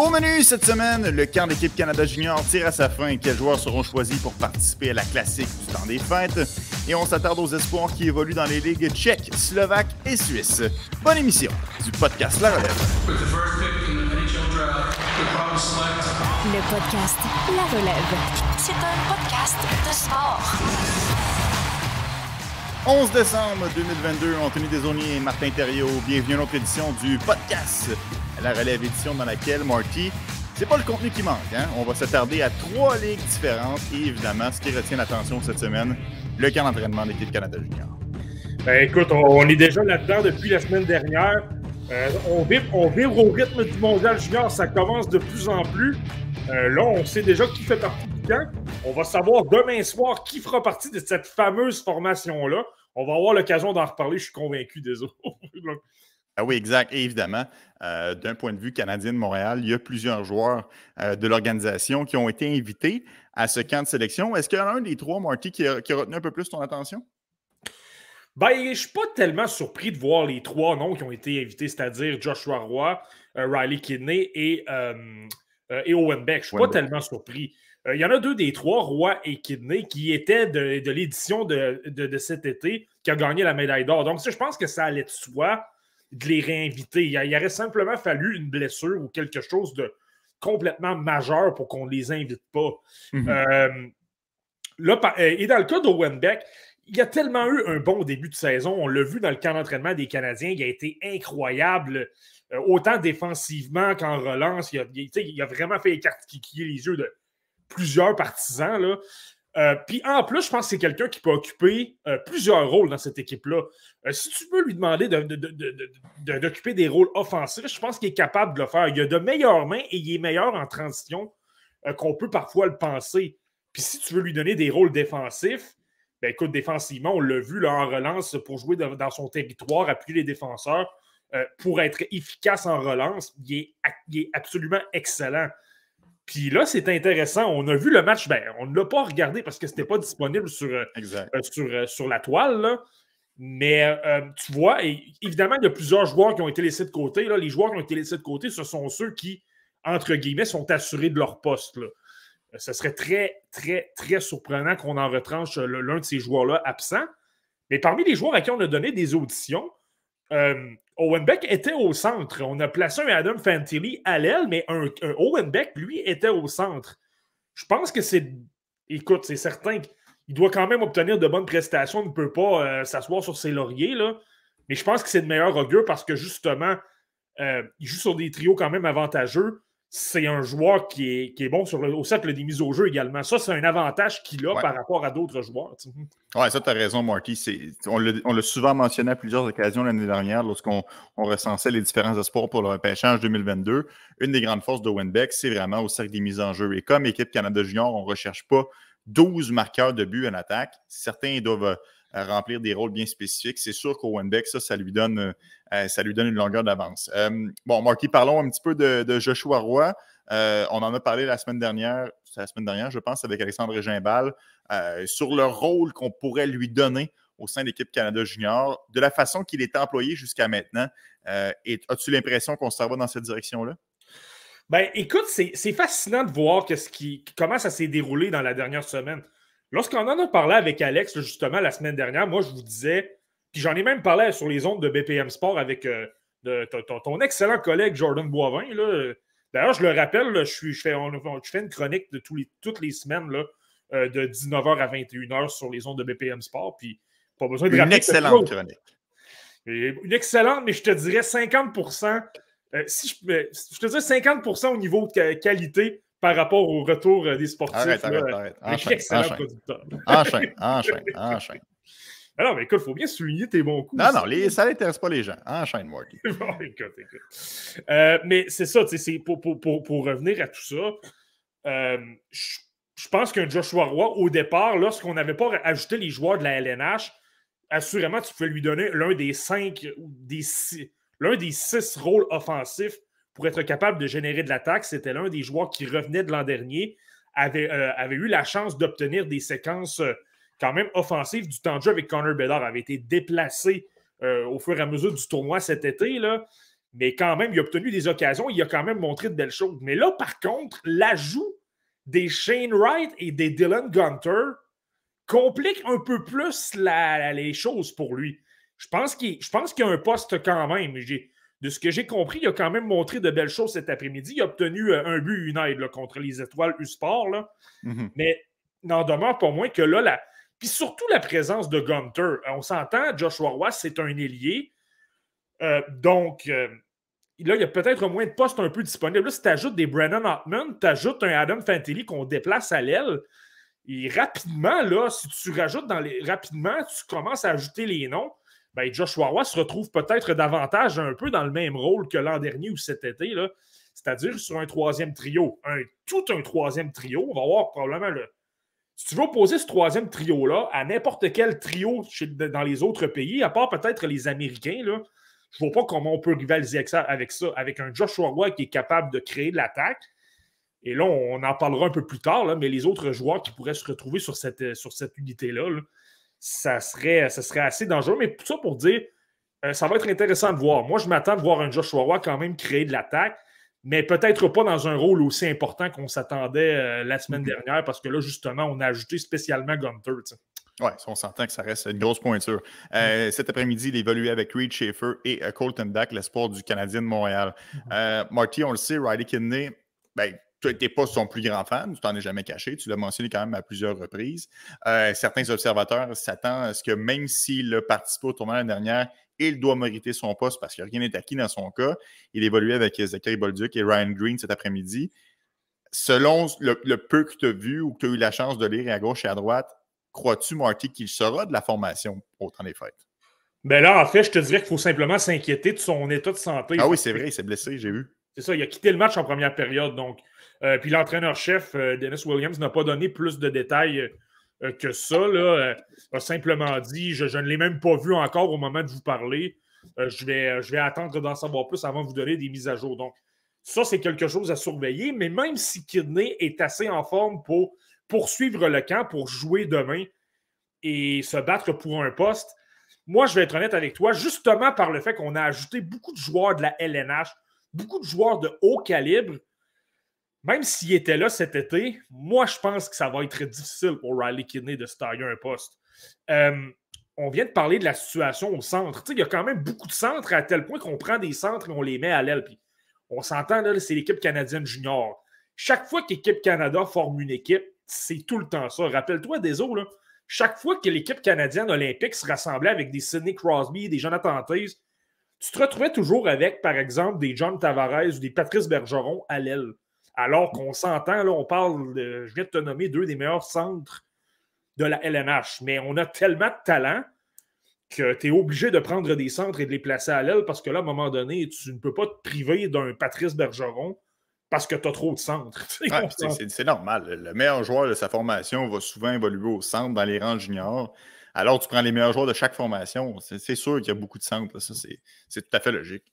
Au menu cette semaine, le camp d'équipe Canada Junior tire à sa fin. Quels joueurs seront choisis pour participer à la classique du temps des fêtes? Et on s'attarde aux espoirs qui évoluent dans les ligues tchèques, slovaques et suisses. Bonne émission du podcast La Relève. Le podcast La Relève. C'est un podcast de sport. 11 décembre 2022, Anthony Desaulniers et Martin Thériault. Bienvenue à notre édition du podcast La Relève édition dans laquelle, Marty, c'est pas le contenu qui manque. Hein? On va s'attarder à trois ligues différentes et évidemment, ce qui retient l'attention cette semaine, le camp d'entraînement de l'équipe Canada Junior. Ben, écoute, on est déjà là-dedans depuis la semaine dernière. Euh, on, vibre, on vibre au rythme du mondial junior, ça commence de plus en plus. Euh, là, on sait déjà qui fait partie du camp. On va savoir demain soir qui fera partie de cette fameuse formation-là. On va avoir l'occasion d'en reparler, je suis convaincu des autres. Ah oui, exact. Et évidemment, euh, d'un point de vue canadien de Montréal, il y a plusieurs joueurs euh, de l'organisation qui ont été invités à ce camp de sélection. Est-ce qu'il y en a un des trois, Marty, qui a, qui a retenu un peu plus ton attention? Ben, je ne suis pas tellement surpris de voir les trois noms qui ont été invités, c'est-à-dire Joshua Roy, euh, Riley Kidney et, et Owen Beck. Je ne suis pas tellement surpris. Il y en a deux des trois, Roy et Kidney, qui étaient de, de l'édition de, de, de, cet été, qui a gagné la médaille d'or. Donc, je pense que ça allait de soi de les réinviter. Il, il aurait simplement fallu une blessure ou quelque chose de complètement majeur pour qu'on ne les invite pas. Mm -hmm. euh, là, et dans le cas d'Owen Beck, il y a tellement eu un bon début de saison. On l'a vu dans le camp d'entraînement des Canadiens. Il a été incroyable, euh, autant défensivement qu'en relance. Il a, il, il a, vraiment fait écarquiller les yeux de plusieurs partisans. Là. Euh, Puis en plus, je pense que c'est quelqu'un qui peut occuper euh, plusieurs rôles dans cette équipe-là. Euh, si tu peux lui demander d'occuper de, de, des rôles offensifs, je pense qu'il est capable de le faire. Il a de meilleures mains et il est meilleur en transition qu'on peut parfois le penser. Puis si tu veux lui donner des rôles défensifs, ben écoute, défensivement, on l'a vu en relance pour jouer dans, son territoire, appuyer les défenseurs. Pour être efficace en relance, il est absolument excellent. Puis là, c'est intéressant. On a vu le match. Ben, on ne l'a pas regardé parce que ce n'était pas disponible sur, euh, sur, euh, sur la toile. Là. Mais euh, tu vois, et, évidemment, il y a plusieurs joueurs qui ont été laissés de côté. Là. Les joueurs qui ont été laissés de côté, ce sont ceux qui, entre guillemets, sont assurés de leur poste. Là. Ce serait très, très, très surprenant qu'on en retranche l'un de ces joueurs-là absent. Mais parmi les joueurs à qui on a donné des auditions, euh, Owen Beck était au centre. On a placé un Adam Fantilli à l'aile, mais un, un, Owen Beck, lui, était au centre. Je pense que c'est. Écoute, c'est certain qu'il doit quand même obtenir de bonnes prestations. Il ne peut pas euh, s'asseoir sur ses lauriers, là. Mais je pense que c'est de meilleur augure parce que justement, euh, il joue sur des trios quand même avantageux c'est un joueur qui est, qui est bon sur le, au cercle des mises au jeu également. Ça, c'est un avantage qu'il a ouais. par rapport à d'autres joueurs. Oui, ça, tu as raison, Marty. On l'a souvent mentionné à plusieurs occasions l'année dernière lorsqu'on recensait les différents espoirs pour le repêchage 2022. Une des grandes forces de Winbeck, c'est vraiment au cercle des mises en jeu. Et comme équipe Canada Junior, on ne recherche pas 12 marqueurs de but en attaque. Certains doivent remplir des rôles bien spécifiques. C'est sûr qu'Owen Beck, ça, ça lui donne, euh, ça lui donne une longueur d'avance. Euh, bon, Marky, parlons un petit peu de, Joshua Roy. Euh, on en a parlé la semaine dernière, la semaine dernière, je pense, avec Alexandre Gimbal, sur le rôle qu'on pourrait lui donner au sein de l'équipe Canada Junior, de la façon qu'il est employé jusqu'à maintenant. et as-tu l'impression qu'on s'en va dans cette direction-là? Ben, écoute, c'est fascinant de voir ce qui, comment ça s'est déroulé dans la dernière semaine. Lorsqu'on en a parlé avec Alex, justement, la semaine dernière, moi, je vous disais, puis j'en ai même parlé sur les ondes de BPM Sport avec euh, de, ton, ton, excellent collègue Jordan Boivin. D'ailleurs, je le rappelle, là, je, suis, je, fais, on, je, fais, une chronique de tous les, toutes les semaines là, euh, de 19h à 21h sur les ondes de BPM Sport. Puis, pas besoin de Une excellente chronique. Une excellente, mais je te dirais 50 euh, si je, je, te dirais 50% au niveau de qualité, par rapport au retour des sportifs. Arrête, arrête, là, arrête. Enchaîne, excellent enchaîne. producteur. Enchaîne, enchaîne, enchaîne. Alors, mais écoute, il faut bien souligner tes bons coups. Non, non, les, ça n'intéresse pas les gens. Enchaîne, Marty. bon, écoute, écoute. Euh, mais c'est ça, pour, pour, pour, pour, revenir à tout ça, euh, je, je pense qu'un Joshua Roy, au départ, lorsqu'on n'avait pas ajouté les joueurs de la LNH, assurément, tu pouvais lui donner l'un des cinq ou des six, l'un des six rôles offensifs pour être capable de générer de l'attaque. C'était l'un des joueurs qui revenait de l'an dernier, avait, euh, eu la chance d'obtenir des séquences euh, quand même offensives du temps de jeu avec Connor Bedard, avait été déplacé euh, au fur et à mesure du tournoi cet été. Là. Mais quand même, il a obtenu des occasions, il a quand même montré de belles choses. Mais là, par contre, l'ajout des Shane Wright et des Dylan Gunter complique un peu plus les choses pour lui. Je pense qu'il y a un poste quand même. De ce que j'ai compris, il a quand même montré de belles choses cet après-midi. Il a obtenu euh, un but, une aide contre les étoiles U-Sport. Mm-hmm. Mais n'en demeure pas moins que là, la... puis surtout la présence de Gunter. Euh, on s'entend, Joshua Roy, c'est un ailier. Euh, donc, là, il y a peut-être moins de postes un peu disponibles. Là, si tu ajoutes des Brennan Hartman, tu ajoutes un Adam Fantilli qu'on déplace à l'aile. Et rapidement, là, si tu rajoutes dans les. Rapidement, tu commences à ajouter les noms ben Joshua Roy se retrouve peut-être davantage un peu dans le même rôle que l'an dernier ou cet été, c'est-à-dire sur un troisième trio. Un, tout un troisième trio. On va voir probablement le. Si tu veux opposer ce troisième trio-là à n'importe quel trio dans les autres pays, à part peut-être les Américains, là, je ne vois pas comment on peut rivaliser avec ça, avec ça, avec un Joshua Roy qui est capable de créer de l'attaque. Et là, on en parlera un peu plus tard, mais les autres joueurs qui pourraient se retrouver sur cette, sur cette unité-là, là ça serait, ça serait assez dangereux. Mais tout ça pour dire, euh, ça va être intéressant de voir. Moi, je m'attends de voir un Joshua Roy quand même créer de l'attaque, mais peut-être pas dans un rôle aussi important qu'on s'attendait euh, la semaine mm-hmm. dernière, parce que là, justement, on a ajouté spécialement Gunter. Oui, on s'entend que ça reste une grosse pointure. Euh, mm-hmm. Cet après-midi, il évoluait avec Reed Schaefer et Colton Dack, l'espoir du Canadien de Montréal. Mm-hmm. Marty, on le sait, Riley Kidney, ben, tu n'étais pas son plus grand fan, tu t'en es jamais caché, tu l'as mentionné quand même à plusieurs reprises. Euh, certains observateurs s'attendent à ce que même s'il a participé au tournoi l'année dernière, il doit mériter son poste parce que rien n'est acquis dans son cas. Il évoluait avec Zachary Bolduc et Ryan Green cet après-midi. Selon le, peu que tu as vu ou que tu as eu la chance de lire à gauche et à droite, crois-tu, Marty, qu'il sera de la formation au temps des fêtes? Ben là, en fait, je te dirais qu'il faut simplement s'inquiéter de son état de santé. Ah oui, c'est vrai, il s'est blessé, j'ai vu. C'est ça, il a quitté le match en première période. Donc, euh, puis l'entraîneur-chef, euh, Dennis Williams, n'a pas donné plus de détails euh, que ça. A simplement dit Je, ne l'ai même pas vu encore au moment de vous parler. je, vais, je vais attendre d'en savoir plus avant de vous donner des mises à jour. Donc, ça, c'est quelque chose à surveiller. Mais même si Kidney est assez en forme pour poursuivre le camp, pour jouer demain et se battre pour un poste, moi, je vais être honnête avec toi, justement par le fait qu'on a ajouté beaucoup de joueurs de la LNH, beaucoup de joueurs de haut calibre même s'il était là cet été, moi, je pense que ça va être difficile pour Riley Kidney de se tailler un poste. Euh, on vient de parler de la situation au centre. il y a quand même beaucoup de centres à tel point qu'on prend des centres et on les met à l'aile. on s'entend, là, c'est l'équipe canadienne junior. Chaque fois qu'Équipe Canada forme une équipe, c'est tout le temps ça. Rappelle-toi des autres, chaque fois que l'équipe canadienne olympique se rassemblait avec des Sidney Crosby, des Jonathan Taze, tu te retrouvais toujours avec, par exemple, des John Tavares ou des Patrice Bergeron à l'aile. Alors qu'on s'entend, là, on parle, de, je viens de te nommer deux des meilleurs centres de la LNH, mais on a tellement de talent que tu es obligé de prendre des centres et de les placer à l'aile parce que là, à un moment donné, tu ne peux pas te priver d'un Patrice Bergeron parce que tu as trop de centres. c'est normal. Le meilleur joueur de sa formation va souvent évoluer au centre dans les rangs juniors. Alors, tu prends les meilleurs joueurs de chaque formation. C'est sûr qu'il y a beaucoup de centres. Ça, c'est tout à fait logique.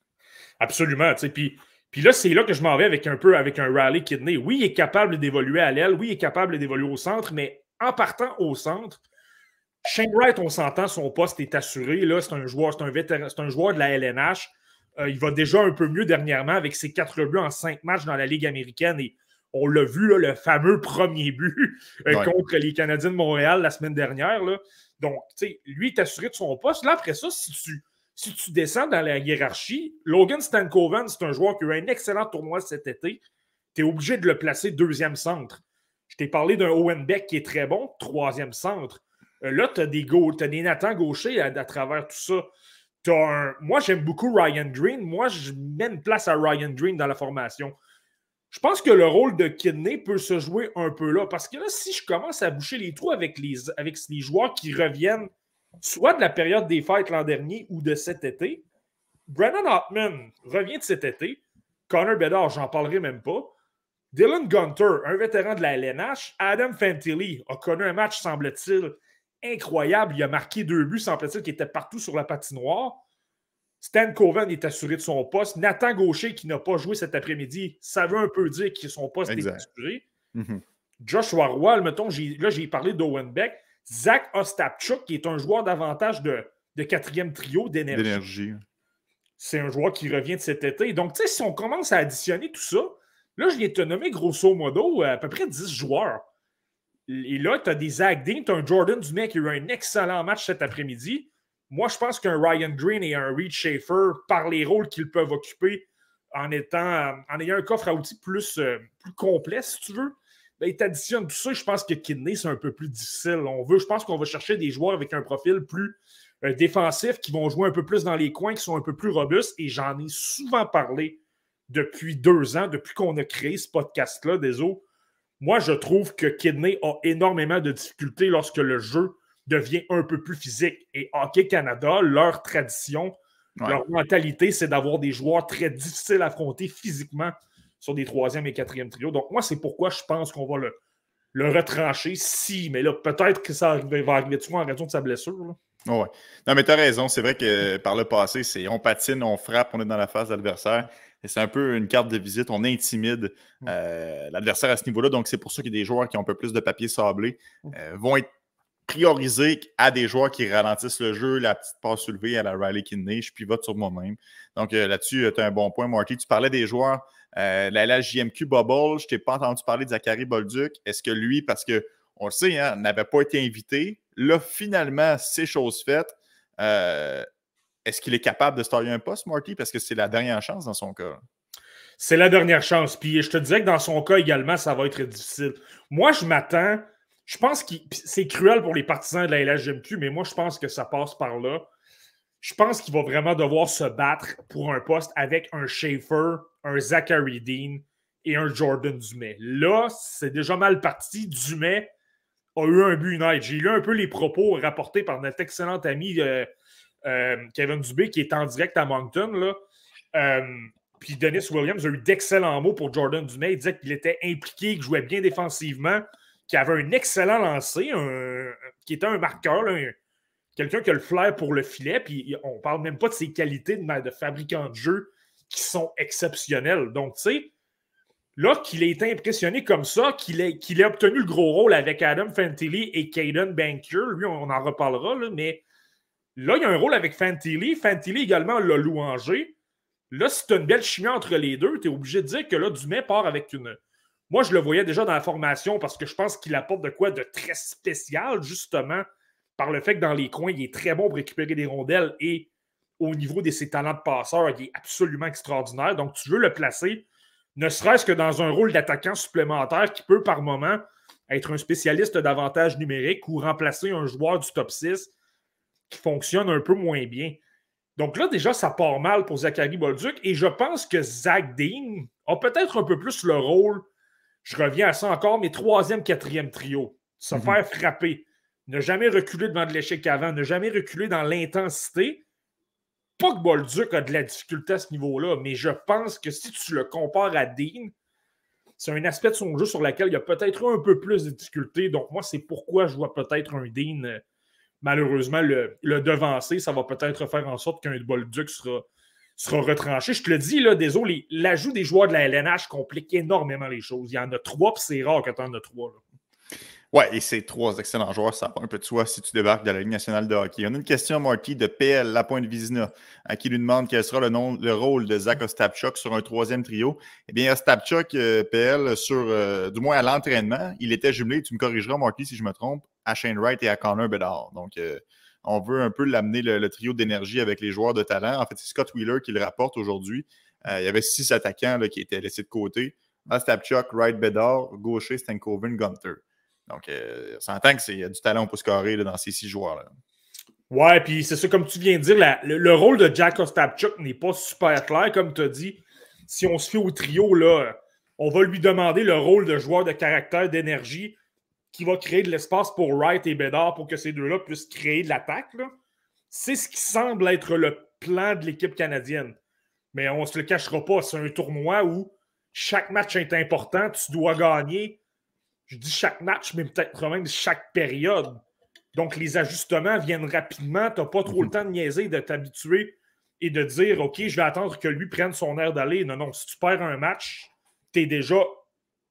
Absolument. Puis puis là, c'est là que je m'en vais avec un peu avec un rally kidney. Oui, il est capable d'évoluer à l'aile, oui, il est capable d'évoluer au centre, mais en partant au centre, Shane Wright, on s'entend, son poste est assuré. Là, c'est un joueur, c'est un vétéran, c'est un joueur de la LNH. Euh, il va déjà un peu mieux dernièrement avec ses quatre buts en cinq matchs dans la Ligue américaine. Et on l'a vu, le fameux premier but euh, contre les Canadiens de Montréal la semaine dernière. Là. Donc, tu sais, lui est assuré de son poste. Là, après ça, si tu si tu descends dans la hiérarchie, Logan Stankoven, c'est un joueur qui a eu un excellent tournoi cet été. Tu es obligé de le placer deuxième centre. Je t'ai parlé d'un Owen Beck qui est très bon, troisième centre. Euh, là, tu as des, as des Nathan Gaucher à, travers tout ça. Moi, j'aime beaucoup Ryan Green. Moi, je mets place à Ryan Green dans la formation. Je pense que le rôle de Kidney peut se jouer un peu là. Parce que là, si je commence à boucher les trous avec les, avec les joueurs qui reviennent soit de la période des fêtes l'an dernier ou de cet été. Brennan Hartman revient de cet été. Connor Bedard, j'en parlerai même pas. Dylan Gunter, un vétéran de la LNH. Adam Fantilli a connu un match, semble-t-il, incroyable. Il a marqué deux buts, semble-t-il, qui était partout sur la patinoire. Stan Coven est assuré de son poste. Nathan Gaucher, qui n'a pas joué cet après-midi, ça veut un peu dire que son poste est assuré. Mm-hmm. Joshua Roy, mettons, là, j'ai parlé d'Owen Beck. Zach Ostapchuk, qui est un joueur davantage de, de quatrième trio d'énergie. c'est un joueur qui revient de cet été. Donc, tu sais, si on commence à additionner tout ça, là, je viens de te nommer grosso modo à peu près 10 joueurs. Et là, tu as des Zach Dean, tu as un Jordan Dumais qui a eu un excellent match cet après-midi. Moi, je pense qu'un Ryan Green et un Reed Schaefer, par les rôles qu'ils peuvent occuper en étant en ayant un coffre à outils plus, euh, plus complet, si tu veux, ben, tu additionnes tout ça. Je pense que Kidney, c'est un peu plus difficile. On veut, je pense qu'on va chercher des joueurs avec un profil plus euh, défensif qui vont jouer un peu plus dans les coins, qui sont un peu plus robustes. Et j'en ai souvent parlé depuis deux ans, depuis qu'on a créé ce podcast-là, des eaux. Moi, je trouve que Kidney a énormément de difficultés lorsque le jeu devient un peu plus physique. Et Hockey Canada, leur tradition, leur mentalité, c'est d'avoir des joueurs très difficiles à affronter physiquement sur des troisième et quatrième trios. Donc, moi, c'est pourquoi je pense qu'on va le, le retrancher si, mais là, peut-être que ça va arriver de en raison de sa blessure. Là. ouais. Non, mais tu as raison. C'est vrai que par le passé, c'est on patine, on frappe, on est dans la phase d'adversaire. Et c'est un peu une carte de visite. On intimide euh, l'adversaire à ce niveau-là. Donc, c'est pour ça que des joueurs qui ont un peu plus de papier sablé euh, vont être priorisés à des joueurs qui ralentissent le jeu, la petite passe soulevée à la Riley Kidney. Je pivote sur moi-même. Donc, euh, là-dessus, tu as un bon point, Marty. Tu parlais des joueurs euh, la LHJMQ Bubble, je t'ai pas entendu parler de Zachary Bolduc. Est-ce que lui, parce qu'on le sait, hein, n'avait pas été invité, là, finalement, c'est chose faite. Euh, est-ce qu'il est capable de starter un poste, Marty? Parce que c'est la dernière chance dans son cas? C'est la dernière chance. Puis je te disais que dans son cas également, ça va être difficile. Moi, je m'attends. Je pense que c'est cruel pour les partisans de la LHJMQ, mais moi, je pense que ça passe par là. Je pense qu'il va vraiment devoir se battre pour un poste avec un Schaefer, un Zachary Dean et un Jordan Dumais. Là, c'est déjà mal parti. Dumais a eu un but night. J'ai lu un peu les propos rapportés par notre excellent ami euh, euh, Kevin Dubé qui est en direct à Moncton. Là. Euh, puis Dennis Williams a eu d'excellents mots pour Jordan Dumais. Il disait qu'il était impliqué, qu'il jouait bien défensivement, qu'il avait un excellent lancer, qui était un marqueur, quelqu'un qui a le flair pour le filet. Puis on parle même pas de ses qualités de, de fabricant de jeu qui sont exceptionnels. Donc, tu sais, là, qu'il ait été impressionné comme ça, qu'il ait, obtenu le gros rôle avec Adam Fantilli et Caden Banker, lui, on en reparlera, là, mais là, il y a un rôle avec Fantilli. Fantilli également l'a louangé. Là, si tu une belle chimie entre les deux, tu es obligé de dire que là, Dumais part avec une. Moi, je le voyais déjà dans la formation parce que je pense qu'il apporte de quoi de très spécial, justement, par le fait que dans les coins, il est très bon pour récupérer des rondelles et au niveau de ses talents de passeur, il est absolument extraordinaire. Donc, tu veux le placer, ne serait-ce que dans un rôle d'attaquant supplémentaire qui peut par moment être un spécialiste d'avantage numérique ou remplacer un joueur du top 6 qui fonctionne un peu moins bien. Donc là, déjà, ça part mal pour Zachary Bolduc. Et je pense que Zach Dean a peut-être un peu plus le rôle, je reviens à ça encore, mais troisième, quatrième trio. Se mhm. faire frapper. Ne jamais reculer devant de l'échec avant, ne jamais reculer dans l'intensité pas que Bolduc a de la difficulté à ce niveau-là, mais je pense que si tu le compares à Dean, c'est un aspect de son jeu sur lequel il y a peut-être un peu plus de difficulté. Donc, moi, c'est pourquoi je vois peut-être un Dean, euh, malheureusement, le, devancer. Ça va peut-être faire en sorte qu'un Bolduc sera, sera retranché. Je te le dis, là, désolé, l'ajout des joueurs de la LNH complique énormément les choses. Il y en a trois, puis c'est rare que tu en as trois. Ouais, et c'est trois excellents joueurs. Ça pas un peu de soi si tu débarques de la Ligue nationale de hockey. On a une question, Marty, de PL, La Pointe Vizina, qui lui demande quel sera le, nom, le rôle de Zach Ostapchuk sur un troisième trio. Eh bien, Ostapchuk, euh, PL, sur, euh, du moins à l'entraînement, il était jumelé, tu me corrigeras, Marty, si je me trompe, à Shane Wright et à Connor Bedard. Donc, euh, on veut un peu l'amener le, trio d'énergie avec les joueurs de talent. En fait, c'est Scott Wheeler qui le rapporte aujourd'hui. il y avait six attaquants qui étaient laissés de côté. Ostapchuk, Wright, Bedard, gaucher, Stankoven, Gunter. Donc, euh, on s'entend qu'il y a du talent au pouce carré dans ces six joueurs-là. Ouais, puis c'est ça, comme tu viens de dire, le, rôle de Jack Ostapchuk n'est pas super clair, comme tu as dit. Si on se fait au trio, là, on va lui demander le rôle de joueur de caractère, d'énergie, qui va créer de l'espace pour Wright et Bédard pour que ces deux-là puissent créer de l'attaque. C'est ce qui semble être le plan de l'équipe canadienne. Mais on ne se le cachera pas, c'est un tournoi où chaque match est important, tu dois gagner je dis chaque match, mais peut-être même chaque période. Donc, les ajustements viennent rapidement. Tu n'as pas trop le mhm. temps de niaiser, de t'habituer et de dire OK, je vais attendre que lui prenne son air d'aller. Non, non, si tu perds un match, tu es déjà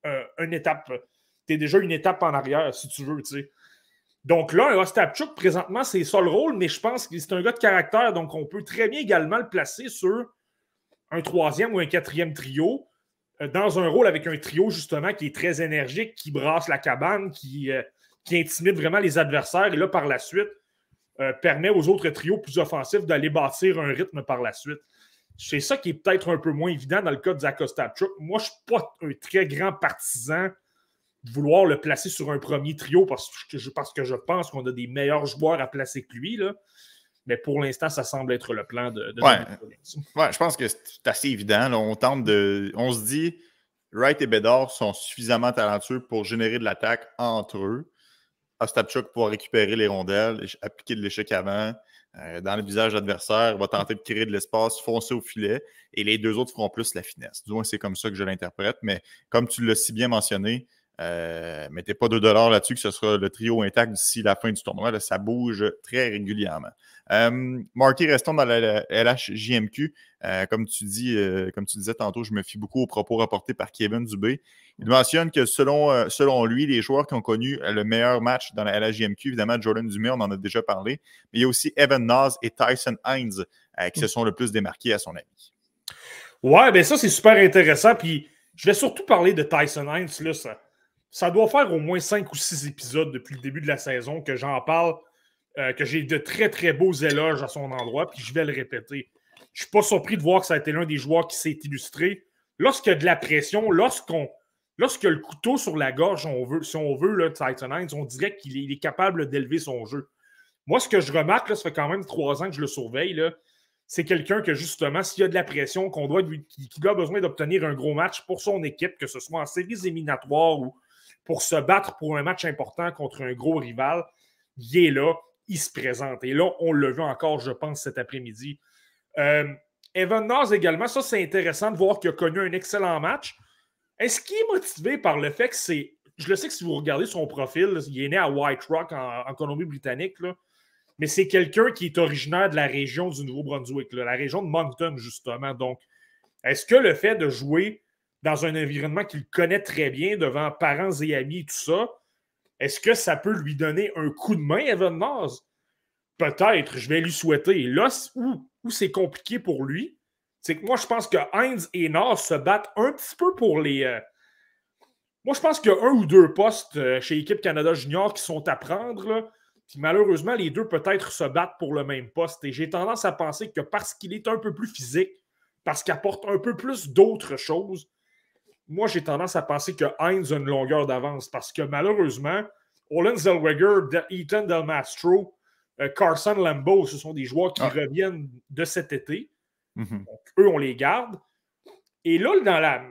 euh, une étape. Es déjà une étape en arrière, si tu veux. Donc là, un Ostapchuk, présentement, c'est ça le rôle, mais je pense que c'est un gars de caractère, donc on peut très bien également le placer sur un troisième ou un quatrième trio, dans un rôle avec un trio, justement, qui est très énergique, qui brasse la cabane, qui, euh, intimide vraiment les adversaires, et là, par la suite, euh, permet aux autres trios plus offensifs d'aller bâtir un rythme par la suite. C'est ça qui est peut-être un peu moins évident dans le cas de. Moi, je ne suis pas un très grand partisan de vouloir le placer sur un premier trio parce que je, pense qu'on a des meilleurs joueurs à placer que lui. Mais pour l'instant, ça semble être le plan de. de ouais. je pense que c'est assez évident. On tente de. On se dit, Wright et Bedard sont suffisamment talentueux pour générer de l'attaque entre eux. Ostapchuk pour récupérer les rondelles, appliquer de l'échec avant, euh, dans le visage adversaire, va tenter de créer de l'espace, foncer au filet, et les deux autres feront plus la finesse. Du moins, c'est comme ça que je l'interprète, mais comme tu l'as si bien mentionné, euh, mettez pas de dollars là-dessus que ce sera le trio intact d'ici la fin du tournoi. ça bouge très régulièrement. Euh, Marty, restons dans la, LHJMQ. Euh, comme, tu dis, comme tu disais tantôt, je me fie beaucoup aux propos rapportés par Kevin Dubé. Il mentionne que selon, selon lui, les joueurs qui ont connu le meilleur match dans la LHJMQ, évidemment, Jordan Dumais, on en a déjà parlé, mais il y a aussi Evan Nas et Tyson Hines qui se sont le plus démarqués à son avis. Ouais, bien ça, c'est super intéressant. Puis je vais surtout parler de Tyson Hines. Là, ça ça doit faire au moins cinq ou six épisodes depuis le début de la saison que j'en parle, euh, que j'ai de très, très beaux éloges à son endroit, puis je vais le répéter. Je ne suis pas surpris de voir que ça a été l'un des joueurs qui s'est illustré. Lorsqu'il y a de la pression, lorsqu'on lorsqu'il y a le couteau sur la gorge, veut, si on veut, le Titan Hines, on dirait qu'il est, capable d'élever son jeu. Moi, ce que je remarque, là, ça fait quand même trois ans que je le surveille, c'est quelqu'un que justement, s'il y a de la pression, qu'on doit, qu'il a besoin d'obtenir un gros match pour son équipe, que ce soit en séries éliminatoires ou pour se battre pour un match important contre un gros rival, il est là, il se présente. Et là, on le vu encore, je pense, cet après-midi. Euh, Evan Naz également, ça c'est intéressant de voir qu'il a connu un excellent match. Est-ce qu'il est motivé par le fait que c'est. Je le sais que si vous regardez son profil, il est né à White Rock en, Colombie-Britannique, mais c'est quelqu'un qui est originaire de la région du Nouveau-Brunswick, la région de Moncton, justement. Donc, est-ce que le fait de jouer dans un environnement qu'il connaît très bien, devant parents et amis, tout ça, est-ce que ça peut lui donner un coup de main, Evan Naz? Peut-être, je vais lui souhaiter. là, où, c'est compliqué pour lui, c'est que moi, je pense que Heinz et Naz se battent un petit peu pour les. Euh, moi, je pense qu'il y a un ou deux postes euh, chez l'équipe Canada Junior qui sont à prendre. Puis malheureusement, les deux peut-être se battent pour le même poste. Et j'ai tendance à penser que parce qu'il est un peu plus physique, parce qu'il apporte un peu plus d'autres choses, moi, j'ai tendance à penser que Heinz a une longueur d'avance parce que malheureusement, Olin Zellweger, Ethan Del Mastro, euh, Carson Lambeau, ce sont des joueurs qui ah. reviennent de cet été. Mhm. Donc, eux, on les garde. Et là, dans la,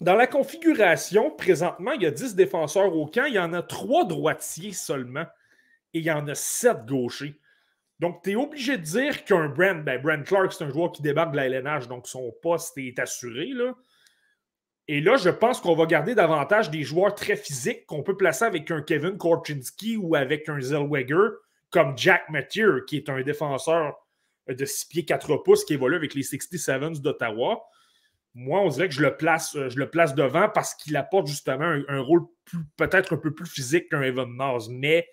dans la configuration, présentement, il y a 10 défenseurs au camp. Il y en a 3 droitiers seulement. Et il y en a 7 gauchers. Donc, tu es obligé de dire qu'un Brent, ben Brent Clark, c'est un joueur qui débarque de la LNH, donc son poste est assuré. Là. Et là, je pense qu'on va garder davantage des joueurs très physiques qu'on peut placer avec un Kevin Korchinski ou avec un Zellweger, comme Jack Mathieu, qui est un défenseur de 6 pieds 4 pouces qui évolue avec les 67s d'Ottawa. Moi, on dirait que je le place, euh, je le place devant parce qu'il apporte justement un, rôle peut-être un peu plus physique qu'un Evan Naz. Mais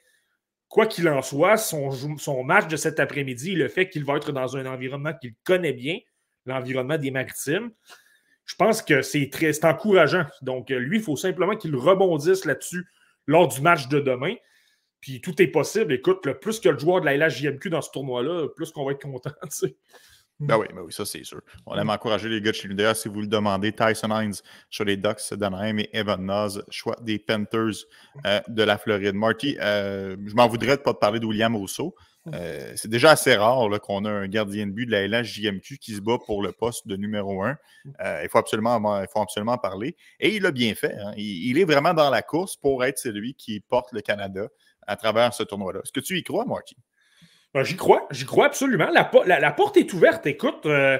quoi qu'il en soit, son, son match de cet après-midi, le fait qu'il va être dans un environnement qu'il connaît bien, l'environnement des maritimes, je pense que c'est très encourageant. Donc, euh, lui, il faut simplement qu'il rebondisse là-dessus lors du match de demain. Puis tout est possible. Écoute, le plus que le joueur de la LHJMQ dans ce tournoi-là, plus qu'on va être content. Ben oui, ben oui, ça c'est sûr. On aime encourager les gars de chez. D'ailleurs, si vous le demandez, Tyson Hines sur les Ducks d'Anaheim et Evan Naz, choix des Panthers euh, de la Floride. Marty, euh, je m'en voudrais de ne pas te parler de William Rousseau. Euh, c'est déjà assez rare qu'on a un gardien de but de la LHJMQ qui se bat pour le poste de numéro un. Euh, il, faut absolument, il faut absolument parler. Et il a bien fait. Hein. Il, est vraiment dans la course pour être celui qui porte le Canada à travers ce tournoi-là. Est-ce que tu y crois, Marky? Ben, j'y crois. J'y crois absolument. La, porte est ouverte. Écoute, euh,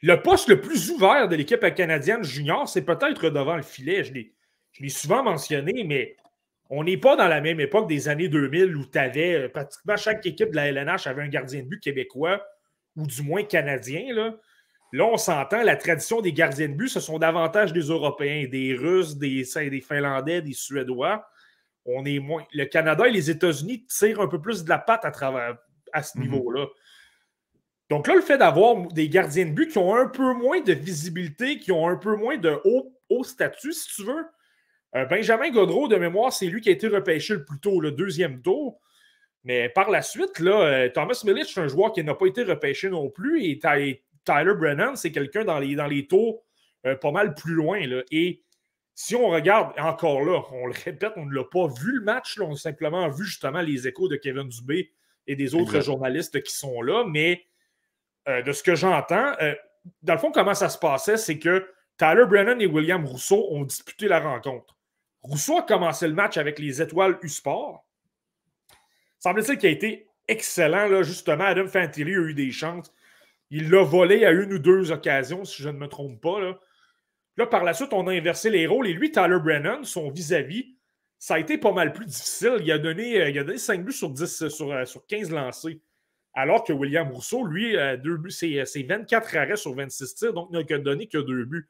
le poste le plus ouvert de l'équipe canadienne junior, c'est peut-être devant le filet. Je l'ai souvent mentionné, mais on n'est pas dans la même époque des années 2000 où tu avais euh, pratiquement chaque équipe de la LNH avait un gardien de but québécois ou du moins canadien. Là, là on s'entend, la tradition des gardiens de but, ce sont davantage des Européens, des Russes, des, des Finlandais, des Suédois. on est moins. Le Canada et les États-Unis tirent un peu plus de la patte à travers à ce mhm. niveau-là. Donc là, le fait d'avoir des gardiens de but qui ont un peu moins de visibilité, qui ont un peu moins de haut, haut statut, si tu veux. Euh, Benjamin Godreau, de mémoire, c'est lui qui a été repêché le plus tôt, le deuxième tour. Mais par la suite, là, euh, Thomas Milic, c'est un joueur qui n'a pas été repêché non plus. Et Tyler Brennan, c'est quelqu'un dans les, dans les tours euh, pas mal plus loin. Là. Et si on regarde encore là, on le répète, on ne l'a pas vu le match, on a simplement vu justement les échos de Kevin Dubé et des autres journalistes qui sont là. Mais euh, de ce que j'entends, dans le fond, comment ça se passait, c'est que Tyler Brennan et William Rousseau ont disputé la rencontre. Rousseau a commencé le match avec les étoiles U-Sport. Semble-t-il qu'il a été excellent, là, justement. Adam Fantilli a eu des chances. Il l'a volé à une ou deux occasions, si je ne me trompe pas. Là. par la suite, on a inversé les rôles. Et lui, Tyler Brennan, son vis-à-vis, ça a été pas mal plus difficile. Il a donné, euh, il a donné 5 buts sur, 10, sur, euh, sur 15 lancés. Alors que William Rousseau, lui, deux buts, c'est 24 arrêts sur 26 tirs, donc n'a donné que deux buts.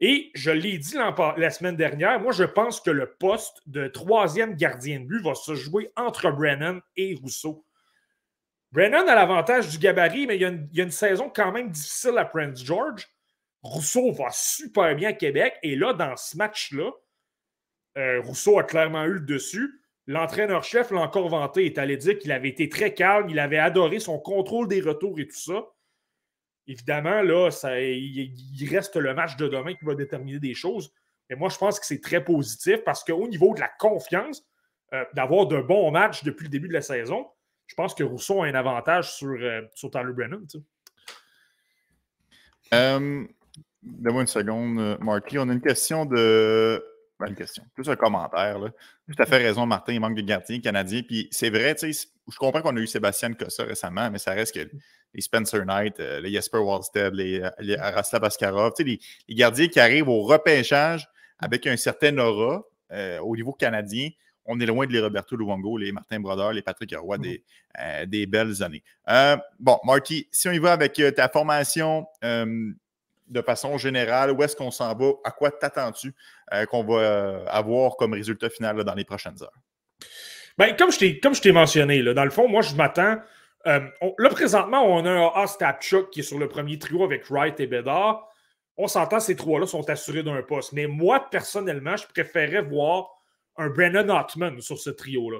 Et je l'ai dit la semaine dernière, moi je pense que le poste de troisième gardien de but va se jouer entre Brennan et Rousseau. Brennan a l'avantage du gabarit, mais il y, a une, saison quand même difficile à Prince George. Rousseau va super bien à Québec. Et là, dans ce match-là, euh, Rousseau a clairement eu le dessus. L'entraîneur-chef l'a encore vanté. Il est allé dire qu'il avait été très calme. Il avait adoré son contrôle des retours et tout ça. Évidemment, là, il, reste le match de demain qui va déterminer des choses. Mais moi, je pense que c'est très positif parce qu'au niveau de la confiance, euh, d'avoir de bons matchs depuis le début de la saison, je pense que Rousseau a un avantage sur, euh, sur Tyler Brennan. Euh, donne-moi une seconde, Marky. On a une question de. Une question, plus un commentaire. Là. Tout à fait raison, Martin, il manque de gardiens canadiens. Puis c'est vrai, je comprends qu'on a eu Sébastien Cossa récemment, mais ça reste que les Spencer Knight, euh, les Jesper Wallstead, les, euh, les Araslav Askarov, les, les, gardiens qui arrivent au repêchage avec un certain aura euh, au niveau canadien. On est loin de les Roberto Luongo, les Martin Brodeur, les Patrick Roy des, des belles années. bon, Marty, si on y va avec ta formation de façon générale, où est-ce qu'on s'en va? À quoi t'attends-tu qu'on va avoir comme résultat final dans les prochaines heures? Ben, comme je t'ai mentionné, dans le fond, moi, je m'attends euh, là, présentement, on a un Ostapchuk qui est sur le premier trio avec Wright et Bedard. On s'entend, ces trois-là sont assurés d'un poste. Mais moi, personnellement, je préférais voir un Brennan Hartman sur ce trio-là.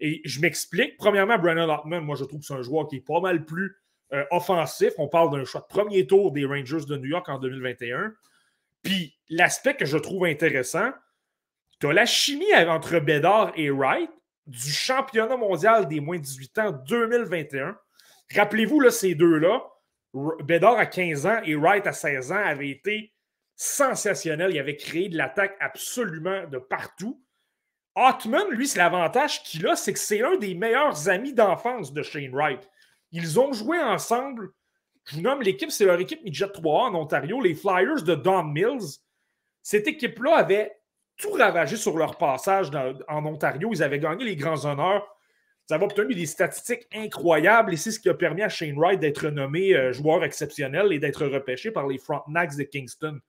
Et je m'explique. Premièrement, Brennan Hartman, moi, je trouve que c'est un joueur qui est pas mal plus euh, offensif. On parle d'un choix de premier tour des Rangers de New York en 2021. Puis, l'aspect que je trouve intéressant, tu as la chimie entre Bedard et Wright, du championnat mondial des moins de 18 ans 2021. Rappelez-vous, là, ces deux-là, Bédard à 15 ans et Wright à 16 ans, avaient été sensationnels. Il avait créé de l'attaque absolument de partout. Hotman, lui, c'est l'avantage qu'il a, c'est que c'est un des meilleurs amis d'enfance de Shane Wright. Ils ont joué ensemble. Je vous nomme l'équipe, c'est leur équipe Midget 3 en Ontario, les Flyers de Don Mills. Cette équipe-là avait tout ravagé sur leur passage en Ontario. Ils avaient gagné les grands honneurs. Ils avaient obtenu des statistiques incroyables et c'est ce qui a permis à Shane Wright d'être nommé euh, joueur exceptionnel et d'être repêché par les Frontenacs de Kingston.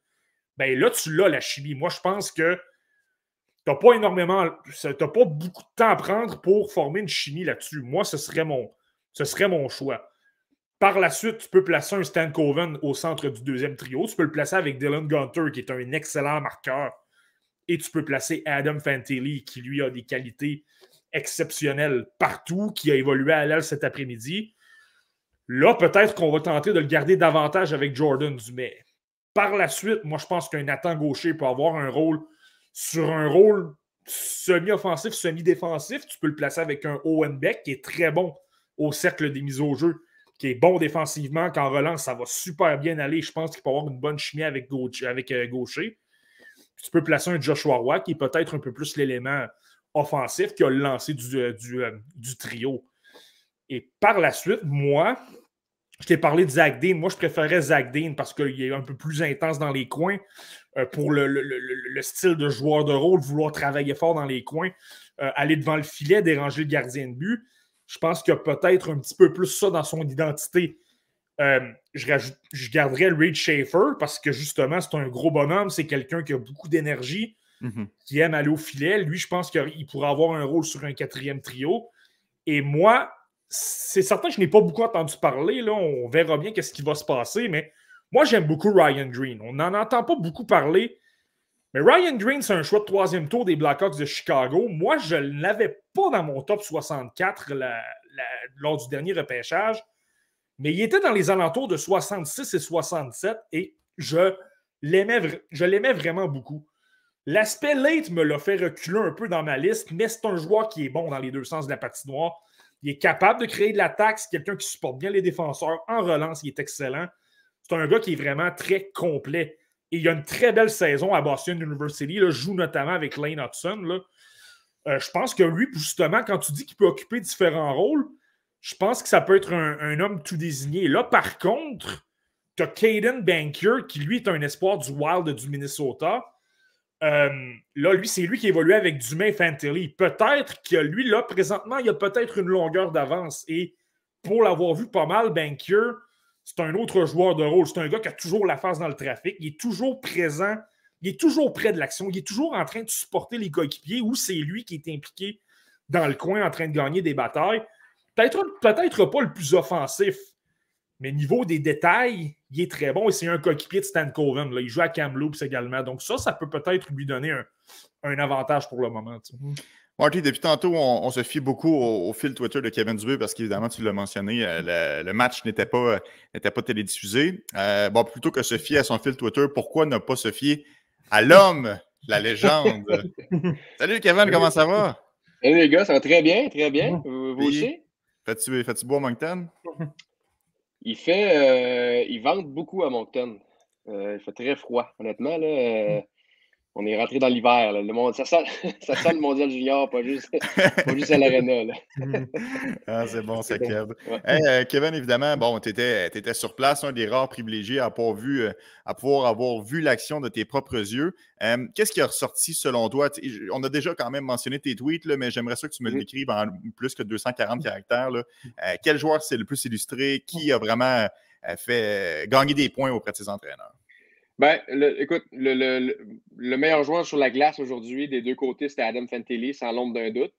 Ben là, tu l'as, la chimie. Moi, je pense que tu n'as pas énormément, tu pas beaucoup de temps à prendre pour former une chimie là-dessus. Moi, ce serait mon, ce serait mon choix. Par la suite, tu peux placer un Stan Coven au centre du deuxième trio. Tu peux le placer avec Dylan Gunter, qui est un excellent marqueur et tu peux placer Adam Fantilli, qui lui a des qualités exceptionnelles partout, qui a évolué à l'aile cet après-midi. Là, peut-être qu'on va tenter de le garder davantage avec Jordan Dumais. Par la suite, moi, je pense qu'un Nathan Gaucher peut avoir un rôle sur un rôle semi-offensif, semi-défensif. Tu peux le placer avec un Owen Beck qui est très bon au cercle des mises au jeu, qui est bon défensivement. Qu'en relance, ça va super bien aller. Je pense qu'il peut avoir une bonne chimie avec Avec, euh, Gaucher tu peux placer un Joshua Roy qui est peut-être un peu plus l'élément offensif qui a lancé du, euh, euh, trio. Et par la suite, moi, je t'ai parlé de Zach Dean. Moi, je préférais Zach Dean parce qu'il est un peu plus intense dans les coins pour le, style de joueur de rôle, vouloir travailler fort dans les coins, aller devant le filet, déranger le gardien de but. Je pense qu'il y a peut-être un petit peu plus ça dans son identité. Euh, je, je garderais Reed Schaefer parce que justement, c'est un gros bonhomme, c'est quelqu'un qui a beaucoup d'énergie. mhm. qui aime aller au filet. Lui, je pense qu'il pourrait avoir un rôle sur un quatrième trio. Et moi, c'est certain que je n'ai pas beaucoup entendu parler. Là. On verra bien qu'est-ce qui va se passer, mais moi, j'aime beaucoup Ryan Green. On n'en entend pas beaucoup parler. Mais Ryan Green, c'est un choix de troisième tour des Blackhawks de Chicago. Moi, je ne l'avais pas dans mon top 64 lors du dernier repêchage, mais il était dans les alentours de 66 et 67 et je l'aimais vraiment beaucoup. L'aspect late me l'a fait reculer un peu dans ma liste, mais c'est un joueur qui est bon dans les deux sens de la patinoire. Il est capable de créer de l'attaque. C'est quelqu'un qui supporte bien les défenseurs. En relance, il est excellent. C'est un gars qui est vraiment très complet. Et il a une très belle saison à Boston University. Il joue notamment avec Lane Hudson. Euh, je pense que lui, justement, quand tu dis qu'il peut occuper différents rôles, je pense que ça peut être un, homme tout désigné. Là, par contre, tu as Caden Bankier, qui lui est un espoir du Wild du Minnesota. Euh, là, lui, c'est lui qui évolue avec Dumain Fantilli. Peut-être que lui, là, présentement, il a peut-être une longueur d'avance. Et pour l'avoir vu pas mal, Bankier, c'est un autre joueur de rôle. C'est un gars qui a toujours la face dans le trafic. Il est toujours présent. Il est toujours près de l'action. Il est toujours en train de supporter les coéquipiers ou c'est lui qui est impliqué dans le coin en train de gagner des batailles. Peut-être peut pas le plus offensif, mais niveau des détails, il est très bon et c'est un coéquipier de Stan Coven. Il joue à Kamloops également. Donc ça, ça peut peut-être lui donner un, avantage pour le moment. Marty, depuis tantôt, on, se fie beaucoup au, fil Twitter de Kevin Dubé parce qu'évidemment, tu l'as mentionné, euh, le, match n'était pas, pas télédiffusé. Euh, bon, plutôt que se fier à son fil Twitter, pourquoi ne pas se fier à l'homme, la légende? Salut Kevin, comment ça va? Salut les gars, ça va très bien, très bien. Vous, aussi? Fais-tu fais beau à Moncton? Il fait. Euh, il vente beaucoup à Moncton. il fait très froid, honnêtement. Là, on est rentré dans l'hiver. Le monde, ça, sent, ça sent le mondial junior, pas juste, pas juste à l'aréna. ah, c'est bon, c'est Kevin. Euh, Kevin, évidemment, bon, tu étais, sur place, un des rares privilégiés à, pouvoir, vu, euh, à pouvoir avoir vu l'action de tes propres yeux. Euh, qu'est-ce qui a ressorti selon toi? On a déjà quand même mentionné tes tweets, là, mais j'aimerais ça que tu me le décrives en plus que 240 caractères. Là. quel joueur s'est le plus illustré? Qui a vraiment fait gagner des points auprès de ses entraîneurs? Ben, écoute, le, meilleur joueur sur la glace aujourd'hui des deux côtés, c'était Adam Fantilli, sans l'ombre d'un doute.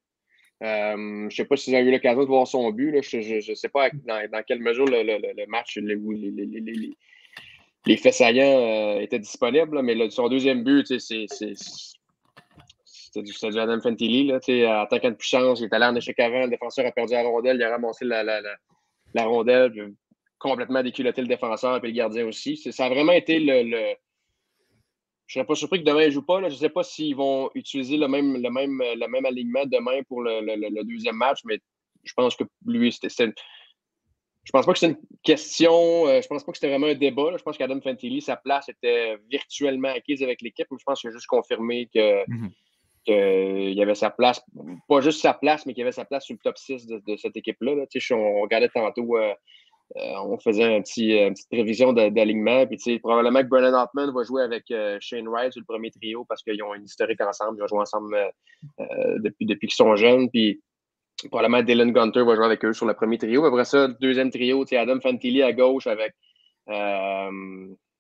Euh, je ne sais pas si vous avez eu l'occasion de voir son but. Je ne sais pas dans, quelle mesure le, match, les, les, faits saillants euh, étaient disponibles, mais son deuxième but, c'est du, du Adam Fantilli. Là, attaquant de puissance, il est allé en échec avant, le défenseur a perdu la rondelle, il a ramassé la rondelle complètement déculotté le défenseur et le gardien aussi. Ça a vraiment été le. Je ne serais pas surpris que demain, ils ne jouent pas. Je ne sais pas s'ils vont utiliser le même, le, même, le même alignement demain pour le, deuxième match, mais je pense que lui, c'était. Je pense pas que c'est une question. Euh, je pense pas que c'était vraiment un débat. Je pense qu'Adam Fantilli, sa place était virtuellement acquise avec l'équipe. Je pense qu'il a juste confirmé que. Mm-hmm. qu'il y avait sa place, pas juste sa place, mais qu'il y avait sa place sur le top 6 de, cette équipe-là. On regardait tantôt euh, euh, on faisait un petit, euh, une petite révision d'alignement. Puis, probablement que Brennan Hoffman va jouer avec euh, Shane Wright sur le premier trio parce qu'ils ont une historique ensemble. Ils ont joué ensemble depuis, depuis qu'ils sont jeunes. Puis, probablement Dylan Gunter va jouer avec eux sur le premier trio. Après ça, deuxième trio, Adam Fantilli à gauche avec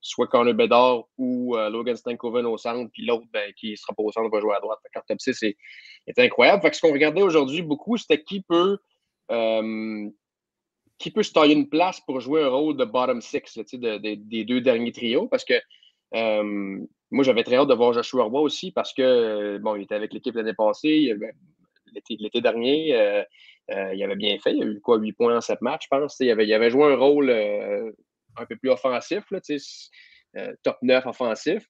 soit Connor Bedard ou Logan Stankoven au centre. Puis l'autre ben, qui sera pas au centre va jouer à droite. Le top 6 est, incroyable. Fait que ce qu'on regardait aujourd'hui beaucoup, c'était qui peut qui peut se tailler une place pour jouer un rôle de bottom six des deux derniers trios? Parce que euh, moi, j'avais très hâte de voir Joshua Roy aussi parce que, bon, il était avec l'équipe l'année passée, l'été dernier, euh, euh, il avait bien fait. Il a eu quoi, 8 points en 7 matchs, je pense. Il avait, joué un rôle un peu plus offensif, top 9 offensif.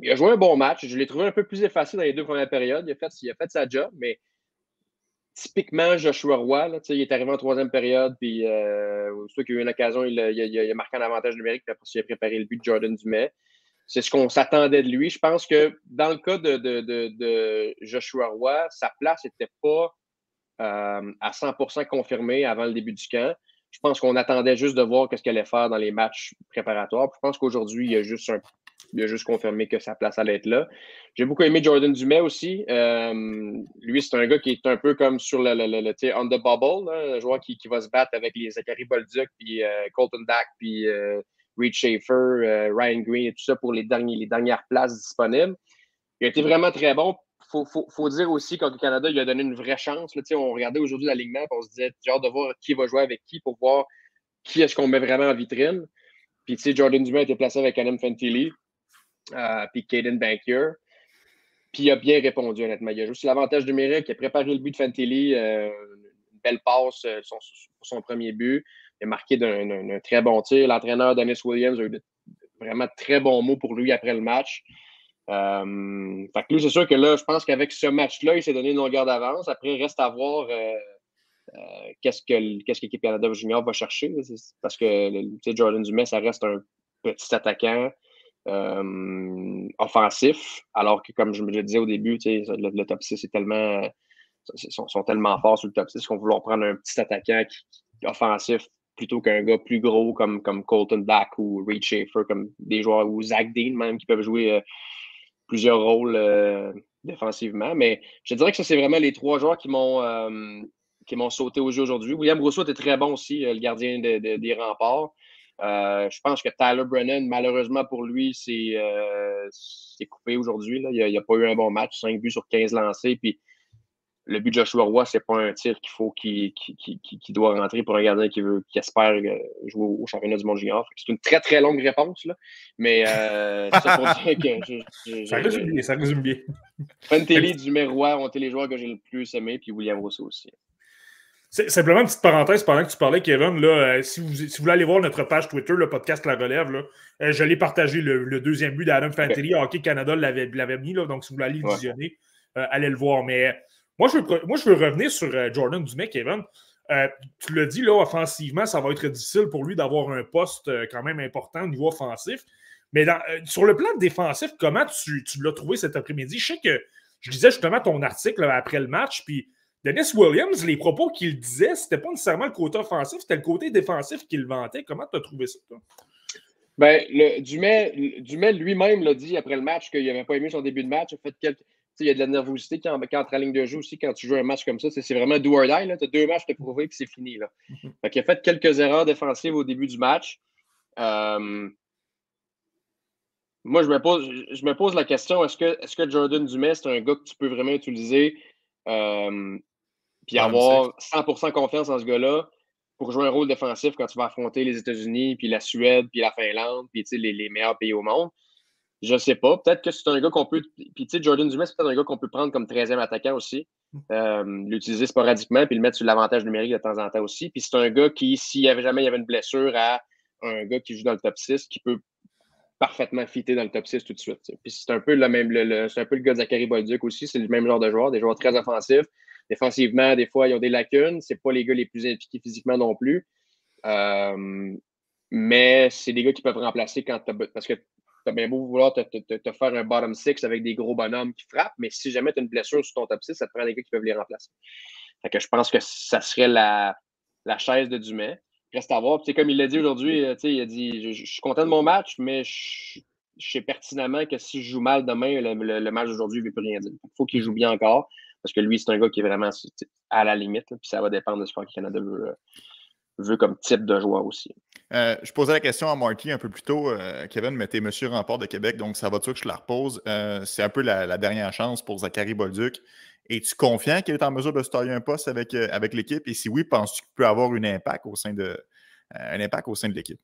Il a joué un bon match. Je l'ai trouvé un peu plus effacé dans les deux premières périodes. Il a fait, il a fait sa job, mais typiquement Joshua Roy, il est arrivé en troisième période, puis euh, qu'il a eu une occasion, il a, marqué un avantage numérique, puis après, a préparé le but de Jordan Dumais. C'est ce qu'on s'attendait de lui. Je pense que dans le cas de, de, Joshua Roy, sa place n'était pas euh, à 100% confirmée avant le début du camp. Je pense qu'on attendait juste de voir ce qu'elle allait faire dans les matchs préparatoires. je pense qu'aujourd'hui, il y a juste un il a juste confirmé que sa place allait être là. J'ai beaucoup aimé Jordan Dumais aussi. Euh, lui, c'est un gars qui est un peu comme sur le, le, le, on the bubble, un joueur qui, qui, va se battre avec les Zachary Bolduc, puis euh, Colton Dack, puis euh, Reed Schaefer, Ryan Green et tout ça pour les, derniers, les dernières places disponibles. il a été vraiment très bon. Il faut, dire aussi qu'au Canada, il a donné une vraie chance. Là, on regardait aujourd'hui l'alignement et on se disait hâte de voir qui va jouer avec qui pour voir qui est-ce qu'on met vraiment en vitrine. Puis, tu sais, Jordan Dumas a été placé avec Adam Fentilly, puis Caden Bankier. Puis, il a bien répondu, honnêtement. Il a juste l'avantage numérique, il a préparé le but de Fentilly, euh, une belle passe euh, pour son premier but. Il a marqué d'un très bon tir. L'entraîneur Dennis Williams a eu vraiment très bons mots pour lui après le match. Euh, fait que lui, c'est sûr que là, je pense qu'avec ce match-là, il s'est donné une longueur d'avance. Après, reste à voir euh, qu'est-ce que qu'est-ce l'équipe Canada Junior va chercher. Parce que Jordan Dumais, ça reste un petit attaquant offensif. Alors que, comme je me le disais au début, le, top 6 est tellement. Sont, sont, tellement forts sur le top 6 qu'on voulait prendre un petit attaquant offensif plutôt qu'un gars plus gros comme, comme Colton Black ou Reed Schaefer, comme des joueurs, ou Zach Dean même, qui peuvent jouer plusieurs rôles euh, défensivement. Mais je dirais que ça, c'est vraiment les trois joueurs qui m'ont euh, qui m'ont sauté au jeu aujourd'hui. William Rousseau était très bon aussi, euh, le gardien des remparts. Je pense que Tyler Brennan, malheureusement pour lui, c'est coupé aujourd'hui. Il n'a a pas eu un bon match, 5 buts sur 15 lancés. Puis le but de Joshua Roy, c'est pas un tir qu'il faut qu'il doit rentrer pour un gardien qui veut qui espère euh, jouer au, championnat du monde junior. C'est une très très longue réponse, là. Mais euh, ça pour dire que ça résume bien, ça résume bien. Dumérois ont été les joueurs que j'ai le plus aimé, puis William Rousseau aussi. Simplement une petite parenthèse pendant que tu parlais, Kevin. Là, euh, si, vous, si, vous, voulez aller voir notre page Twitter, le podcast La Relève, là, je l'ai partagé le, deuxième but d'Adam Fantelli. Hockey Canada l'avait mis, là, donc si vous voulez aller le visionner, allez le voir. Mais moi, je veux, moi, je veux revenir sur euh, Jordan Dumais, Kevin. Euh, tu l'as dit, là, offensivement, ça va être difficile pour lui d'avoir un poste euh, quand même important au niveau offensif. Mais sur le plan défensif, comment tu, l'as trouvé cet après-midi? Je sais que je lisais justement ton article après le match, puis Dennis Williams, les propos qu'il disait, c'était pas nécessairement le côté offensif, c'était le côté défensif qu'il vantait. Comment tu as trouvé ça, toi? Ben, le, Dumais, lui-même l'a dit après le match qu'il n'avait pas aimé son début de match. Il fait quelques, il y a de la nervosité quand, quand entre la ligne de jeu aussi quand tu joues un match comme ça. C'est vraiment do or die. Tu as deux matchs de prouver puis c'est fini. Là. Mhm. il a fait quelques erreurs défensives au début du match. Euh, moi, je me, pose, je me pose la question est-ce que, est que Jordan Dumais, c'est un gars que tu peux vraiment utiliser? Euh, puis avoir 100% confiance en ce gars-là pour jouer un rôle défensif quand tu vas affronter les États-Unis, puis la Suède, puis la Finlande, puis les, les meilleurs pays au monde? Je sais pas. Peut-être que c'est un gars qu'on peut. Puis, tu sais, Jordan Dumais, c'est peut-être un gars qu'on peut prendre comme 13e attaquant aussi. Euh, l'utiliser sporadiquement, puis le mettre sur l'avantage numérique de temps en temps aussi. Puis, c'est un gars qui, s'il y avait jamais il y avait une blessure à un gars qui joue dans le top 6, qui peut parfaitement fitter dans le top 6 tout de suite. Puis, c'est un peu le même. Le, c'est un peu le gars de Zachary Bolduc aussi. C'est le même genre de joueur, des joueurs très offensifs. Défensivement, des fois, ils ont des lacunes. C'est pas les gars les plus impliqués physiquement non plus. Euh, mais c'est des gars qui peuvent remplacer quand parce que tu as bien beau vouloir te, faire un bottom six avec des gros bonhommes qui frappent, mais si jamais tu as une blessure sur ton top 6, ça te prend des gars qui peuvent les remplacer. Je pense que ça serait la, la chaise de Dumais. Reste à voir. comme il l'a dit aujourd'hui, euh, il a dit je, suis content de mon match, mais je, sais pertinemment que si je joue mal demain, le, match d'aujourd'hui ne veut plus rien dire. Il faut qu'il joue bien encore, parce que lui, c'est un gars qui est vraiment à la limite, puis ça va dépendre de ce que Canada veut, euh, veut comme type de joueur aussi. Euh, je posais la question à Marty un peu plus tôt. Euh, Kevin mettait Monsieur Remport de Québec, donc ça va de que je la repose? Euh, c'est un peu la, dernière chance pour Zachary Bolduc. Es-tu confiant qu'il est en mesure de se tailler un poste avec, avec l'équipe? Et si oui, penses-tu qu'il peut avoir une impact au sein de, un impact au sein de l'équipe?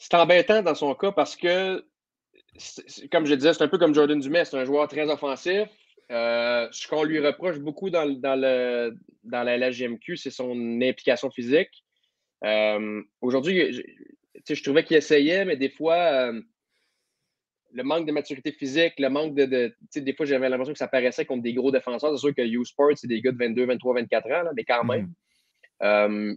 c'est embêtant dans son cas parce que, comme je disais, c'est un peu comme Jordan Dumais, c'est un joueur très offensif. Euh, ce qu'on lui reproche beaucoup dans, dans, le, dans la LGMQ, c'est son implication physique. Euh, aujourd'hui, je, je, trouvais qu'il essayait, mais des fois, euh, le manque de maturité physique, le manque de. des fois, j'avais l'impression que ça paraissait contre des gros défenseurs. C'est sûr que U-Sport, c'est des gars de 22, 23, 24 ans, là, mais quand même. Mm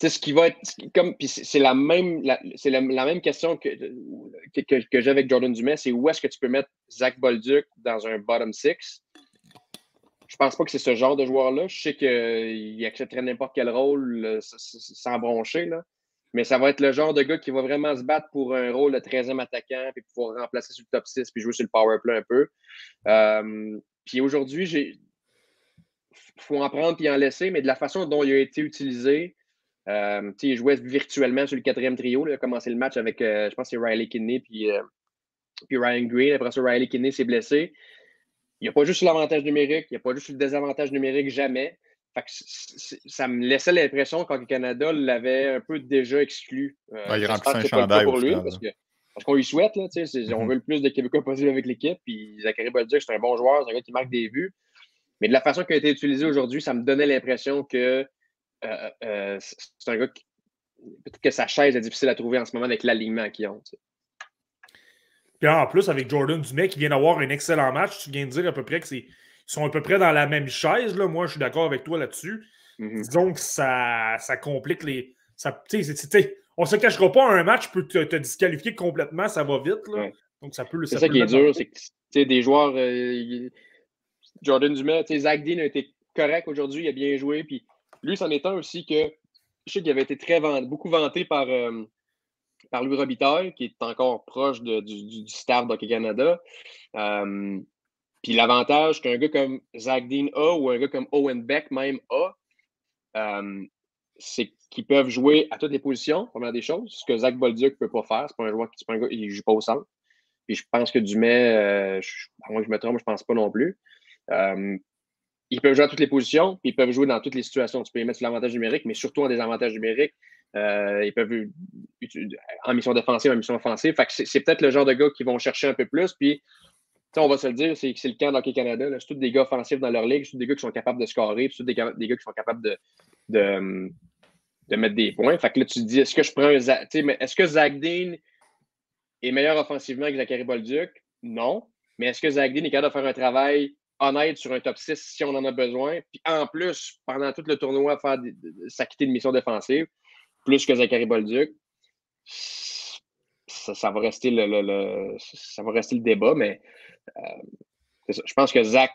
ce qui va être comme c'est la même c'est la, même question que, que, que, j'ai avec Jordan Dumais, c'est où est-ce que tu peux mettre Zach Bolduc dans un bottom six? Je pense pas que c'est ce genre de joueur-là. Je sais qu'il accepterait n'importe quel rôle sans broncher, là. mais ça va être le genre de gars qui va vraiment se battre pour un rôle de 13e attaquant, puis pouvoir remplacer sur le top 6, puis jouer sur le power play un peu. Euh, puis aujourd'hui, j'ai faut en prendre puis en laisser, mais de la façon dont il a été utilisé, Euh, il jouait virtuellement sur le quatrième trio. Il a commencé le match avec, je pense, c'est Riley Kinney puis, puis Ryan Green. Après ça, Riley Kinney s'est blessé. Il n'y a pas juste l'avantage numérique, il n'y a pas juste le désavantage numérique, jamais. ça me laissait l'impression qu'en Canada l'avait un peu déjà exclu. il remplit un chandail pour lui. Parce que parce qu'on lui souhaite, là, on mm-hmm. veut le plus de Québécois possible avec l'équipe. Puis Zachary Bolduc, c'est un bon joueur, c'est un gars qui marque des buts. Mais de la façon qu'il a été utilisé aujourd'hui, ça me donnait l'impression que euh, euh, c'est un gars qui. Peut-être que sa chaise est difficile à trouver en ce moment avec l'alignement qu'ils ont. Puis en plus, avec Jordan Dumais qui vient d'avoir un excellent match, tu viens de dire à peu près qu'ils sont à peu près dans la même chaise. Là. Moi, je suis d'accord avec toi là-dessus. Mm-hmm. Disons que ça, ça complique les. Ça, on se cachera pas, un match peut te, disqualifier complètement, ça va vite. Là. Donc ça peut C'est ça, qui est dur, c'est que des joueurs. Euh, Jordan Dumais, Zach Dean a été correct aujourd'hui, il a bien joué. Puis lui, c'en est aussi que je sais qu'il avait été très beaucoup vanté par, euh, par Louis Robitaille, qui est encore proche du, staff d'Hockey Canada. Euh, puis l'avantage qu'un gars comme Zach Dean a ou un gars comme Owen Beck même a, c'est qu'ils peuvent jouer à toutes les positions, première des choses, ce que Zach Bolduc ne peut pas faire. C'est pas un joueur qui il joue pas au centre. Puis je pense que Dumais, euh, moi je me trompe, je pense pas non plus. Euh, ils peuvent jouer à toutes les positions, puis ils peuvent jouer dans toutes les situations. Tu peux les mettre sur l'avantage numérique, mais surtout en désavantage numérique. Euh, ils peuvent en mission défensive, en mission offensive. Fait que c'est peut-être le genre de gars qui vont chercher un peu plus. Puis, on va se le dire, c'est le cas d'Hockey Canada. C'est tous des gars offensifs dans leur ligue, c'est tous des gars qui sont capables de scorer, c'est tous des, gars qui sont capables de mettre des points. Fait que là, tu te dis, est-ce que je prends un. Est-ce que Zach Dean est meilleur offensivement que Zachary Bolduc? Non. Mais est-ce que Zach Dean est capable de faire un travail honnête sur un top 6 si on en a besoin? Puis en plus, pendant tout le tournoi, faire s'acquitter de mission défensive, plus que Zachary Bolduc? Ça, va rester le, ça va rester le débat, mais euh, je pense que Zach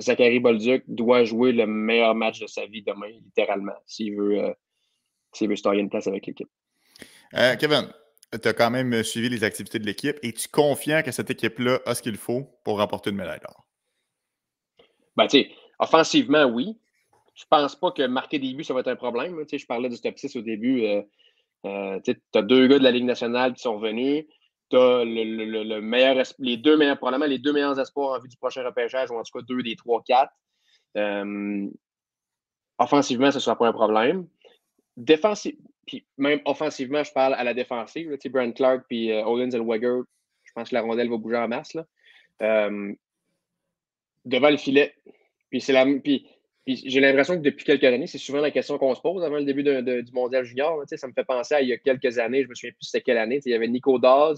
Zachary Bolduc doit jouer le meilleur match de sa vie demain, littéralement, s'il veut, euh, veut se une place avec l'équipe. Euh, Kevin, tu as quand même suivi les activités de l'équipe. et tu Es confiant que cette équipe-là a ce qu'il faut pour remporter une médaille d'or? Ben, tu offensivement, oui. Je pense pas que marquer des buts, ça va être un problème. Sais, je parlais du top 6 au début. Euh, tu as deux gars de la Ligue nationale qui sont venus tu as le, meilleur, les deux meilleurs, probablement les deux meilleurs espoirs en vue du prochain repêchage, ou en tout cas deux des trois, quatre. Euh, offensivement, ce ne sera pas un problème. Défensif, puis même offensivement, je parle à la défensive. sais, Brent Clark puis euh, Owens Wegger, je pense que la rondelle va bouger en masse. Là. Euh, devant le filet. Puis c'est. Puis, j'ai l'impression que depuis quelques années, c'est souvent la question qu'on se pose avant le début du mondial junior. ça me fait penser à il y a quelques années, je me souviens plus c'était quelle année. Il y avait Nico Dawes,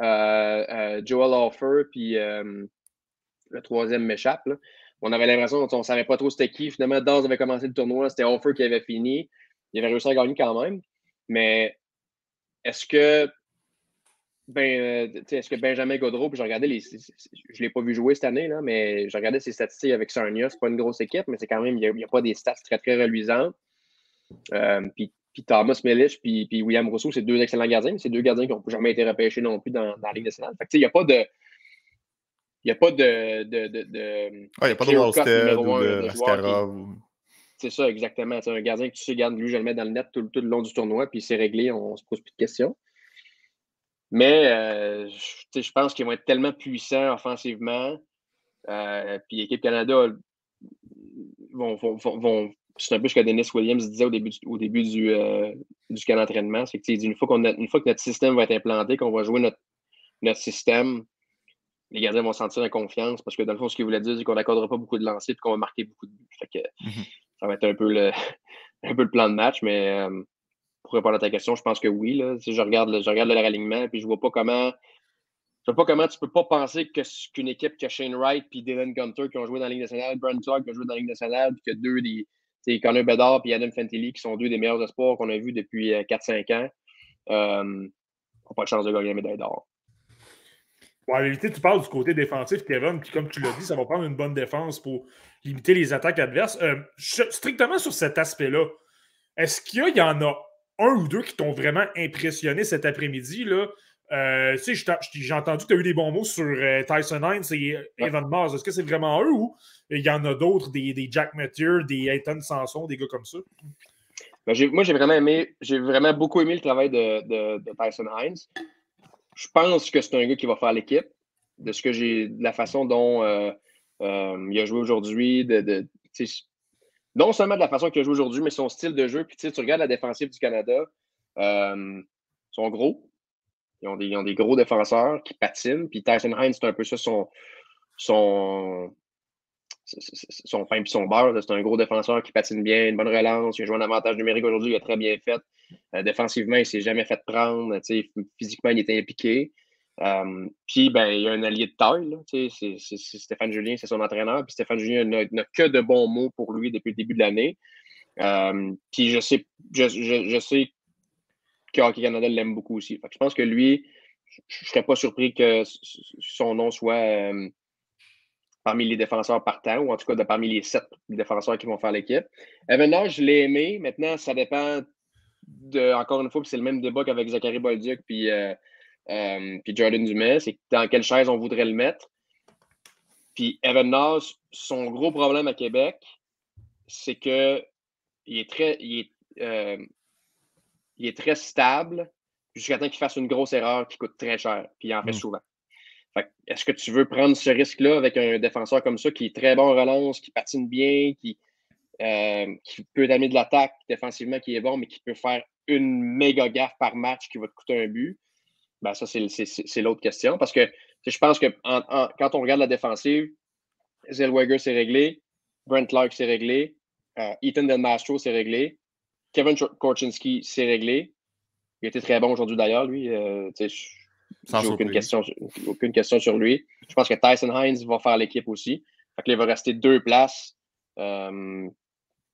euh, euh, Joel Offer, puis euh, le troisième m'échappe. On avait l'impression qu'on ne savait pas trop c'était qui. Finalement, Dawes avait commencé le tournoi, c'était Offer qui avait fini. Il avait réussi à gagner quand même. Mais est-ce que ben, est-ce que Benjamin Godreau, puis je regardais les. Je ne l'ai pas vu jouer cette année, là, mais je regardais ses statistiques avec Sarnia. Ce n'est pas une grosse équipe, mais c'est quand même, il n'y a, pas des stats très, très reluisantes. puis puis Thomas Mellish puis, puis William Rousseau, c'est deux excellents gardiens, mais c'est deux gardiens qui n'ont jamais été repêchés non plus dans, dans la Ligue nationale. Fait il n'y a pas de. Il n'y a pas de. de, de, de il n'y a pas de Wallstead ou de Mascarov. C'est ça, exactement. C'est un gardien que tu sais, garde, lui, je le mets dans le net tout, tout le long du tournoi, puis c'est réglé, on ne se pose plus de questions. Mais euh, je pense qu'ils vont être tellement puissants offensivement. Euh, puis l'équipe Canada vont, vont, vont, c'est un peu ce que Dennis Williams disait au début, du, au début du, euh, du camp d'entraînement. C'est que une fois, qu'on une fois que notre système va être implanté, qu'on va jouer notre, notre système, les gardiens vont sentir la confiance parce que dans le fond, ce qu'il voulait dire, c'est qu'on n'accordera pas beaucoup de lancers et qu'on va marquer beaucoup de buts. Mm-hmm. Ça va être un peu, le, un peu le plan de match, mais euh, pour répondre à ta question, je pense que oui. Là, si je regarde, je regarde le ralignement puis je vois pas comment. Je vois pas comment tu peux pas penser qu'une équipe qui a Shane Wright puis Dylan Gunter qui ont joué dans la Ligue nationale, Brent Clark qui a joué dans la Ligue nationale, puis que deux des, c'est Connor Bedard et Adam Fantilli qui sont deux des meilleurs espoirs qu'on a vus depuis 4-5 euh, ans. Euh, n'ont pas de chance de gagner la médaille d'or. en réalité, tu parles du côté défensif, Kevin, puis comme tu l'as dit, ça va prendre une bonne défense pour limiter les attaques adverses. Euh, strictement sur cet aspect-là, est-ce qu'il y, en a un ou deux qui t'ont vraiment impressionné cet après-midi? Là? Euh, j'ai entendu que tu as eu des bons mots sur euh, Tyson Hines et Evan Mars. Est-ce que c'est vraiment eux ou il y en a d'autres, des, des, Jack Mathieu, des Ethan Sanson, des gars comme ça? Ben, moi, j'ai vraiment aimé, j'ai vraiment beaucoup aimé le travail de, Tyson Hines. Je pense que c'est un gars qui va faire l'équipe. De ce que j'ai, de la façon dont euh, euh, il a joué aujourd'hui, de, non seulement de la façon qu'il a joué aujourd'hui, mais son style de jeu. Puis tu regardes la défensive du Canada, euh, ils sont gros. Ils ont, des, ils ont, des, gros défenseurs qui patinent. Puis Tyson Hines, c'est un peu ça son, son, son et son beurre. C'est un gros défenseur qui patine bien, une bonne relance. Il a joué un avantage numérique aujourd'hui, il a très bien fait. Euh, défensivement, il ne s'est jamais fait prendre. Physiquement, il était impliqué. Puis, ben, il y a un allié de taille. C'est Stéphane Julien, c'est son entraîneur. Puis Stéphane Julien n'a que de bons mots pour lui depuis le début de l'année. Puis je sais, que Hockey Canada l'aime beaucoup aussi. je pense que lui, je ne serais pas surpris que son nom soit parmi les défenseurs partants, ou en tout cas parmi les sept défenseurs qui vont faire l'équipe. Evan je l'ai aimé. Maintenant, ça dépend de, encore une fois, c'est le même débat qu'avec Zachary Bolduc puis, euh, euh, puis Jordan Dumais, c'est dans quelle chaise on voudrait le mettre. Puis Evan Nash, son gros problème à Québec, c'est que il est très, il est, euh, il est très stable jusqu'à temps qu'il fasse une grosse erreur qui coûte très cher, puis il en fait mm. souvent. Est-ce que tu veux prendre ce risque-là avec un défenseur comme ça qui est très bon en relance, qui patine bien, qui, euh, qui peut amener de l'attaque défensivement, qui est bon, mais qui peut faire une méga gaffe par match qui va te coûter un but? Ben, ça, c'est l'autre question. Parce que je pense que quand on regarde la défensive, Zellweger, c'est réglé. Brent Clark, c'est réglé. Euh, Ethan Del Mastro, c'est réglé. Kevin Korchinski, c'est réglé. Il était très bon aujourd'hui d'ailleurs, lui. Euh, j'ai aucune question, aucune question sur lui. Je pense que Tyson Hines va faire l'équipe aussi. Fait il va rester deux places euh,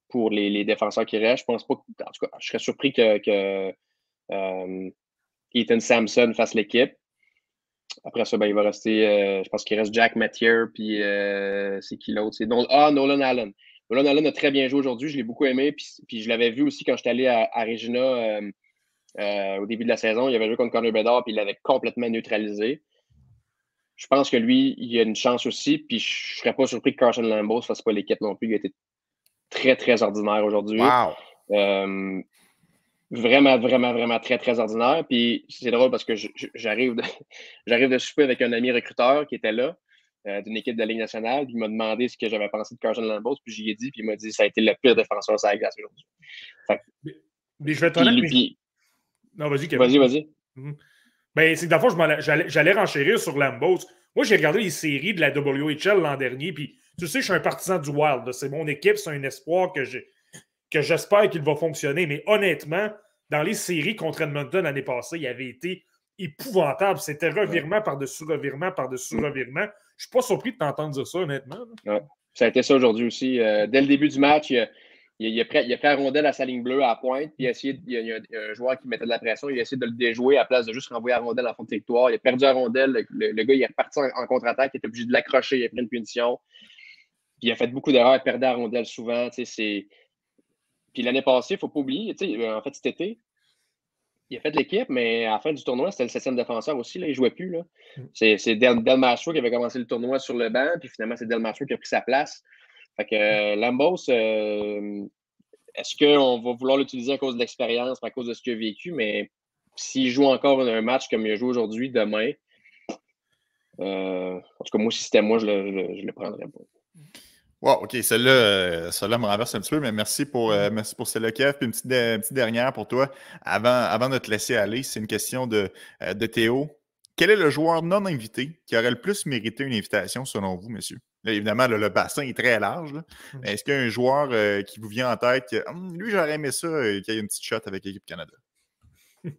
pour les, défenseurs qui restent. Je pense pas en tout cas, je serais surpris que, euh, Ethan Sampson fasse l'équipe. Après ça, ben, il va rester, euh, je pense qu'il reste Jack Mathieu, puis c'est qui l'autre? C'est ah, Nolan Allen. Nolan Allen a très bien joué aujourd'hui, je l'ai beaucoup aimé, puis, je l'avais vu aussi quand j'étais allé à, à Regina euh, au début de la saison, il avait joué contre Connor Bedard puis il l'avait complètement neutralisé. Je pense que lui, il a une chance aussi. Puis je ne serais pas surpris que Carson Lambeau ne fasse pas l'équipe non plus. Il a été très, très ordinaire aujourd'hui. Euh, vraiment, vraiment, vraiment très, très ordinaire. Puis c'est drôle parce que j'arrive de, j'arrive de souper avec un ami recruteur qui était là, euh, d'une équipe de la Ligue nationale. Puis il m'a demandé ce que j'avais pensé de Carson Lambos. Puis j'y ai dit, puis il m'a dit ça a été le pire défenseur sur la glace aujourd'hui. Mais, je vais te non, vas-y, Vas-y, vas-y. Mhm. Ben, c'est que fois, j'allais renchérir sur Lambos. Moi, j'ai regardé les séries de la WHL l'an dernier, puis tu sais, je suis un partisan du Wild. C'est mon équipe, c'est un espoir que j'espère qu'il va fonctionner. Mais honnêtement, dans les séries contre Edmonton l'année passée, il avait été épouvantable. C'était revirement par-dessus revirement par-dessus mm. revirement. Je suis pas surpris de t'entendre dire ça, honnêtement. Ça a été ça aujourd'hui aussi. Euh, dès le début du match, il il, a pris, il a la rondelle à sa ligne bleue à pointe, puis il a essayé, il y a, un joueur qui mettait de la pression, il a essayé de le déjouer à place de juste renvoyer la rondelle en fond de territoire. Il a perdu la rondelle, le, gars il est reparti en, contre-attaque, il était obligé de l'accrocher, il a pris une punition. Puis il a fait beaucoup d'erreurs, il perdait la rondelle souvent. Puis l'année passée, il ne faut pas oublier, en fait, cet été, il a fait l'équipe, mais à la fin du tournoi, c'était le septième défenseur aussi. Là, il ne jouait plus. Mm. C'est Del, Del qui avait commencé le tournoi sur le banc, puis finalement, c'est Del qui a pris sa place. Fait que euh, Lambos, euh, est-ce qu'on va vouloir l'utiliser à cause de l'expérience, à cause de ce qu'il a vécu? Mais s'il joue encore un match comme il a joué aujourd'hui, demain, euh, en tout cas, moi, si c'était moi, je le, le, prendrais pas. Wow, OK. Celle-là, me renverse un petit peu, mais merci pour, merci pour celle-là, Kev. Puis une petite, dernière pour toi. Avant, avant de te laisser aller, c'est une question de, de Théo. Quel est le joueur non invité qui aurait le plus mérité une invitation selon vous, messieurs? évidemment, le bassin est très large. Mmh. Est-ce qu'il y a un joueur euh, qui vous vient en tête que hum, lui, j'aurais aimé ça, euh, qu'il y ait une petite shot avec l'équipe Canada?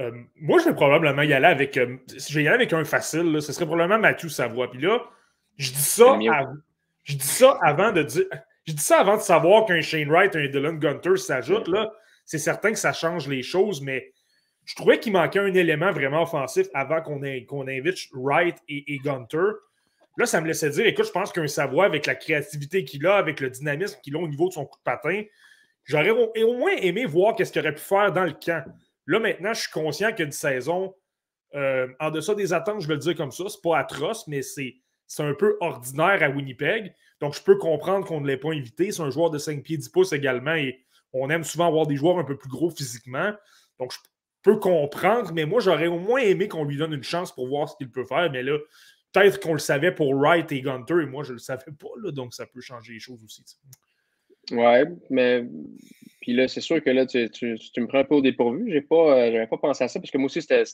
Euh, moi, je vais probablement y aller avec. si je vais y aller avec un facile, ce serait probablement Mathieu Savoie. Puis là, je dis ça, je dis ça avant de dire. Je dis ça avant de savoir qu'un Shane Wright, un Dylan Gunter s'ajoute. Là, c'est certain que ça change les choses, mais je trouvais qu'il manquait un élément vraiment offensif avant qu'on invite Wright et, et Gunter. Là, ça me laissait dire, écoute, je pense qu'un Savoie, avec la créativité qu'il a, avec le dynamisme qu'il a au niveau de son coup de patin, j'aurais au, moins aimé voir qu'est-ce qu'il aurait pu faire dans le camp. Là, maintenant, je suis conscient qu'une saison euh, en deçà des attentes, je vais le dire comme ça, c'est pas atroce, mais c'est un peu ordinaire à Winnipeg. Donc, je peux comprendre qu'on ne l'ait pas invité. C'est un joueur de 5 pieds 10 pouces également et on aime souvent avoir des joueurs un peu plus gros physiquement. Donc, je peux comprendre, mais moi, j'aurais au moins aimé qu'on lui donne une chance pour voir ce qu'il peut faire. Mais là, peut-être qu'on le savait pour Wright et Gunter, et moi, je ne le savais pas. donc, ça peut changer les choses aussi. Ouais, mais puis là, c'est sûr que là, tu, me prends un peu au dépourvu. J'ai pas, euh, pas pensé à ça parce que moi aussi, c'était,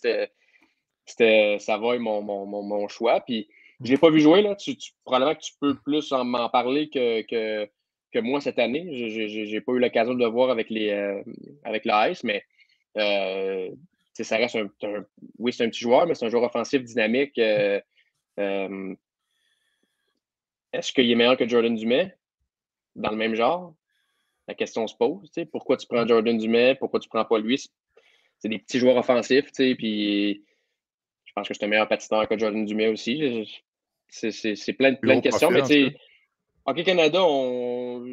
c'était, ça va mon, mon, mon, choix. Puis je l'ai pas vu jouer. Là. Tu, probablement que tu peux plus m'en parler que, que, que, moi cette année. Je n'ai pas eu l'occasion de le voir avec, les, euh, avec la Ice, mais euh, ça reste un, Oui, c'est un petit joueur, mais c'est un joueur offensif dynamique. Est-ce qu'il est meilleur que Jordan Dumais? dans le même genre, la question se pose. Pourquoi tu prends Jordan Dumais? Pourquoi tu ne prends pas lui? C'est des petits joueurs offensifs, puis pense que c'est un meilleur patineur que Jordan Dumais aussi. C'est plein, de, plein de questions. Mais tu sais, Hockey Canada, on,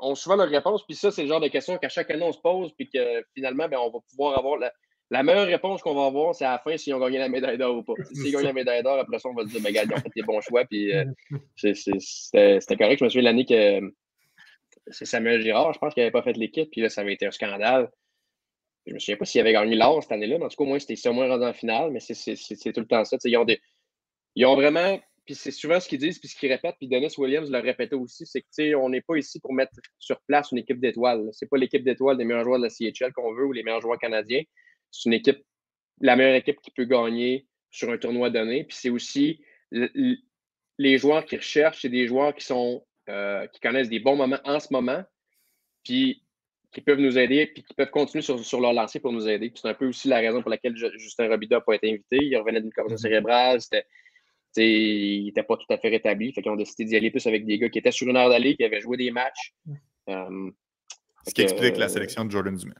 on souvent leur réponse, puis ça, c'est le genre de questions qu'à chaque année, on se pose, puis que finalement, ben, on va pouvoir avoir la, la meilleure réponse qu'on va avoir, c'est à la fin s'ils ont gagné la médaille d'or ou pas. S'ils gagnent la médaille d'or, après ça, on va se dire, ben, ils ont fait des bons choix. Puis euh, c'était correct. Je me souviens l'année que c'est Samuel Girard, je pense qu'il n'avait pas fait l'équipe. Puis là, ça avait été un scandale. Je me souviens pas s'il avait gagné l'or cette année-là, mais en tout cas, au moins, c'était au moins rendu en finale. Mais c'est tout le temps ça. Ils ont, des, ils ont vraiment. Puis c'est souvent ce qu'ils disent, puis ce qu'ils répètent, puis Dennis Williams le répétait aussi, c'est que on n'est pas ici pour mettre sur place une équipe d'étoiles. C'est pas l'équipe d'étoiles des meilleurs joueurs de la CHL qu'on veut ou les meilleurs joueurs canadiens c'est une équipe, la meilleure équipe qui peut gagner sur un tournoi donné. Puis c'est aussi les joueurs qui recherchent, c'est des joueurs qui sont euh, qui connaissent des bons moments en ce moment, puis qui peuvent nous aider, puis qui peuvent continuer sur, leur lancée pour nous aider. C'est un peu aussi la raison pour laquelle Justin Robida n'a pas été invité. Il revenait d'une commotion mm-hmm. cérébrale, il n'était pas tout à fait rétabli. Fait qu'ils ont décidé d'y aller plus avec des gars qui étaient sur une heure d'aller, qui avaient joué des matchs. Mm. Euh, Ce qui explique la sélection de Jordan Dumais.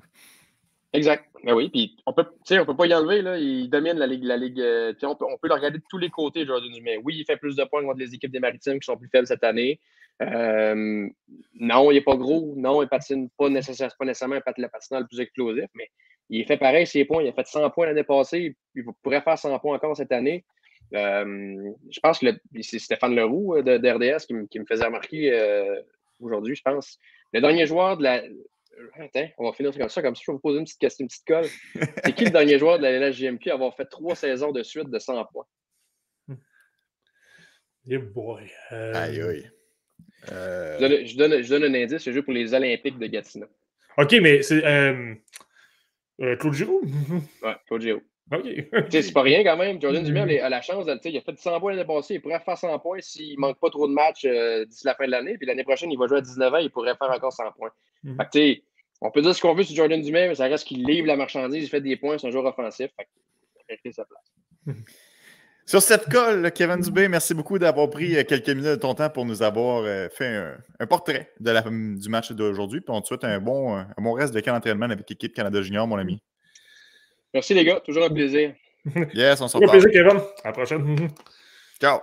Exact. Ben oui, puis on peut, on peut pas y enlever. Là. Il domine la Ligue. La ligue euh, on, peut, on peut le regarder de tous les côtés, Jordan Dumais. Oui, il fait plus de points contre les équipes des Maritimes qui sont plus faibles cette année. Euh, non, il n'est pas gros. Non, il patine pas, nécessaire, pas nécessairement le patineur le plus explosif, mais il fait pareil ses points. Il a fait 100 points l'année passée. Il pourrait faire 100 points encore cette année. Euh, je pense que c'est Stéphane Leroux de, RDS qui, qui, me faisait remarquer aujourd'hui, je pense. Le dernier joueur de la, Attends, on va finir comme ça. Comme ça, je vais vous poser une petite question, une petite colle. C'est qui le dernier joueur de la LHJMQ à avoir fait trois saisons de suite de 100 points? Yeah boy. Euh, aïe, aïe. Euh, je, donne, je, donne, un indice, c'est juste pour les Olympiques de Gatineau. OK, mais c'est euh, Claude Giroux? ouais, Claude Giroux. c'est pas rien quand même. Jordan Dumais a la chance, il a fait 100 points l'année passée. Il pourrait faire 100 points s'il manque pas trop de matchs d'ici la fin de l'année. Puis l'année prochaine, il va jouer à 19 ans, il pourrait faire encore 100 points. Mhm. on peut dire ce qu'on veut sur Jordan Dumais, mais ça reste qu'il livre la marchandise, il fait des points, c'est un joueur offensif. Fait sa place. Sur cette colle, Kevin Dubé, merci beaucoup d'avoir pris euh, quelques minutes de ton temps pour nous avoir euh, fait un, portrait de la, du match d'aujourd'hui. Puis on te souhaite un bon, un bon reste de camp d'entraînement avec l'équipe Canada Junior, mon ami. Merci les gars, toujours un plaisir. Yes, on se revoit. Un plaisir, Kevin. À la prochaine. Ciao.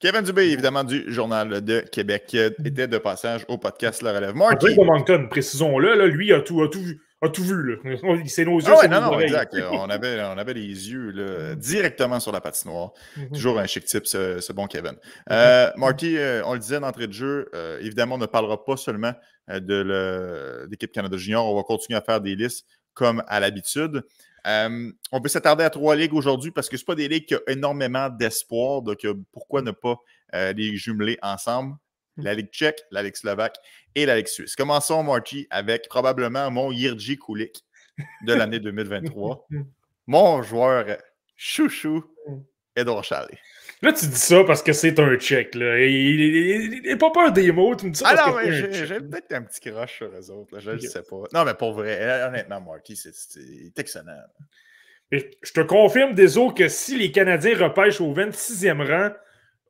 Kevin Dubé, évidemment, du Journal de Québec, était de passage au podcast La Relève. Marky. Moncton, précisons-le, là, lui a tout, a tout vu. A tout vu C'est nos yeux. Ah ouais, non, non, exact. on, avait, on avait les yeux là, directement sur la patinoire. Mhm. Toujours un chic type, ce, bon Kevin. Euh, Marty, euh, on le disait d'entrée de jeu, euh, évidemment, on ne parlera pas seulement euh, de l'équipe Canada Junior. On va continuer à faire des listes comme à l'habitude. Euh, on peut s'attarder à trois ligues aujourd'hui parce que ce pas des ligues qui ont énormément d'espoir. Donc, euh, pourquoi ne pas euh, les jumeler ensemble? La Ligue tchèque, la Ligue slovaque et la Ligue suisse. Commençons, Marty, avec probablement mon Yirji Kulik de l'année 2023. mon joueur chouchou, Edouard Chalet. Là, tu dis ça parce que c'est un check. Là. Il n'est pas peur des mots. Tu me dis ça ah non, mais j'ai peut-être un petit crush sur eux autres. Je ne sais pas. Non, mais pour vrai, honnêtement, Marty, c'est excellent. je te confirme, Désolé, que si les Canadiens repêchent au 26e rang,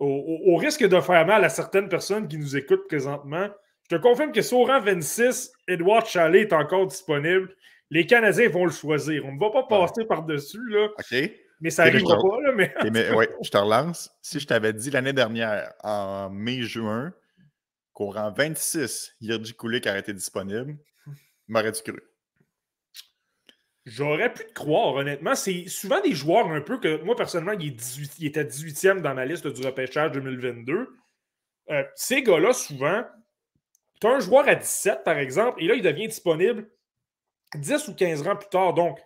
au, risque de faire mal à certaines personnes qui nous écoutent présentement, je te confirme que si au rang 26, Edouard Chalet est encore disponible, les Canadiens vont le choisir. On ne va pas passer par-dessus. là. OK. Mais ça n'arrivera pas, là. Mais... je te relance. Si je t'avais dit l'année dernière, en mai-juin, qu'au rang 26, Yerji Kulik aurait été disponible, m'aurais-tu cru? J'aurais pu te croire, honnêtement. C'est souvent des joueurs un peu que moi, personnellement, il, est 18, il était 18e dans ma liste du repêchage 2022. Euh, ces gars-là, souvent, tu as un joueur à 17, par exemple, et là, il devient disponible 10 ou 15 ans plus tard. Donc,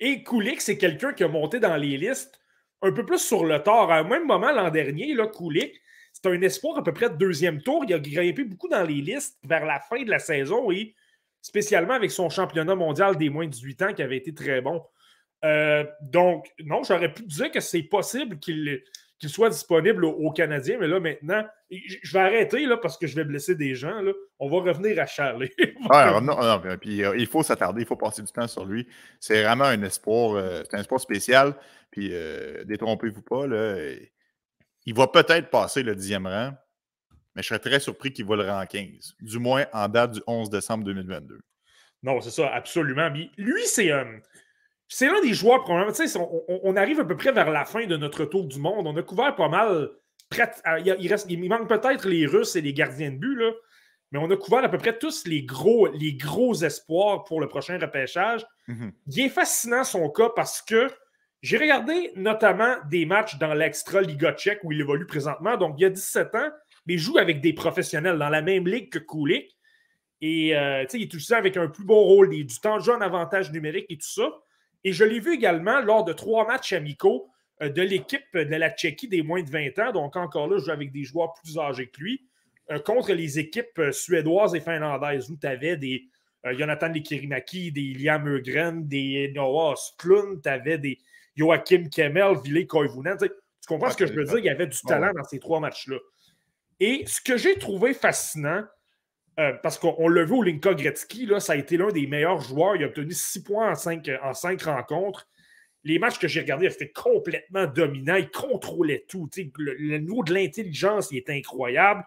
et Kulik, c'est quelqu'un qui a monté dans les listes un peu plus sur le tard. À un même moment, l'an dernier, là, Kulik, c'était un espoir à peu près de deuxième tour. Il a grimpé beaucoup dans les listes vers la fin de la saison et spécialement avec son championnat mondial des moins de 18 ans qui avait été très bon. Euh, donc, non, j'aurais pu dire que c'est possible qu'il soit disponible aux, Canadiens, mais là, maintenant, je vais arrêter là, parce que je vais blesser des gens. On va revenir à Charlie. non, puis, euh, il faut s'attarder, il faut passer du temps sur lui. C'est vraiment un espoir, euh, c'est un espoir spécial. Puis, détrompez-vous pas, il va peut-être passer le dixième rang, mais je serais très surpris qu'il va le rang 15, du moins en date du 11 décembre 2022. Non, c'est ça, absolument. lui, c'est c'est l'un des joueurs, probablement. On, on, arrive à peu près vers la fin de notre tour du monde. On a couvert pas mal. Euh, il, reste, il manque peut-être les Russes et les gardiens de but, là, mais on a couvert à peu près tous les gros, les gros espoirs pour le prochain repêchage. Mhm. Il est fascinant son cas parce que j'ai regardé notamment des matchs dans l'extra Liga tchèque où il évolue présentement. Donc, il y a 17 ans, mais il joue avec des professionnels dans la même ligue que Kulik. Et euh, il est tout ça avec un plus bon rôle, du temps de jeu en avantage numérique et tout ça. Et je l'ai vu également lors de trois matchs amicaux euh, de l'équipe de la Tchéquie des moins de 20 ans. Donc, encore là, je joue avec des joueurs plus âgés que lui, euh, contre les équipes euh, suédoises et finlandaises où tu avais des Jonathan Lekirimaki, des Liam Eugren, des Noah Sklund, tu avais des Joachim Kemmel, Ville Koivunen. Tu comprends ce que je veux dire? Il y avait du talent dans ces trois matchs-là. Et ce que j'ai trouvé fascinant, euh, parce qu'on l'a vu au Linka Gretzky, là, ça a été l'un des meilleurs joueurs. Il a obtenu 6 points en 5 en cinq rencontres. Les matchs que j'ai regardés, étaient complètement dominant. Il contrôlait tout. Le, niveau de l'intelligence, il était incroyable.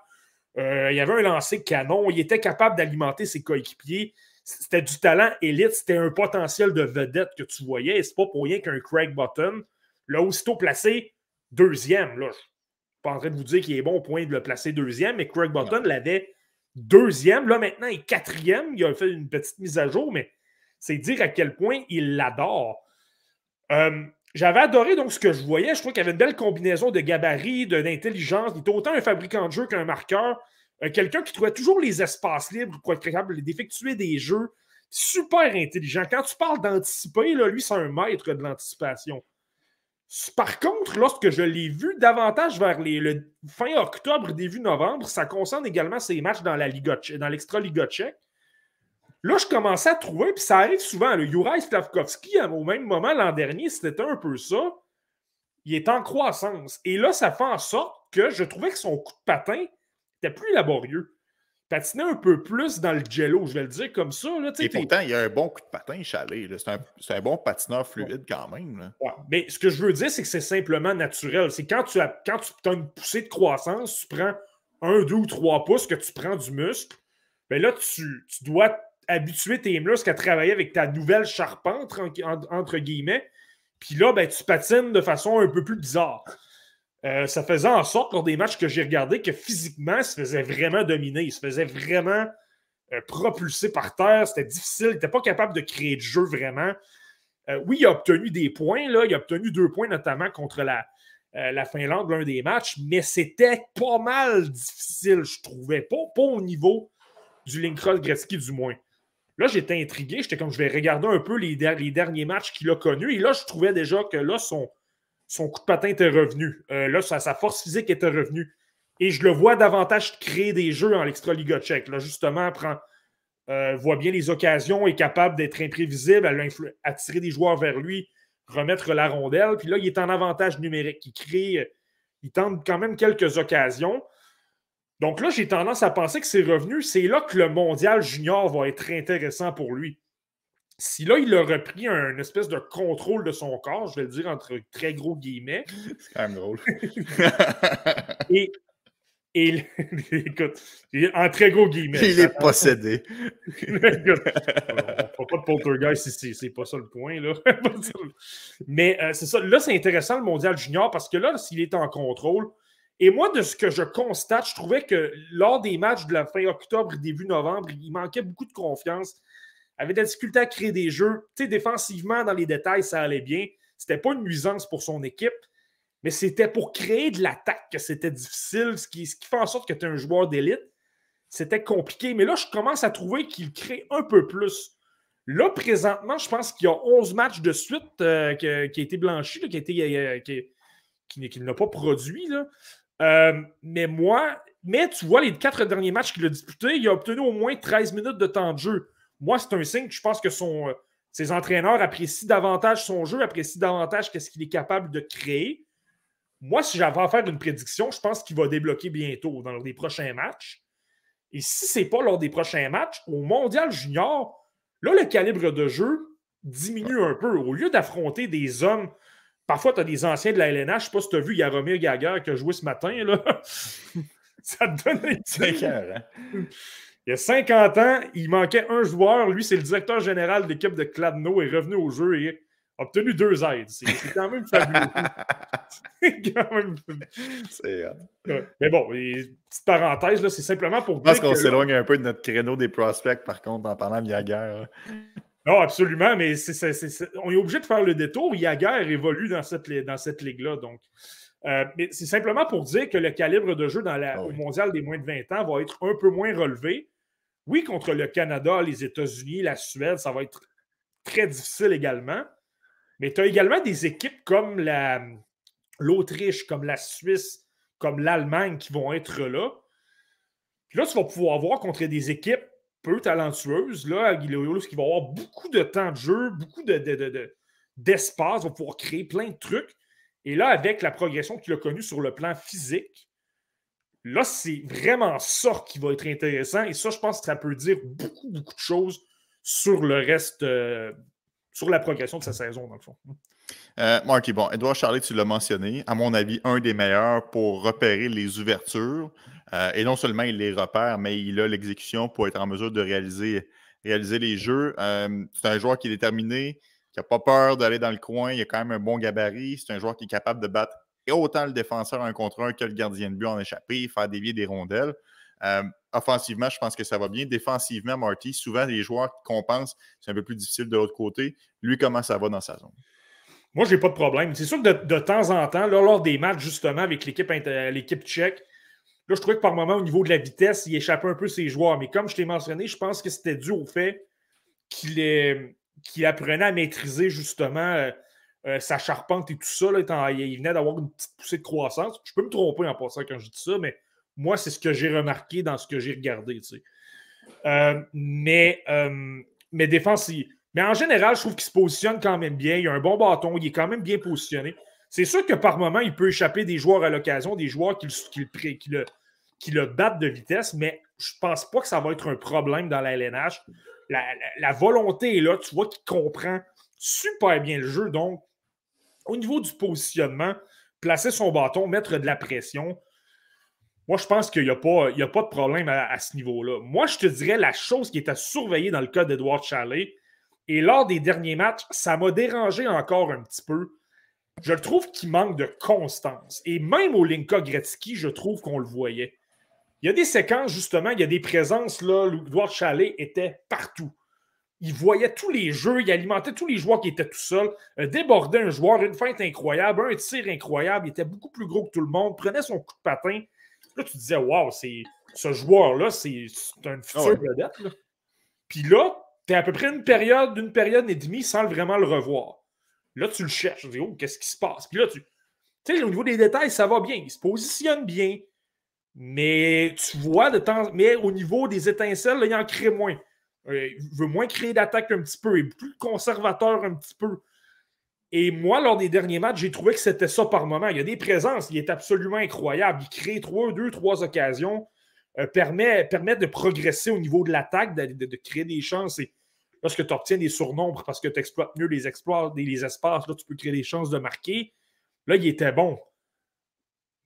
Euh, il y avait un lancer canon. Il était capable d'alimenter ses coéquipiers. C'était du talent élite. C'était un potentiel de vedette que tu voyais. Et c'est pas pour rien qu'un Craig Button l'a aussitôt placé deuxième. Là. Pas en train de vous dire qu'il est bon au point de le placer deuxième, mais Craig Button l'avait deuxième. Là, maintenant, il est quatrième. Il a fait une petite mise à jour, mais c'est dire à quel point il l'adore. Euh, j'avais adoré donc ce que je voyais. Je trouvais qu'il y avait une belle combinaison de gabarit, d'intelligence. Il était autant un fabricant de jeu qu'un marqueur. Euh, quelqu'un qui trouvait toujours les espaces libres pour être capable d'effectuer des jeux. Super intelligent. Quand tu parles d'anticiper, lui, c'est un maître de l'anticipation. Par contre, lorsque je l'ai vu davantage vers le fin octobre, début novembre, ça concerne également ses matchs dans la Liga, dans l'extra Liga tchèque. Là, je commençais à trouver, puis ça arrive souvent, le Juraj Slavkovski, au même moment l'an dernier, c'était un peu ça. Il est en croissance. Et là, ça fait en sorte que je trouvais que son coup de patin était plus laborieux patiner un peu plus dans le jello, je vais le dire comme ça. Là, Et pourtant, il y a un bon coup de patin chalé. C'est un, bon patineur fluide quand même. Mais ce que je veux dire, c'est que c'est simplement naturel. C'est quand tu as, quand tu as une poussée de croissance, tu prends un, deux ou trois pouces que tu prends du muscle, bien là, tu, dois habituer tes muscles à travailler avec ta nouvelle charpente, entre guillemets. Puis là, ben, tu patines de façon un peu plus bizarre. Euh, ça faisait en sorte, pour des matchs que j'ai regardés, que physiquement, il se faisait vraiment dominer. Il se faisait vraiment euh, propulser par terre. C'était difficile. Il n'était pas capable de créer de jeu vraiment. Euh, oui, il a obtenu des points. Là. Il a obtenu deux points, notamment contre la, la Finlande, l'un des matchs, mais c'était pas mal difficile, je trouvais. Pas, au niveau du Linkroll Gretzky, du moins. Là, j'étais intrigué. J'étais comme, je vais regarder un peu les, les derniers matchs qu'il a connus. Et là, je trouvais déjà que là, son, son coup de patin était revenu. Euh, là, sa, force physique était revenue. Et je le vois davantage créer des jeux en l'extra Liga tchèque. Là, justement, prend, euh, voit bien les occasions, est capable d'être imprévisible, attirer des joueurs vers lui, remettre la rondelle. Puis là, il est en avantage numérique. Il crée, euh, il tente quand même quelques occasions. Donc là, j'ai tendance à penser que c'est revenu. C'est là que le mondial junior va être intéressant pour lui si là, il a repris un espèce de contrôle de son corps, je vais le dire entre très gros guillemets. C'est quand même drôle. et, et écoute, en très gros guillemets. Il est possédé. on ne pas de poltergeist ici, c'est pas ça le point. Là. Mais euh, c'est ça. Là, c'est intéressant le mondial junior parce que là, s'il est en contrôle, et moi, de ce que je constate, je trouvais que lors des matchs de la fin octobre, début novembre, il manquait beaucoup de confiance avait de la difficulté à créer des jeux. Tu défensivement, dans les détails, ça allait bien. C'était pas une nuisance pour son équipe, mais c'était pour créer de l'attaque que c'était difficile, ce qui, ce qui, fait en sorte que tu es un joueur d'élite. c'était compliqué. Mais là, je commence à trouver qu'il crée un peu plus. Là, présentement, je pense qu'il y a 11 matchs de suite euh, qui, a été blanchi, qui, a euh, qui, n'a pas produit. Euh, mais moi, mais tu vois, les quatre derniers matchs qu'il a disputés, il a obtenu au moins 13 minutes de temps de jeu. Moi, c'est un signe que je pense que son, ses entraîneurs apprécient davantage son jeu, apprécient davantage ce qu'il est capable de créer. Moi, si j'avais à faire une prédiction, je pense qu'il va débloquer bientôt dans les prochains matchs. Et si ce n'est pas lors des prochains matchs, au Mondial Junior, là, le calibre de jeu diminue un peu. Au lieu d'affronter des hommes, parfois, tu as des anciens de la LNH, je ne sais pas si tu as vu Yaromir Gaga qui a joué ce matin, là. ça te donne hein? Il y a 50 ans, il manquait un joueur. Lui, c'est le directeur général de l'équipe de Cladno, est revenu au jeu et a obtenu deux aides. C'est quand même fabuleux. c'est quand même. Mais bon, petite parenthèse, c'est simplement pour. Je pense qu'on s'éloigne un peu de notre créneau des prospects, par contre, en parlant de Yaguer. Non, absolument, mais on est obligé de faire le détour. Yaguer évolue dans cette, dans cette ligue-là. Donc. Euh, mais c'est simplement pour dire que le calibre de jeu dans la, ah mondiale des moins de 20 ans va être un peu moins relevé. Oui, contre le Canada, les États-Unis, la Suède, ça va être très difficile également. Mais tu as également des équipes comme l'Autriche, comme la Suisse, comme l'Allemagne qui vont être là. Puis là, tu vas pouvoir voir contre des équipes peu talentueuses, là, qui vont avoir beaucoup de temps de jeu, beaucoup d'espace, de, de, vont pouvoir créer plein de trucs. Et là, avec la progression qu'il a connue sur le plan physique, là, c'est vraiment ça qui va être intéressant. Et ça, je pense que ça peut dire beaucoup, beaucoup de choses sur le reste, euh, sur la progression de sa saison, dans le fond. Euh, Marky, bon, Edouard Charlet, tu l'as mentionné, à mon avis, un des meilleurs pour repérer les ouvertures. Euh, et non seulement il les repère, mais il a l'exécution pour être en mesure de réaliser, réaliser les jeux. c'est un joueur qui est déterminé, qui n'a pas peur d'aller dans le coin. Il a quand même un bon gabarit. C'est un joueur qui est capable de battre autant le défenseur un contre un que le gardien de but en échappé, faire dévier des rondelles. Euh, offensivement, je pense que ça va bien. Défensivement, Marty, souvent les joueurs qu'on pense c'est un peu plus difficile de l'autre côté. Lui, comment ça va dans sa zone? Moi, je n'ai pas de problème. C'est sûr que de, temps en temps, lors des matchs justement avec l'équipe, tchèque, là, je trouvais que par moment, au niveau de la vitesse, il échappait un peu ses joueurs. Mais comme je t'ai mentionné, je pense que c'était dû au fait qu'il apprenait à maîtriser justement euh, euh, sa charpente et tout ça. Là, il venait d'avoir une petite poussée de croissance. Je peux me tromper en passant quand je dis ça, mais moi, c'est ce que j'ai remarqué dans ce que j'ai regardé. Euh, mais, mais défensif. Mais en général, je trouve qu'il se positionne quand même bien. Il a un bon bâton, il est quand même bien positionné. C'est sûr que par moment, il peut échapper des joueurs à l'occasion, des joueurs qui, le, qui le battent de vitesse, mais je pense pas que ça va être un problème dans la LNH la, volonté est là. Tu vois qu'il comprend super bien le jeu. Donc, au niveau du positionnement, placer son bâton, mettre de la pression, moi, je pense qu'il n'y a, pas, a pas de problème à, ce niveau-là. Moi, je te dirais la chose qui est à surveiller dans le cas d'Edward Chalet, et lors des derniers matchs, ça m'a dérangé encore un petit peu. Je trouve qu'il manque de constance. Et même au Linka Gretzky, je trouve qu'on le voyait. Il y a des séquences, justement, il y a des présences, là, Edouard Chalet était partout. Il voyait tous les jeux, il alimentait tous les joueurs qui étaient tout seuls, euh, débordait un joueur, une feinte incroyable, un tir incroyable, il était beaucoup plus gros que tout le monde, prenait son coup de patin. Là, tu disais, waouh, ce joueur-là, c'est un futur ah vedette. Puis là, tu es à peu près une période, d'une période et demie sans vraiment le revoir. Là, tu le cherches, tu dis, oh, qu'est-ce qui se passe? Puis là, tu sais, au niveau des détails, ça va bien. Il se positionne bien. Mais tu vois de temps. Mais au niveau des étincelles, il en crée moins. Euh, il veut moins créer d'attaque un petit peu. Est plus conservateur un petit peu. Et moi, lors des derniers matchs, j'ai trouvé que c'était ça par moment. Il y a des présences, il est absolument incroyable. Il crée trois, deux, trois occasions, euh, permet, permet de progresser au niveau de l'attaque, de, créer des chances. Et lorsque tu obtiens des surnombres parce que tu exploites mieux les exploits, les espaces, là, tu peux créer des chances de marquer. Là, il était bon.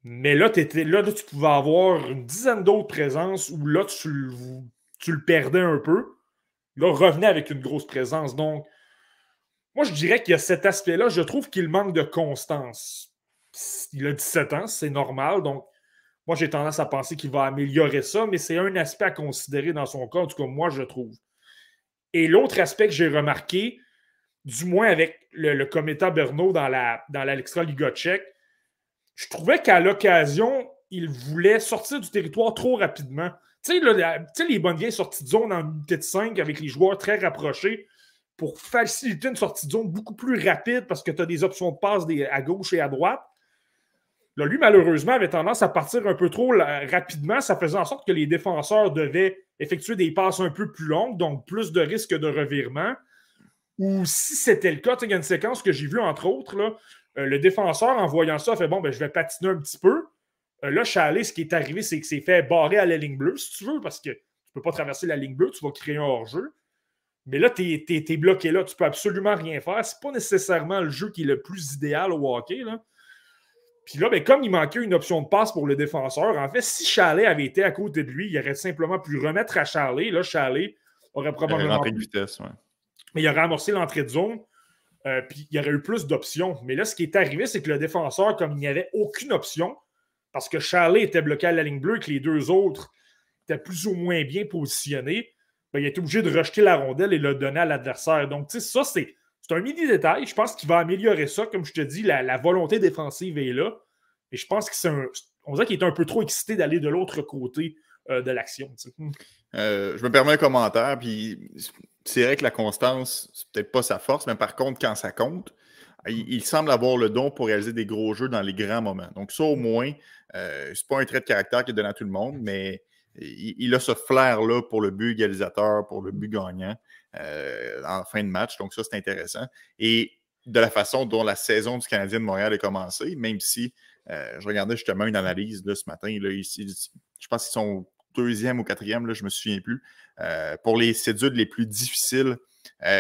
Mais là, là, tu pouvais avoir une dizaine d'autres présences où là, tu, le perdais un peu. Là, revenait avec une grosse présence. Donc, moi, je dirais qu'il y a cet aspect-là. Je trouve qu'il manque de constance. Il a 17 ans, c'est normal. Donc, moi, j'ai tendance à penser qu'il va améliorer ça, mais c'est un aspect à considérer dans son cas. En tout cas, moi, je trouve. Et l'autre aspect que j'ai remarqué, du moins avec le, le Berno dans la dans Liga tchèque, je trouvais qu'à l'occasion, il voulait sortir du territoire trop rapidement. Tu sais, les bonnes vieilles sorties de zone en unité de 5 avec les joueurs très rapprochés pour faciliter une sortie de zone beaucoup plus rapide parce que tu as des options de passe à gauche et à droite. Là, lui, malheureusement, avait tendance à partir un peu trop rapidement. Ça faisait en sorte que les défenseurs devaient effectuer des passes un peu plus longues, donc plus de risques de revirement. Ou si c'était le cas, il y a une séquence que j'ai vue, entre autres, là, euh, le défenseur, en voyant ça, fait bon, ben, je vais patiner un petit peu. Euh, là, Chalet, ce qui est arrivé, c'est que c'est fait barrer à la ligne bleue, si tu veux, parce que tu ne peux pas traverser la ligne bleue, tu vas créer un hors-jeu. Mais là, tu es, bloqué là, tu peux absolument rien faire. C'est pas nécessairement le jeu qui est le plus idéal au hockey. Là. Puis là, ben, comme il manquait une option de passe pour le défenseur, en fait, si Chalet avait été à côté de lui, il aurait simplement pu remettre à Chalet. Là, Chalet aurait probablement. Il de vitesse, ouais. Mais il aurait amorcé l'entrée de zone. Euh, puis il y aurait eu plus d'options. Mais là, ce qui est arrivé, c'est que le défenseur, comme il n'y avait aucune option, parce que Chalet était bloqué à la ligne bleue et que les deux autres étaient plus ou moins bien positionnés, ben, il été obligé de rejeter la rondelle et le donner à l'adversaire. Donc, tu sais, ça, c'est un mini-détail. Je pense qu'il va améliorer ça. Comme je te dis, la, volonté défensive est là. Et je pense que c'est un. On dirait qu'il est un peu trop excité d'aller de l'autre côté euh, de l'action. Euh, je me permets un commentaire, puis c'est vrai que la constance, c'est peut-être pas sa force, mais par contre, quand ça compte, il, semble avoir le don pour réaliser des gros jeux dans les grands moments. Donc, ça, au moins, euh, c'est pas un trait de caractère qui est donné à tout le monde, mais il, a ce flair-là pour le but égalisateur, pour le but gagnant euh, en fin de match. Donc, ça, c'est intéressant. Et de la façon dont la saison du Canadien de Montréal a commencé, même si euh, je regardais justement une analyse ce matin, là, ici, je pense qu'ils sont deuxième ou quatrième, là, je ne me souviens plus, euh, pour les cédules les plus difficiles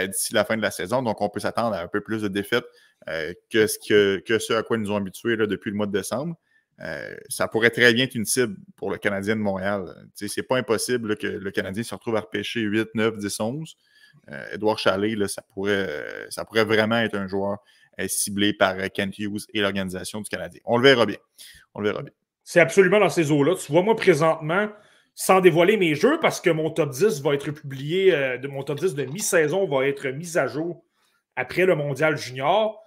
d'ici la fin de la saison. Donc, on peut s'attendre à un peu plus de défaites que, ce que, ce à quoi ils nous ont habitués depuis le mois de décembre. Euh, ça pourrait très bien être une cible pour le Canadien de Montréal. C'est pas impossible que le Canadien se retrouve à repêcher 8, 9, 10, 11. Edouard Chalet, ça, pourrait, ça pourrait vraiment être un joueur euh, ciblé par euh, Kent Hughes et l'organisation du Canadien. On le verra bien. On le verra bien. C'est absolument dans ces eaux-là. Tu vois, moi, présentement, sans dévoiler mes jeux, parce que mon top 10 va être publié, de mon top 10 de mi-saison va être mis à jour après le Mondial Junior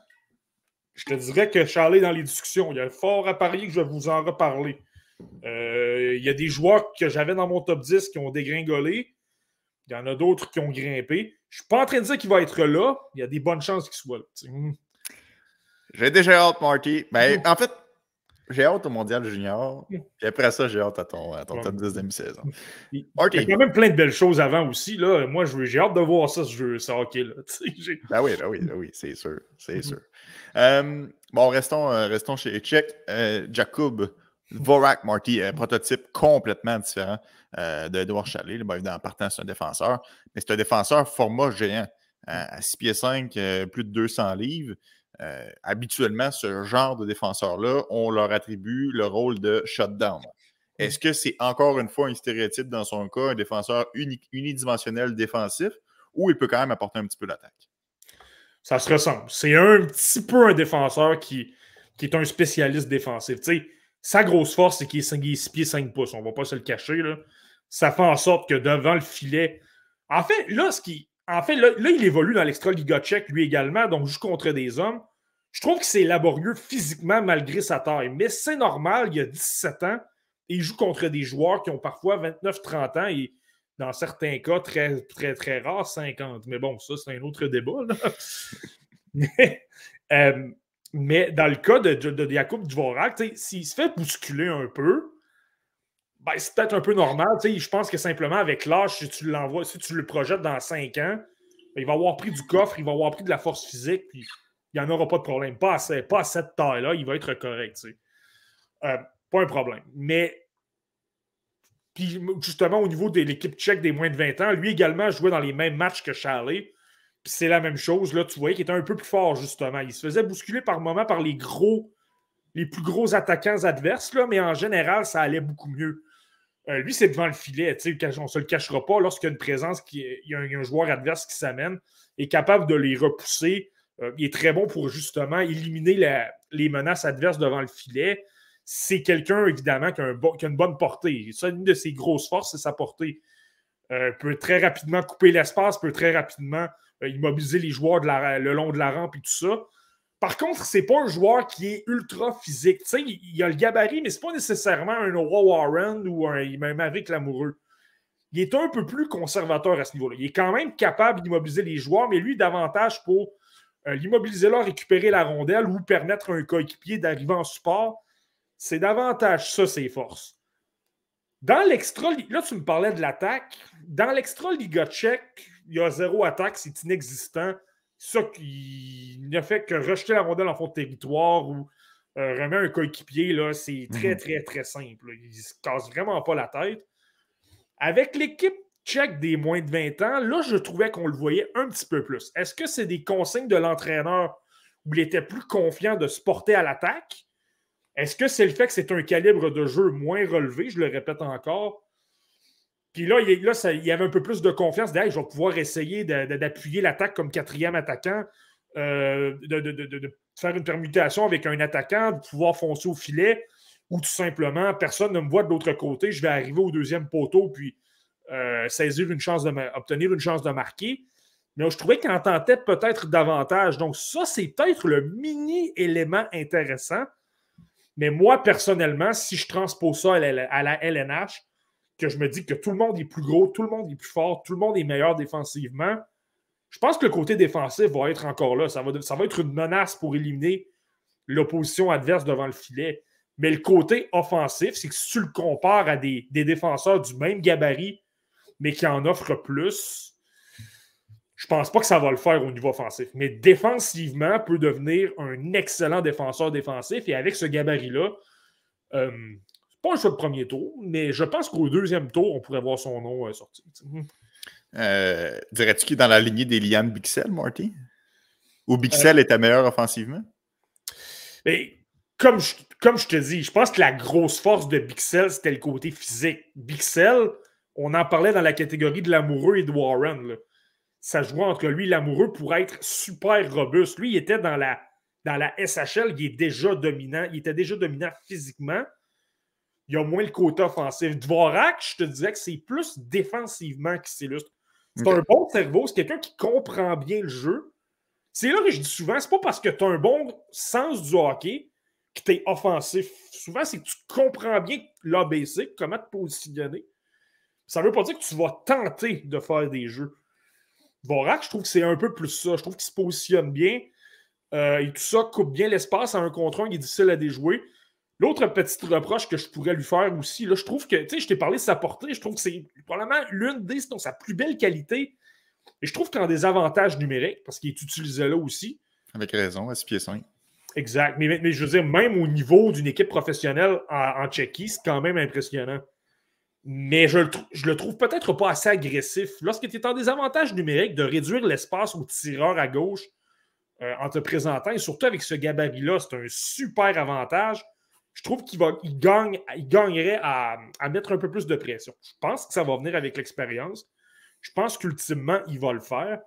je te dirais que Charlie dans les discussions. Il y a fort à parier que je vais vous en reparler. Euh, il y a des joueurs que j'avais dans mon top 10 qui ont dégringolé. Il y en a d'autres qui ont grimpé. Je ne suis pas en train de dire qu'il va être là. Il y a des bonnes chances qu'il soit là. J'ai déjà hâte, Marty. Ben, en fait, j'ai hâte au Mondial Junior. Et hmm. après ça, j'ai hâte à ton, top 10 demi-saison. Il y a quand même plein de belles choses avant aussi. Là. Moi, j'ai hâte de voir ça, ce jeu, ça hockey-là. Ben oui, ben oui, ben oui, c'est sûr. C'est hmm. sûr. Euh, bon, restons, euh, restons chez Tchèque. Euh, Jakub Vorak Marty, un prototype complètement différent d'Edouard Chalet. Évidemment, en partant, c'est un défenseur, mais c'est un défenseur format géant. à 6 pieds 5, plus de 200 livres. Habituellement, ce genre de défenseur-là, on leur attribue le rôle de shutdown. Est-ce que c'est encore une fois un stéréotype dans son cas, un défenseur unidimensionnel défensif, ou il peut quand même apporter un petit peu d'attaque? ça se ressemble. C'est un petit peu un défenseur qui, qui est un spécialiste défensif. sa grosse force, c'est qu'il est 6 pieds 5 pouces. On ne va pas se le cacher. Là. Ça fait en sorte que devant le filet. En fait, là, ce qui. En fait, là, il évolue dans l'extra Liga tchèque, lui également, donc joue contre des hommes. Je trouve que c'est laborieux physiquement malgré sa taille. Mais c'est normal, il a 17 ans et il joue contre des joueurs qui ont parfois 29-30 ans et dans certains cas, très, très, très rare, 50. Mais bon, ça, c'est un autre débat. Euh, mais, dans le cas de, de, de Dvorak, s'il se fait bousculer un peu, ben, c'est peut-être un peu normal. Je pense que simplement avec l'âge, si tu l'envoies, si tu le projettes dans 5 ans, ben, il va avoir pris du coffre, il va avoir pris de la force physique, il n'y en aura pas de problème. Pas à, cette taille-là, il va être correct. Euh, pas un problème. Mais puis justement, au niveau de l'équipe tchèque des moins de 20 ans, lui également jouait dans les mêmes matchs que Charlie. Puis c'est la même chose. Là, tu voyais qu'il était un peu plus fort, justement. Il se faisait bousculer par moments par les gros, les plus gros attaquants adverses, là, mais en général, ça allait beaucoup mieux. Euh, lui, c'est devant le filet. On ne se le cachera pas. Lorsqu'il y a une présence, il y a un, joueur adverse qui s'amène, est capable de les repousser. Euh, il est très bon pour justement éliminer les menaces adverses devant le filet c'est quelqu'un, évidemment, qui a, une bonne portée. Ça, une de ses grosses forces, c'est sa portée. Euh, peut très rapidement couper l'espace, peut très rapidement immobiliser les joueurs le long de la rampe et tout ça. Par contre, c'est pas un joueur qui est ultra physique. Tu sais, il, a le gabarit, mais c'est pas nécessairement un Noah Warren ou un, même Maverick Lamoureux. il est un peu plus conservateur à ce niveau-là. Il est quand même capable d'immobiliser les joueurs, mais lui, davantage pour euh, l'immobiliser là, récupérer la rondelle ou permettre à un coéquipier d'arriver en support. C'est davantage ça, ses forces. Dans l'extra, là, tu me parlais de l'attaque. Dans l'extra Liga tchèque, il y a zéro attaque, c'est inexistant. Ça, il n'a fait que rejeter la rondelle en fond de territoire ou euh, remettre un coéquipier, là, c'est très, mhm. très, très simple. Il ne se casse vraiment pas la tête. Avec l'équipe tchèque des moins de 20 ans, là, je trouvais qu'on le voyait un petit peu plus. Est-ce que c'est des consignes de l'entraîneur où il était plus confiant de se porter à l'attaque? Est-ce que c'est le fait que c'est un calibre de jeu moins relevé? Je le répète encore. Puis là, il, là il y avait un peu plus de confiance. D'ailleurs, je vais pouvoir essayer d'appuyer l'attaque comme quatrième attaquant, euh, de, faire une permutation avec un attaquant, de pouvoir foncer au filet ou tout simplement, personne ne me voit de l'autre côté, je vais arriver au deuxième poteau puis euh, saisir une chance de obtenir une chance de marquer. Mais je trouvais qu'il en tentait peut-être davantage. Donc, ça, c'est peut-être le mini-élément intéressant. Mais moi, personnellement, si je transpose ça à la, LNH, que je me dis que tout le monde est plus gros, tout le monde est plus fort, tout le monde est meilleur défensivement, je pense que le côté défensif va être encore là. Ça va, ça va être une menace pour éliminer l'opposition adverse devant le filet. Mais le côté offensif, c'est que si tu le compares à des, défenseurs du même gabarit, mais qui en offrent plus, je pense pas que ça va le faire au niveau offensif. Mais défensivement, peut devenir un excellent défenseur défensif. Et avec ce gabarit-là, euh, pas un choix de premier tour, mais je pense qu'au deuxième tour, on pourrait voir son nom euh, sortir. Euh, dirais-tu qu'il est dans la lignée des Liam Bixel, Marty? Ou Bixel était meilleur offensivement? Mais, comme je, comme je te dis, je pense que la grosse force de Bixel, c'était le côté physique. Bixel, on en parlait dans la catégorie de l'amoureux et de Warren. Ça jouait entre lui et l'amoureux pour être super robuste. Lui, il était dans la, dans la SHL, il est déjà dominant. Il était déjà dominant physiquement. Il y a moins le côté offensif. Dvorak, je te disais que c'est plus défensivement qu'il s'illustre. C'est un bon cerveau, c'est quelqu'un qui comprend bien le jeu. C'est là que je dis souvent, c'est pas parce que tu as un bon sens du hockey que tu es offensif. Souvent, c'est que tu comprends bien l'ABC, comment te positionner. Ça ne veut pas dire que tu vas tenter de faire des jeux. Vorak, je trouve que c'est un peu plus ça. Je trouve qu'il se positionne bien. Euh, et tout ça coupe bien l'espace à un contre un qui est difficile à déjouer. L'autre petite reproche que je pourrais lui faire aussi, là, je trouve que, tu sais, je t'ai parlé de sa portée, je trouve que c'est probablement l'une des, sinon sa plus belle qualité. Et je trouve qu'en des avantages numériques, parce qu'il est utilisé là aussi. Avec raison, à 6 pieds 5. Exact. Mais, mais, je veux dire, même au niveau d'une équipe professionnelle en, en Tchéquie, c'est quand même impressionnant. Mais je, je le trouve peut-être pas assez agressif. Lorsque tu es en désavantage numérique, de réduire l'espace au tireur à gauche euh, en te présentant, et surtout avec ce gabarit-là, c'est un super avantage. Je trouve qu'il il gagne, il gagnerait à, mettre un peu plus de pression. Je pense que ça va venir avec l'expérience. Je pense qu'ultimement, il va le faire.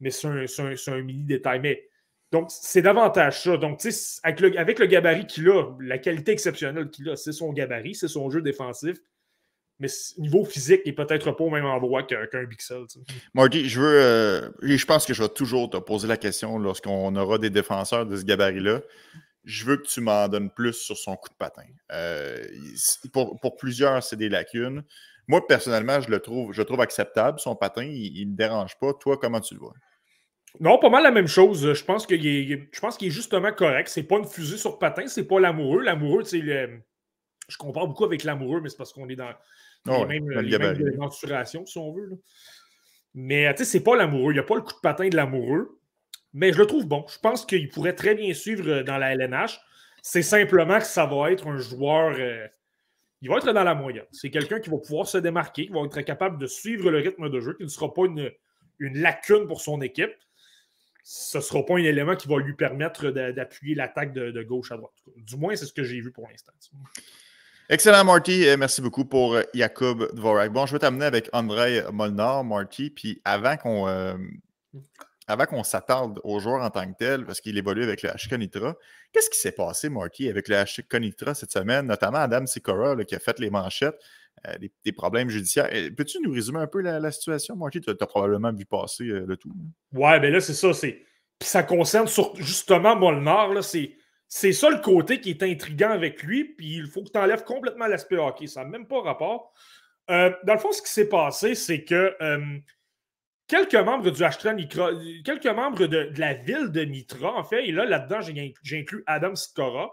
Mais c'est un, un, un, mini détail. Mais donc, c'est davantage ça. Donc, avec le, avec le gabarit qu'il a, la qualité exceptionnelle qu'il a, c'est son gabarit, c'est son jeu défensif. Mais niveau physique, il n'est peut-être pas au même endroit qu'un qu Bixel. Marty, je veux. Euh, je pense que je vais toujours te poser la question lorsqu'on aura des défenseurs de ce gabarit-là. Je veux que tu m'en donnes plus sur son coup de patin. Euh, pour, pour, plusieurs, c'est des lacunes. Moi, personnellement, je le trouve, je le trouve acceptable. Son patin, il ne me dérange pas. Toi, comment tu le vois? Non, pas mal la même chose. Je pense qu'il est, je pense qu'il est justement correct. C'est pas une fusée sur patin, c'est pas l'amoureux. L'amoureux, tu sais, je compare beaucoup avec l'amoureux, mais c'est parce qu'on est dans oh, les, mêmes, les mensurations, si on veut. Mais tu sais, c'est pas l'amoureux. Il n'y a pas le coup de patin de l'amoureux. Mais je le trouve bon. Je pense qu'il pourrait très bien suivre euh, dans la LNH. C'est simplement que ça va être un joueur. Euh, il va être dans la moyenne. C'est quelqu'un qui va pouvoir se démarquer, qui va être capable de suivre le rythme de jeu, qui ne sera pas une, une lacune pour son équipe ce ne sera pas un élément qui va lui permettre d'appuyer l'attaque de, gauche à droite. Du moins, c'est ce que j'ai vu pour l'instant. Excellent, Marty. Merci beaucoup pour euh, Jakub Dvorak. Bon, je vais t'amener avec Andrei Molnar, Marty. Puis avant qu'on avant qu'on s'attarde aux joueurs en tant que tel, parce qu'il évolue avec le HK Nitra, qu'est-ce qui s'est passé, Marty, avec le HK Nitra cette semaine, notamment Adam Sikora, qui a fait les manchettes? Euh, des, problèmes judiciaires? Euh, peux-tu nous résumer un peu la, situation, Marty? Tu as, probablement vu passer euh, le tout. Ouais, ben là, c'est ça. Puis ça concerne justement Molnar. C'est c'est ça le côté qui est intriguant avec lui. Puis il faut que tu enlèves complètement l'aspect hockey. Ça n'a même pas rapport. Dans le fond, ce qui s'est passé, c'est que quelques membres du Astra Nitra, quelques membres de, la ville de Nitra, en fait, et là, là-dedans, j'ai inclus Adam Skora,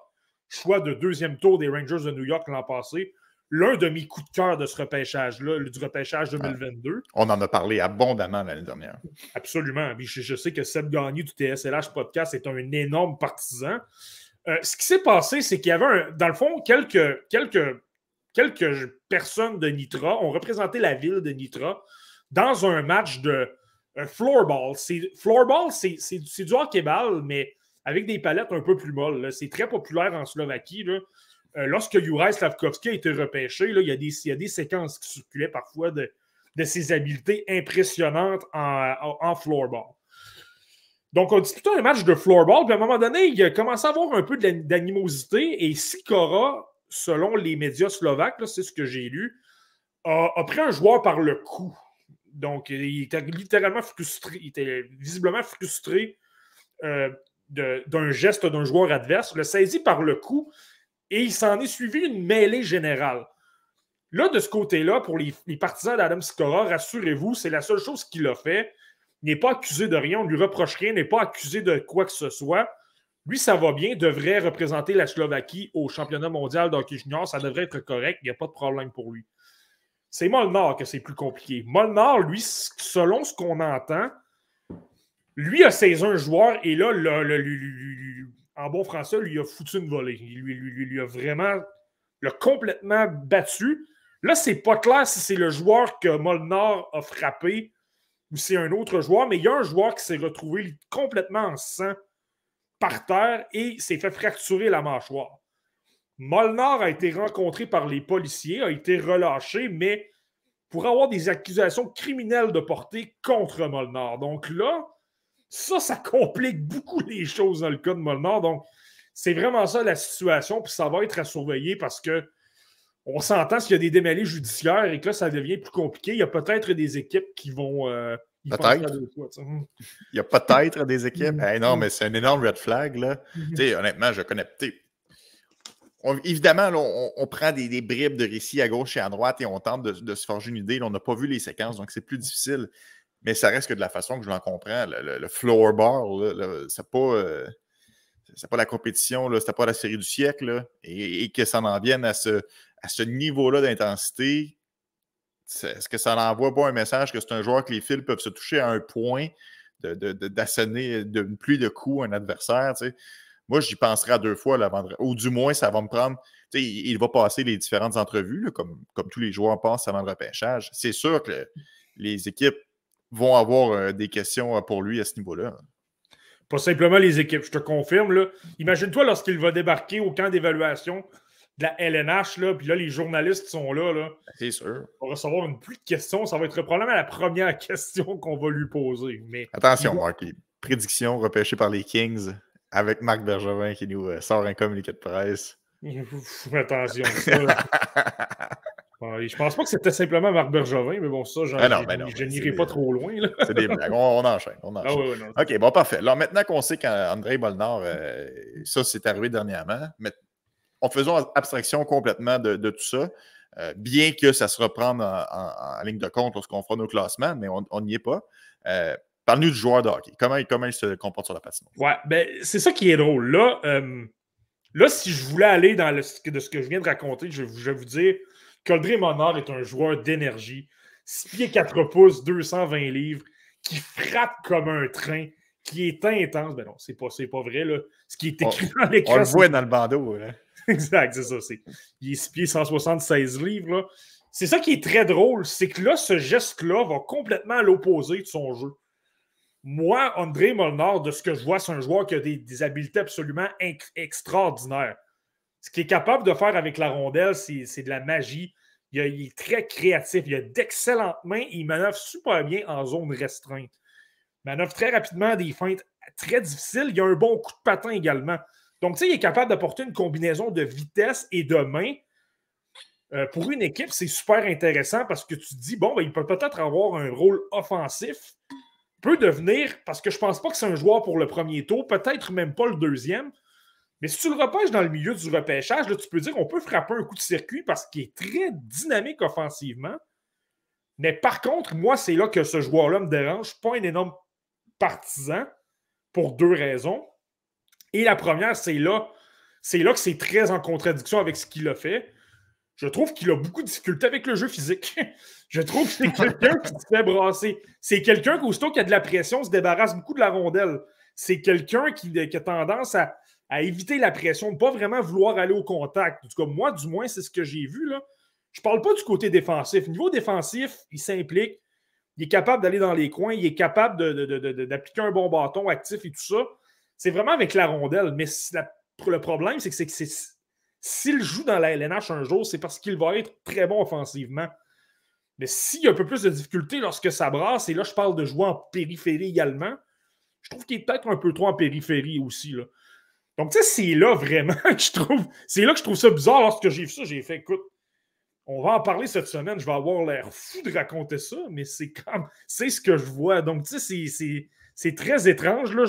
choix de deuxième tour des Rangers de New York l'an passé. L'un de mes coups de cœur de ce repêchage-là, du repêchage 2022. On en a parlé abondamment l'année dernière. Absolument. Je, je, sais que Seb Gagné du TSLH Podcast est un énorme partisan. Euh, ce qui s'est passé, c'est qu'il y avait, un, dans le fond, quelques, quelques, quelques personnes de Nitra ont représenté la ville de Nitra dans un match de floorball. Floorball, c'est du hockey-ball, mais avec des palettes un peu plus molles. C'est très populaire en Slovaquie. Euh, lorsque Juraj Slavkovski a été repêché, il, y a des, il, y a des, séquences qui circulaient parfois de, de ses habiletés impressionnantes en, floorball. Donc, on disputait un match de floorball, puis à un moment donné, il a commencé à avoir un peu d'animosité, et Sikora, selon les médias slovaques, c'est ce que j'ai lu, a, pris un joueur par le cou. Donc, il était littéralement frustré, il était visiblement frustré euh, d'un geste d'un joueur adverse, le saisi par le cou, et il s'en est suivi une mêlée générale. Là, de ce côté-là, pour les, partisans d'Adam Sikora, rassurez-vous, c'est la seule chose qu'il a fait. Il n'est pas accusé de rien, on ne lui reproche rien, n'est pas accusé de quoi que ce soit. Lui, ça va bien, devrait représenter la Slovaquie au championnat mondial d'hockey junior, ça devrait être correct, il n'y a pas de problème pour lui. C'est Molnar que c'est plus compliqué. Molnar, lui, selon ce qu'on entend, lui a saisi un joueur et là, le, en bon français, lui a foutu une volée. Il lui, a vraiment l'a complètement battu. Là, c'est pas clair si c'est le joueur que Molnar a frappé ou c'est un autre joueur, mais il y a un joueur qui s'est retrouvé complètement en sang par terre et s'est fait fracturer la mâchoire. Molnar a été rencontré par les policiers, a été relâché, mais pour avoir des accusations criminelles de portée contre Molnar. Donc là, ça, ça complique beaucoup les choses dans le cas de Molnar. Donc, c'est vraiment ça la situation, puis ça va être à surveiller parce que on s'entend s'il y a des démêlés judiciaires et que là, ça devient plus compliqué. Il y a peut-être des équipes qui vont. Euh, peut-être. Il y a peut-être des équipes. Mm. non, mais c'est un énorme red flag. Là. Mm-hmm. honnêtement, je connais. Évidemment, on, prend des, bribes de récits à gauche et à droite et on tente de, se forger une idée. on n'a pas vu les séquences, donc c'est plus difficile mais ça reste que de la façon que je l'en comprends. Le, le, floorball, c'est pas, euh, pas la compétition, c'était pas la série du siècle, et, que ça en vienne à ce, à niveau-là d'intensité. Est-ce que ça n'envoie pas un message que c'est un joueur que les fils peuvent se toucher à un point d'assonner de, d'une pluie de coups un adversaire? Moi, j'y penserai à deux fois avant Ou du moins, ça va me prendre. Il, il, va passer les différentes entrevues, comme, comme tous les joueurs passent avant le repêchage. C'est sûr que les équipes vont avoir euh, des questions euh, pour lui à ce niveau-là. Pas simplement les équipes, je te confirme. Imagine-toi lorsqu'il va débarquer au camp d'évaluation de la LNH, là, puis là, les journalistes sont là. là. Ben, c'est sûr. On va recevoir une pluie de questions. Ça va être probablement la première question qu'on va lui poser. Mais... Attention, Mark. Prédiction repêchée par les Kings avec Marc Bergevin qui nous euh, sort un communiqué de presse. Attention. je pense pas que c'était simplement Marc Bergevin, mais bon, ça, ah ben je n'irai pas trop loin. C'est des blagues. On, enchaîne. On ah enchaîne. OK, bon, parfait. Alors maintenant qu'on sait qu'André Bolnard, euh, ça, c'est arrivé dernièrement, mais en faisant abstraction complètement de, tout ça, euh, bien que ça se reprenne en, ligne de compte lorsqu'on fera nos classements, mais on n'y est pas. Euh, Parle-nous du joueur de hockey. Comment, comment il se comporte sur la patinoire? Ouais, ben, c'est ça qui est drôle. Là, euh, là si je voulais aller dans le, de ce que je viens de raconter, je, je vais vous dire Coldré Monard est un joueur d'énergie. 6 pieds 4 pouces, 220 livres, qui frappe comme un train, qui est intense. Ben non, c'est pas, pas vrai. Là. Ce qui est écrit dans l'écran. On le voit dans le bandeau. exact, c'est ça. il est 6 pieds 176 livres. C'est ça qui est très drôle, c'est que là, ce geste-là va complètement à l'opposé de son jeu. Moi, André Molnar, de ce que je vois, c'est un joueur qui a des, habiletés absolument extraordinaires. Ce qu'il est capable de faire avec la rondelle, c'est de la magie. Il, est très créatif. Il a d'excellentes mains. Il manœuvre super bien en zone restreinte. Il manœuvre très rapidement des feintes très difficiles. Il a un bon coup de patin également. Donc, tu sais, il est capable d'apporter une combinaison de vitesse et de main. Euh, pour une équipe, c'est super intéressant parce que tu te dis, bon, ben, il peut peut-être avoir un rôle offensif. Peut devenir, parce que je ne pense pas que c'est un joueur pour le premier tour, peut-être même pas le deuxième. Mais si tu le repêches dans le milieu du repêchage, là, tu peux dire qu'on peut frapper un coup de circuit parce qu'il est très dynamique offensivement. Mais par contre, moi, c'est là que ce joueur-là me dérange. Je suis pas un énorme partisan pour deux raisons. Et la première, c'est là, c'est là que c'est très en contradiction avec ce qu'il a fait. Je trouve qu'il a beaucoup de difficultés avec le jeu physique. je trouve que c'est quelqu'un qui se fait brasser. C'est quelqu'un qui, aussitôt qu'il a de la pression, se débarrasse beaucoup de la rondelle. C'est quelqu'un qui, a tendance à, éviter la pression, ne pas vraiment vouloir aller au contact. En tout cas, moi, du moins, c'est ce que j'ai vu. Là. Je ne parle pas du côté défensif. Niveau défensif, il s'implique. Il est capable d'aller dans les coins. Il est capable d'appliquer un bon bâton actif et tout ça. C'est vraiment avec la rondelle. Mais le problème, c'est que c'est s'il joue dans la LNH un jour, c'est parce qu'il va être très bon offensivement. Mais s'il y a un peu plus de difficulté lorsque ça brasse, et là, je parle de jouer en périphérie également, je trouve qu'il est peut-être un peu trop en périphérie aussi. Donc, tu sais, c'est là vraiment que je trouve. C'est là que je trouve ça bizarre lorsque j'ai vu ça. J'ai fait, écoute, on va en parler cette semaine. Je vais avoir l'air fou de raconter ça, mais c'est comme. C'est ce que je vois. Donc, tu sais, c'est très étrange. Là.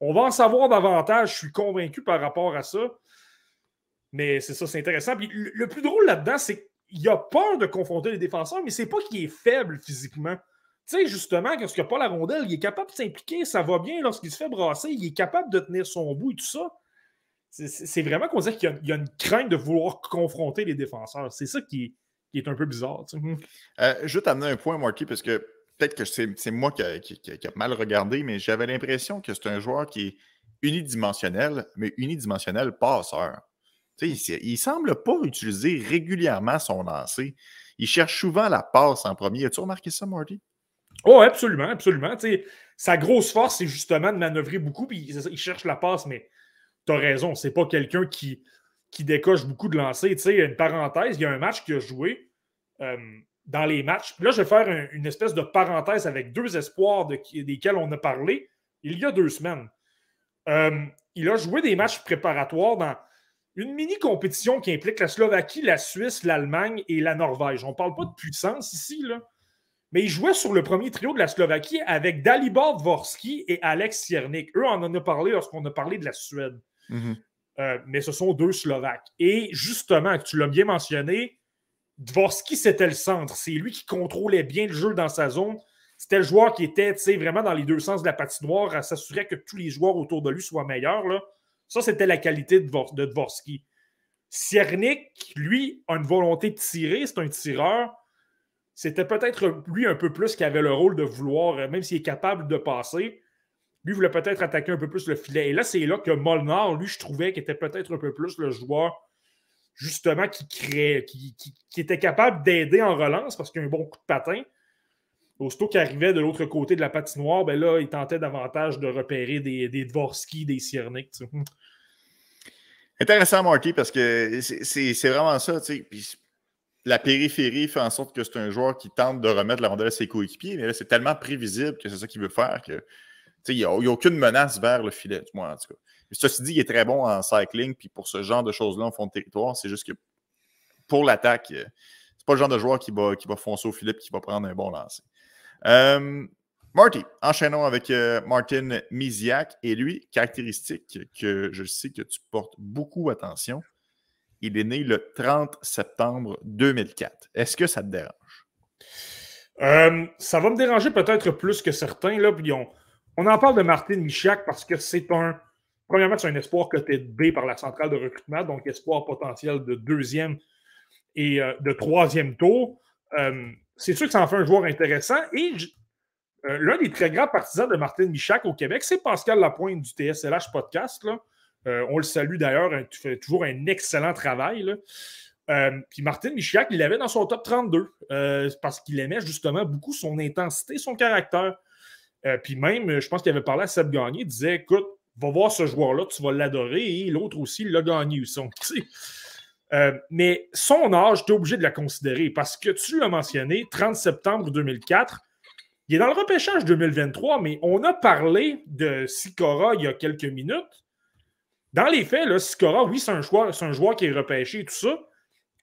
On va en savoir davantage. Je suis convaincu par rapport à ça. Mais c'est ça, c'est intéressant. Puis le, plus drôle là-dedans, c'est qu'il a peur de confronter les défenseurs, mais c'est pas qu'il est faible physiquement. Tu sais, justement, quand il n'a pas la rondelle, il est capable de s'impliquer, ça va bien lorsqu'il se fait brasser, il est capable de tenir son bout et tout ça. C'est vraiment qu'on dirait qu'il y, a une crainte de vouloir confronter les défenseurs. C'est ça qui est, un peu bizarre. Euh, je vais t'amener un point, Marky, parce que peut-être que c'est moi qui a, qui a, mal regardé, mais j'avais l'impression que c'est un joueur qui est unidimensionnel, mais unidimensionnel passeur. Il ne semble pas utiliser régulièrement son lancer. Il cherche souvent la passe en premier. As-tu remarqué ça, Marty? Oh, absolument, absolument. sa grosse force, c'est justement de manœuvrer beaucoup, puis il, cherche la passe, mais tu as raison, c'est pas quelqu'un qui, qui décoche beaucoup de lancers. sais, une parenthèse, il y a un match qu'il a joué euh, dans les matchs. là, je vais faire une espèce de parenthèse avec deux espoirs de, desquels on a parlé il y a deux semaines. Euh, il a joué des matchs préparatoires dans une mini-compétition qui implique la Slovaquie, la Suisse, l'Allemagne et la Norvège. On ne parle pas de puissance ici, là. Mais il jouait sur le premier trio de la Slovaquie avec Dalibor Dvorsky et Alex Siernik. Eux, on en a parlé lorsqu'on a parlé de la Suède. Mhm. Euh, mais ce sont deux Slovaques. Et justement, tu l'as bien mentionné, Dvorsky, c'était le centre. C'est lui qui contrôlait bien le jeu dans sa zone. C'était le joueur qui était vraiment dans les deux sens de la patinoire, à s'assurer que tous les joueurs autour de lui soient meilleurs. Là. Ça, c'était la qualité de, Dvorsky. Lui, a une volonté de tirer, c'est un tireur. C'était peut-être lui un peu plus qui avait le rôle de vouloir, euh, même s'il est capable de passer, lui voulait peut-être attaquer un peu plus le filet. Et là, c'est là que Molnar, lui, je trouvais qu'il était peut-être un peu plus le joueur, justement, qui créait, qui, était capable d'aider en relance parce qu'il a un bon coup de patin. Aussitôt qu'il arrivait de l'autre côté de la patinoire, ben là, il tentait davantage de repérer des, des Dvorsky, des Siernik. Intéressant, Marty, parce que c'est vraiment ça. Puis la périphérie fait en sorte que c'est un joueur qui tente de remettre la rondelle à ses coéquipiers, mais là, c'est tellement prévisible que c'est ça qu'il veut faire que il n'y a, aucune menace vers le filet, du moins en tout cas. Ceci dit, il est très bon en cycling, puis pour ce genre de choses-là en fond de territoire, c'est juste que pour l'attaque, euh, c'est pas le genre de joueur qui va, qui va foncer au filet et qui va prendre un bon lancer. Euh, Marty, enchaînons avec euh, Martin Miziak. Et lui, caractéristique que je sais que tu portes beaucoup attention, il est né le 30 septembre 2004. Est-ce que ça te dérange? Euh, ça va me déranger peut-être plus que certains. Là, on, en parle de Martin Miziak parce que c'est un. Premièrement, c'est un espoir côté B par la centrale de recrutement, donc espoir potentiel de deuxième et de troisième tour. C'est sûr que ça en fait un joueur intéressant. Et euh, l'un des très grands partisans de Martin Michac au Québec, c'est Pascal Lapointe du TSLH Podcast. Euh, on le salue d'ailleurs, tu fais toujours un excellent travail. Euh, puis Martin Michac, il l'avait dans son top 32 parce qu'il aimait justement beaucoup son intensité, son caractère. puis même, je pense qu'il avait parlé à Seb Gagné, il disait Écoute, va voir ce joueur-là, tu vas l'adorer, et l'autre aussi l'a gagné aussi. Mais son âge, tu es obligé de la considérer parce que tu l'as mentionné, 30 septembre 2004, il est dans le repêchage 2023, mais on a parlé de Sikora il y a quelques minutes. Dans les faits, là, Sikora, oui, c'est un, joueur, un joueur qui est repêché et tout ça.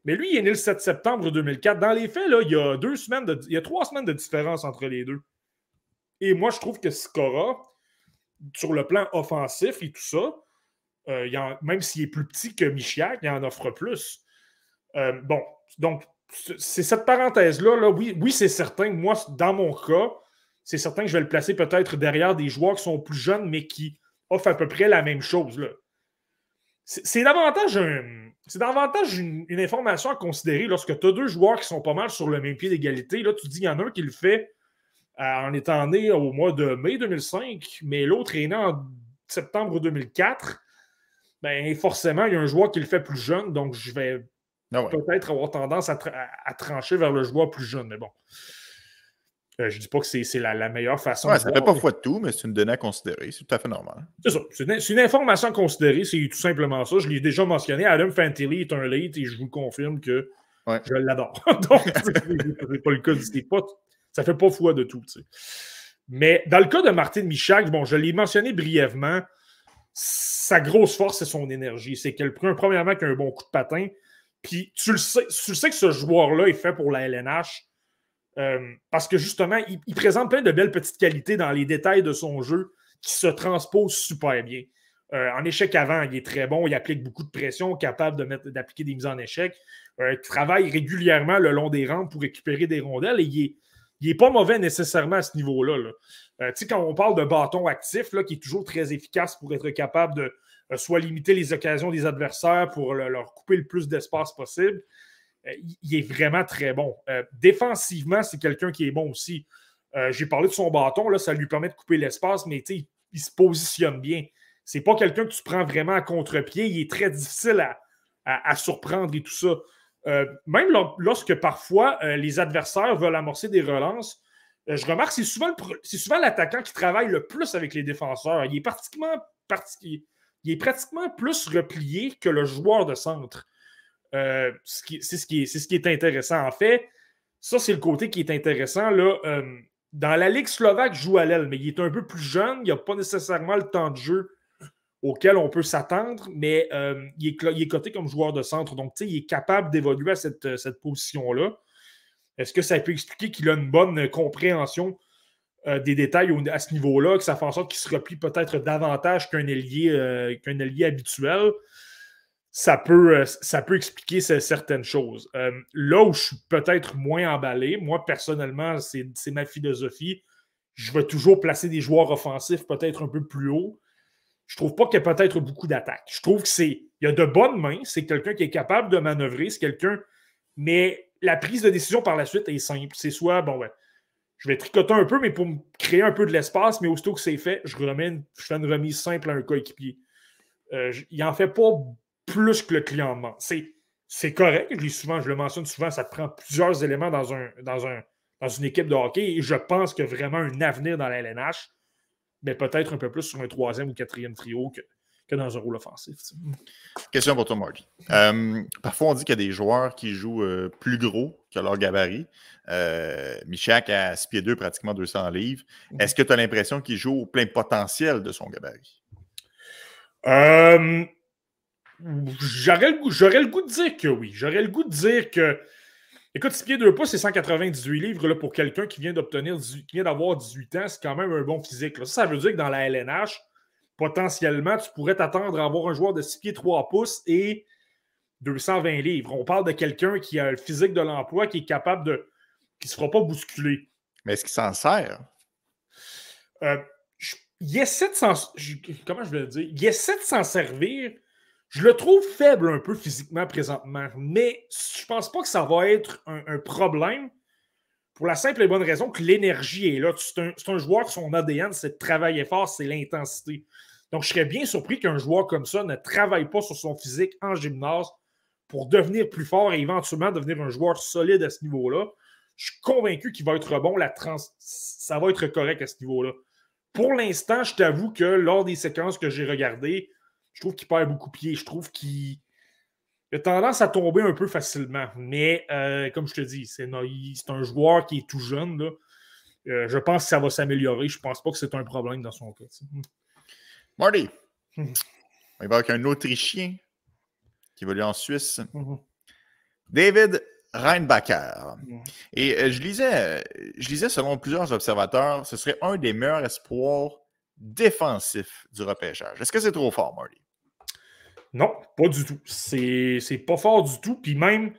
Mais lui, il est né le 7 septembre 2004. Dans les faits, là, il y a deux semaines il y a trois semaines de différence entre les deux. Et moi, je trouve que Sikora, sur le plan offensif et tout ça, Euh, même s'il est plus petit que Michiak, il en offre plus. Euh, bon, donc, c'est cette parenthèse-là. Là, oui, oui c'est certain. Moi, dans mon cas, c'est certain que je vais le placer peut-être derrière des joueurs qui sont plus jeunes, mais qui offrent à peu près la même chose. C'est davantage, davantage une, information à considérer lorsque tu as deux joueurs qui sont pas mal sur le même pied d'égalité. Là, tu dis qu'il y en a un qui le fait euh, en étant né au mois de mai 2005, mais l'autre est né en septembre 2004. Ben, forcément, il y a un joueur qui le fait plus jeune, donc je vais ah peut-être avoir tendance à, trancher vers le joueur plus jeune. Mais bon, euh, je ne dis pas que c'est la, meilleure façon. Ouais, ça ne fait pas foi de tout, mais c'est une donnée à considérer. C'est tout à fait normal. C'est ça. C'est une, information à considérer. C'est tout simplement ça. Je l'ai déjà mentionné. Adam Fantilli est un late et je vous confirme que je l'adore. Donc, c'est pas le cas. Pas, ça ne fait pas foi de tout. Mais dans le cas de Martin Michak, bon, je l'ai mentionné brièvement. Sa grosse force, c'est son énergie. C'est qu'elle prend premièrement qu'il a un bon coup de patin. Puis tu le sais, tu sais que ce joueur-là est fait pour la LNH euh, parce que justement, il, présente plein de belles petites qualités dans les détails de son jeu qui se transposent super bien. Euh, en échec avant, il est très bon, il applique beaucoup de pression, capable d'appliquer des mises en échec. Euh, il travaille régulièrement le long des rampes pour récupérer des rondelles et il n'est est pas mauvais nécessairement à ce niveau-là. tu sais, quand on parle de bâton actif, là, qui est toujours très efficace pour être capable de soit limiter les occasions des adversaires pour leur couper le plus d'espace possible, euh, il est vraiment très bon. Euh, défensivement, c'est quelqu'un qui est bon aussi. Euh, j'ai parlé de son bâton, là, ça lui permet de couper l'espace, mais il se positionne bien. C'est pas quelqu'un que tu prends vraiment à contre-pied. Il est très difficile à, surprendre et tout ça. Même lorsque parfois les adversaires veulent amorcer des relances, je remarque que c'est souvent, l'attaquant qui travaille le plus avec les défenseurs. Il est, pratiquement, il est pratiquement plus replié que le joueur de centre. Euh, c'est ce, qui est, ce qui est intéressant. En fait, ça, c'est le côté qui est intéressant. Là, euh, dans la Ligue slovaque, joue à l'aile, mais il est un peu plus jeune. Il n'a pas nécessairement le temps de jeu auquel on peut s'attendre, mais euh, il, est, coté comme joueur de centre. Donc, il est capable d'évoluer à cette, position-là. Est-ce que ça peut expliquer qu'il a une bonne compréhension des détails à ce niveau-là, que ça fait en sorte qu'il se replie peut-être davantage qu'un ailier, qu'un ailier habituel? ça peut, euh, ça peut expliquer certaines choses. Euh, là où je suis peut-être moins emballé, moi personnellement, c'est ma philosophie. Je vais toujours placer des joueurs offensifs peut-être un peu plus haut. Je trouve pas qu'il y a peut-être beaucoup d'attaques. Je trouve que c'est. Il y a de bonnes mains, c'est quelqu'un qui est capable de manœuvrer, c'est quelqu'un. Mais la prise de décision par la suite est simple. C'est soit, bon, ben, je vais tricoter un peu, mais pour me créer un peu de l'espace, mais aussitôt que c'est fait, je, je fais une remise simple à un coéquipier. Euh, il en fait pas plus que le client demande. C'est correct, je, souvent, je le mentionne souvent, ça prend plusieurs éléments dans, un, dans, un, dans une équipe de hockey et je pense qu'il y a vraiment un avenir dans la LNH, mais peut-être un peu plus sur un troisième ou quatrième trio que, que dans un rôle offensif. Question pour toi, Marty. Euh, parfois, on dit qu'il y a des joueurs qui jouent euh, plus gros que leur gabarit. Euh, Michak a 6 pieds 2, pratiquement 200 livres. Mhm. Est-ce que tu as l'impression qu'il joue au plein potentiel de son gabarit? J'aurais le, goût, le goût de dire que oui. J'aurais le goût de dire que. Écoute, 6 pieds 2 pouces, c'est 198 livres là, pour quelqu'un qui vient d'obtenir qui vient d'avoir 18 ans, c'est quand même un bon physique. Ça, ça veut dire que dans la LNH, potentiellement, tu pourrais t'attendre à avoir un joueur de 6 pieds 3 pouces et 220 livres. On parle de quelqu'un qui a le physique de l'emploi, qui est capable de. qui ne se fera pas bousculer. Mais est-ce qu'il s'en sert? Euh, il essaie de s'en. Comment je vais le dire? Il essaie de s'en servir je le trouve faible un peu physiquement présentement, mais je pense pas que ça va être un, problème pour la simple et bonne raison que l'énergie est là. C'est un, joueur son ADN, c'est de travailler fort, c'est l'intensité. Donc, je serais bien surpris qu'un joueur comme ça ne travaille pas sur son physique en gymnase pour devenir plus fort et éventuellement devenir un joueur solide à ce niveau-là. Je suis convaincu qu'il va être bon. La trans... Ça va être correct à ce niveau-là. Pour l'instant, je t'avoue que lors des séquences que j'ai regardées, je trouve qu'il perd beaucoup pied. Je trouve qu'il a tendance à tomber un peu facilement. Mais euh, comme je te dis, c'est un joueur qui est tout jeune. Là. Euh, je pense que ça va s'améliorer. Je ne pense pas que c'est un problème dans son cas. Marty, il va avec un Autrichien qui va aller en Suisse. Hum. David Reinbacher. Hum. Et euh, je, lisais, je lisais, selon plusieurs observateurs, ce serait un des meilleurs espoirs défensifs du repêchage. Est-ce que c'est trop fort, Marty? Non, pas du tout. C'est pas fort du tout. Puis même,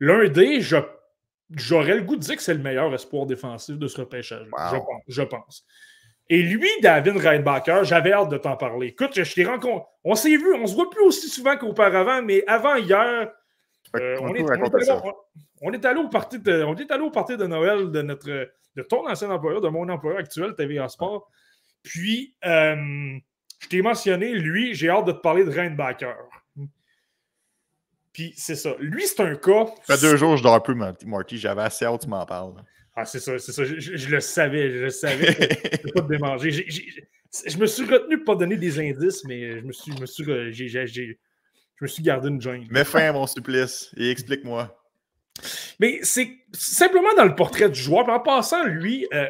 l'un des, j'aurais le goût de dire que c'est le meilleur espoir défensif de ce repêchage. Je, pense, je pense. Et lui, David Reinbacher, j'avais hâte de t'en parler. Écoute, je t'ai rencontré. On s'est vu, on se voit plus aussi souvent qu'auparavant, mais avant hier, euh, on, est, on, est allé, au parti de, on est allé au parti de Noël de notre de ton ancien employeur, de mon employeur actuel, TVA Sport. Puis, euh, je t'ai mentionné, lui, j'ai hâte de te parler de Reinbacher. Puis, c'est ça. Lui, c'est un cas. Ça fait deux jours, je dors un peu, Marty. J'avais assez hâte, tu m'en parles. Ah, c'est ça, c'est ça. Je, le savais, je le savais. je pas te démanger. je me suis retenu pour pas donner des indices, mais je me suis, je me suis, je me suis gardé une jungle. Mets fin à mon supplice et explique-moi. Mais c'est simplement dans le portrait du joueur. en passant, lui, euh,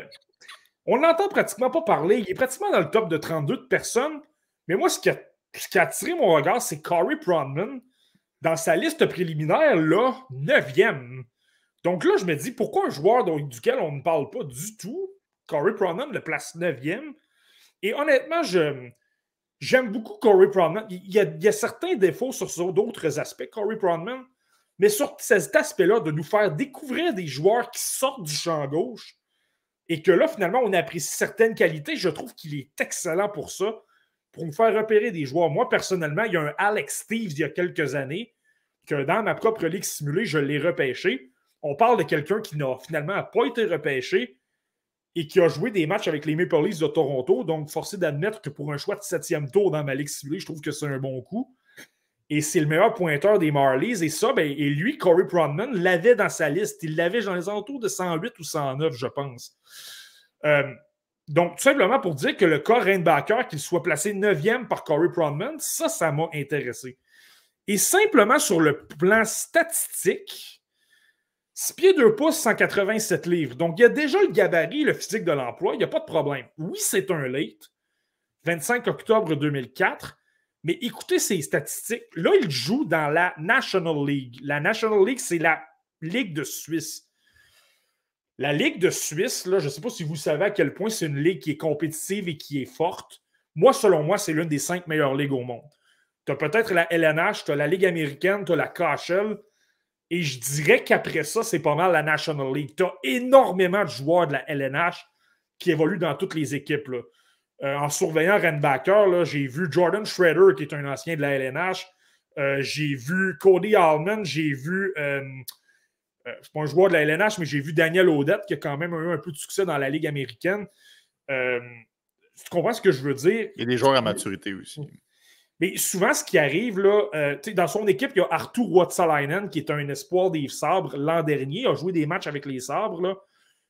on n'entend pratiquement pas parler. Il est pratiquement dans le top de 32 personnes. Mais moi, ce qui a, attiré mon regard, c'est Corey Prodman. Dans sa liste préliminaire, là, 9e. Donc là, je me dis, pourquoi un joueur duquel on ne parle pas du tout, Corey Prodman le place 9e? Et honnêtement, j'aime beaucoup Corey Prodman. Il y, a, certains défauts sur, d'autres aspects, Corey Prodman. Mais sur cet aspect-là, de nous faire découvrir des joueurs qui sortent du champ gauche et que là, finalement, on apprécie certaines qualités, je trouve qu'il est excellent pour ça, pour nous faire repérer des joueurs. Moi, personnellement, il y a un Alex Steve il y a quelques années que dans ma propre ligue simulée, je l'ai repêché. On parle de quelqu'un qui n'a finalement pas été repêché et qui a joué des matchs avec les Maple Leafs de Toronto. Donc, forcé d'admettre que pour un choix de septième tour dans ma ligue simulée, je trouve que c'est un bon coup. Et c'est le meilleur pointeur des Marlies. Et ça, ben, et lui, Corey Prodman, l'avait dans sa liste. Il l'avait dans les alentours de 108 ou 109, je pense. Euh, donc, tout simplement pour dire que le cas Rainbacker, qu'il soit placé 9e par Corey Prodman, ça, ça m'a intéressé. Et simplement sur le plan statistique, 6 pieds 2 pouces, 187 livres. Donc, il y a déjà le gabarit, le physique de l'emploi, il n'y a pas de problème. Oui, c'est un late. 25 octobre 2004. Mais écoutez ces statistiques. Là, il joue dans la National League. La National League, c'est la Ligue de Suisse. La Ligue de Suisse, là, je ne sais pas si vous savez à quel point c'est une ligue qui est compétitive et qui est forte. Moi, selon moi, c'est l'une des cinq meilleures ligues au monde. Tu as peut-être la LNH, tu as la Ligue américaine, tu as la KHL. Et je dirais qu'après ça, c'est pas mal la National League. Tu as énormément de joueurs de la LNH qui évoluent dans toutes les équipes. Là. Euh, en surveillant Renbacker, j'ai vu Jordan Schroeder, qui est un ancien de la LNH. Euh, j'ai vu Cody Allman, j'ai vu. Euh, c'est pas un joueur de la LNH, mais j'ai vu Daniel Odette, qui a quand même eu un peu de succès dans la Ligue américaine. tu comprends ce que je veux dire? Il y a des joueurs à maturité aussi. Mais souvent, ce qui arrive, là, dans son équipe, il y a Arthur Watsalainen, qui est un espoir des Sabres l'an dernier. Il a joué des matchs avec les Sabres. Là.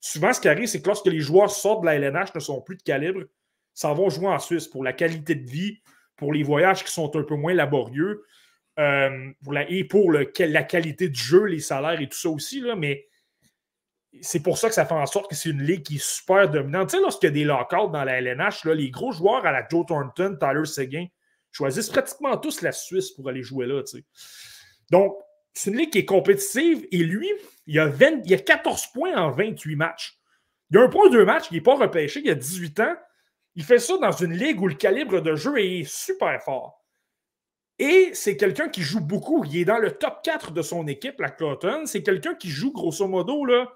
Souvent, ce qui arrive, c'est que lorsque les joueurs sortent de la LNH, ne sont plus de calibre, s'en vont jouer en Suisse pour la qualité de vie, pour les voyages qui sont un peu moins laborieux, euh, et pour la qualité du jeu, les salaires et tout ça aussi. Là, mais c'est pour ça que ça fait en sorte que c'est une ligue qui est super dominante. Tu sais, lorsqu'il y a des lockouts dans la LNH, là, les gros joueurs à la Joe Thornton, Tyler Seguin, choisissent pratiquement tous la Suisse pour aller jouer là. Donc, c'est une ligue qui est compétitive et lui, il a, 20, il a 14 points en 28 matchs. Il a un point deux matchs, il n'est pas repêché, il a 18 ans. Il fait ça dans une ligue où le calibre de jeu est super fort. Et c'est quelqu'un qui joue beaucoup. Il est dans le top 4 de son équipe, la Cotton. C'est quelqu'un qui joue grosso modo là,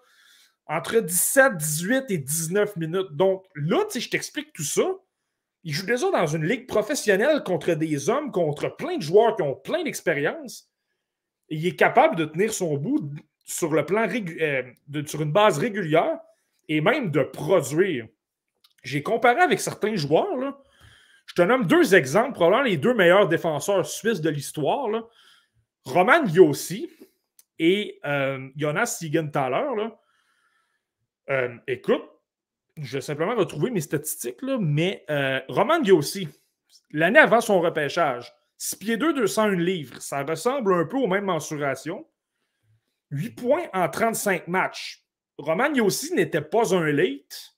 entre 17, 18 et 19 minutes. Donc là, je t'explique tout ça. Il joue déjà dans une ligue professionnelle contre des hommes, contre plein de joueurs qui ont plein d'expérience. Il est capable de tenir son bout sur le plan euh, sur une base régulière et même de produire. J'ai comparé avec certains joueurs. Je te nomme deux exemples, probablement les deux meilleurs défenseurs suisses de l'histoire. Roman Yossi et euh, Jonas Siegenthaler. Euh, écoute, je vais simplement retrouver mes statistiques, mais euh, Roman Yossi, l'année avant son repêchage, 6 pieds 2, 201 livres, ça ressemble un peu aux mêmes mensurations. 8 points en 35 matchs. Roman Yossi n'était pas un late,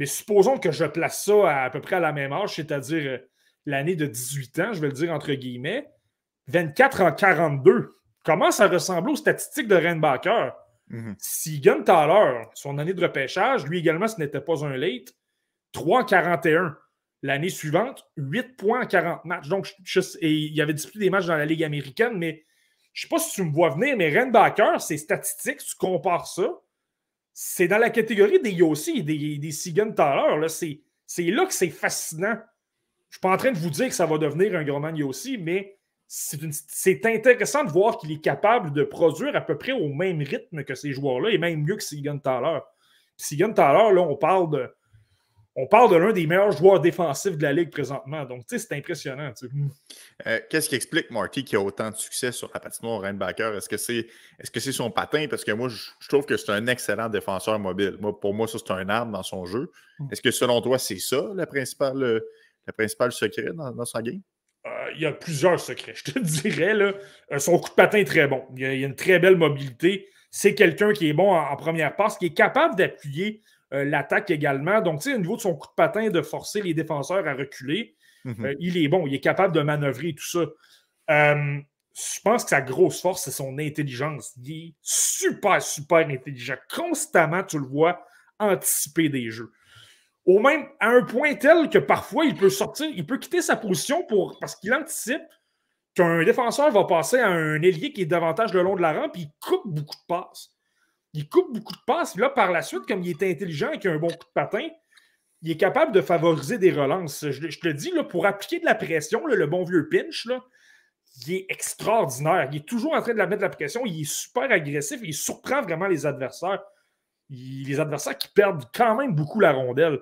mais supposons que je place ça à, peu près à la même âge, c'est-à-dire euh, l'année de 18 ans, je vais le dire entre guillemets. 24 en 42. Comment ça ressemble aux statistiques de Renbacker? Mm Si Gun Thaler, son année de repêchage, lui également, ce n'était pas un late, 3 en 41. L'année suivante, 8 points en 40 matchs. Donc, et il y avait disputé des matchs dans la Ligue américaine, mais je ne sais pas si tu me vois venir, mais Renbacker, ses statistiques, tu compares ça, c'est dans la catégorie des Yossi des, des Thaler. C'est là que c'est fascinant. Je ne suis pas en train de vous dire que ça va devenir un grand man Yossi, mais c'est intéressant de voir qu'il est capable de produire à peu près au même rythme que ces joueurs-là et même mieux que. Seagan Thaler, là, on parle de. On parle de l'un des meilleurs joueurs défensifs de la Ligue présentement. Donc, tu sais, c'est impressionnant. Euh, qu'est-ce qui explique, Marty, qui a autant de succès sur la patinoire Reinbacker? Est-ce que c'est est -ce c'est son patin? Parce que moi, je, trouve que c'est un excellent défenseur mobile. Moi, pour moi, ça, c'est un arme dans son jeu. Mm. Est-ce que, selon toi, c'est ça, le principal, le, principal secret dans, dans sa game? Euh, il y a plusieurs secrets, je te dirais. Là. Euh, son coup de patin est très bon. Il y a, une très belle mobilité. C'est quelqu'un qui est bon en, première passe, qui est capable d'appuyer euh, l'attaque également. Donc, tu sais, au niveau de son coup de patin, de forcer les défenseurs à reculer, mhm. il est bon. Il est capable de manœuvrer tout ça. je pense que sa grosse force, c'est son intelligence. Il est super, super intelligent. Constamment, tu le vois anticiper des jeux au même à un point tel que parfois il peut sortir, il peut quitter sa position pour, parce qu'il anticipe qu'un défenseur va passer à un ailier qui est davantage le long de la rampe, puis il coupe beaucoup de passes. Il coupe beaucoup de passes. Là, par la suite, comme il est intelligent et qu'il a un bon coup de patin, il est capable de favoriser des relances. Je, te le dis, pour appliquer de la pression, le bon vieux pinch, il est extraordinaire. Il est toujours en train de la mettre de la pression. Il est super agressif. Il surprend vraiment les adversaires les adversaires qui perdent quand même beaucoup la rondelle.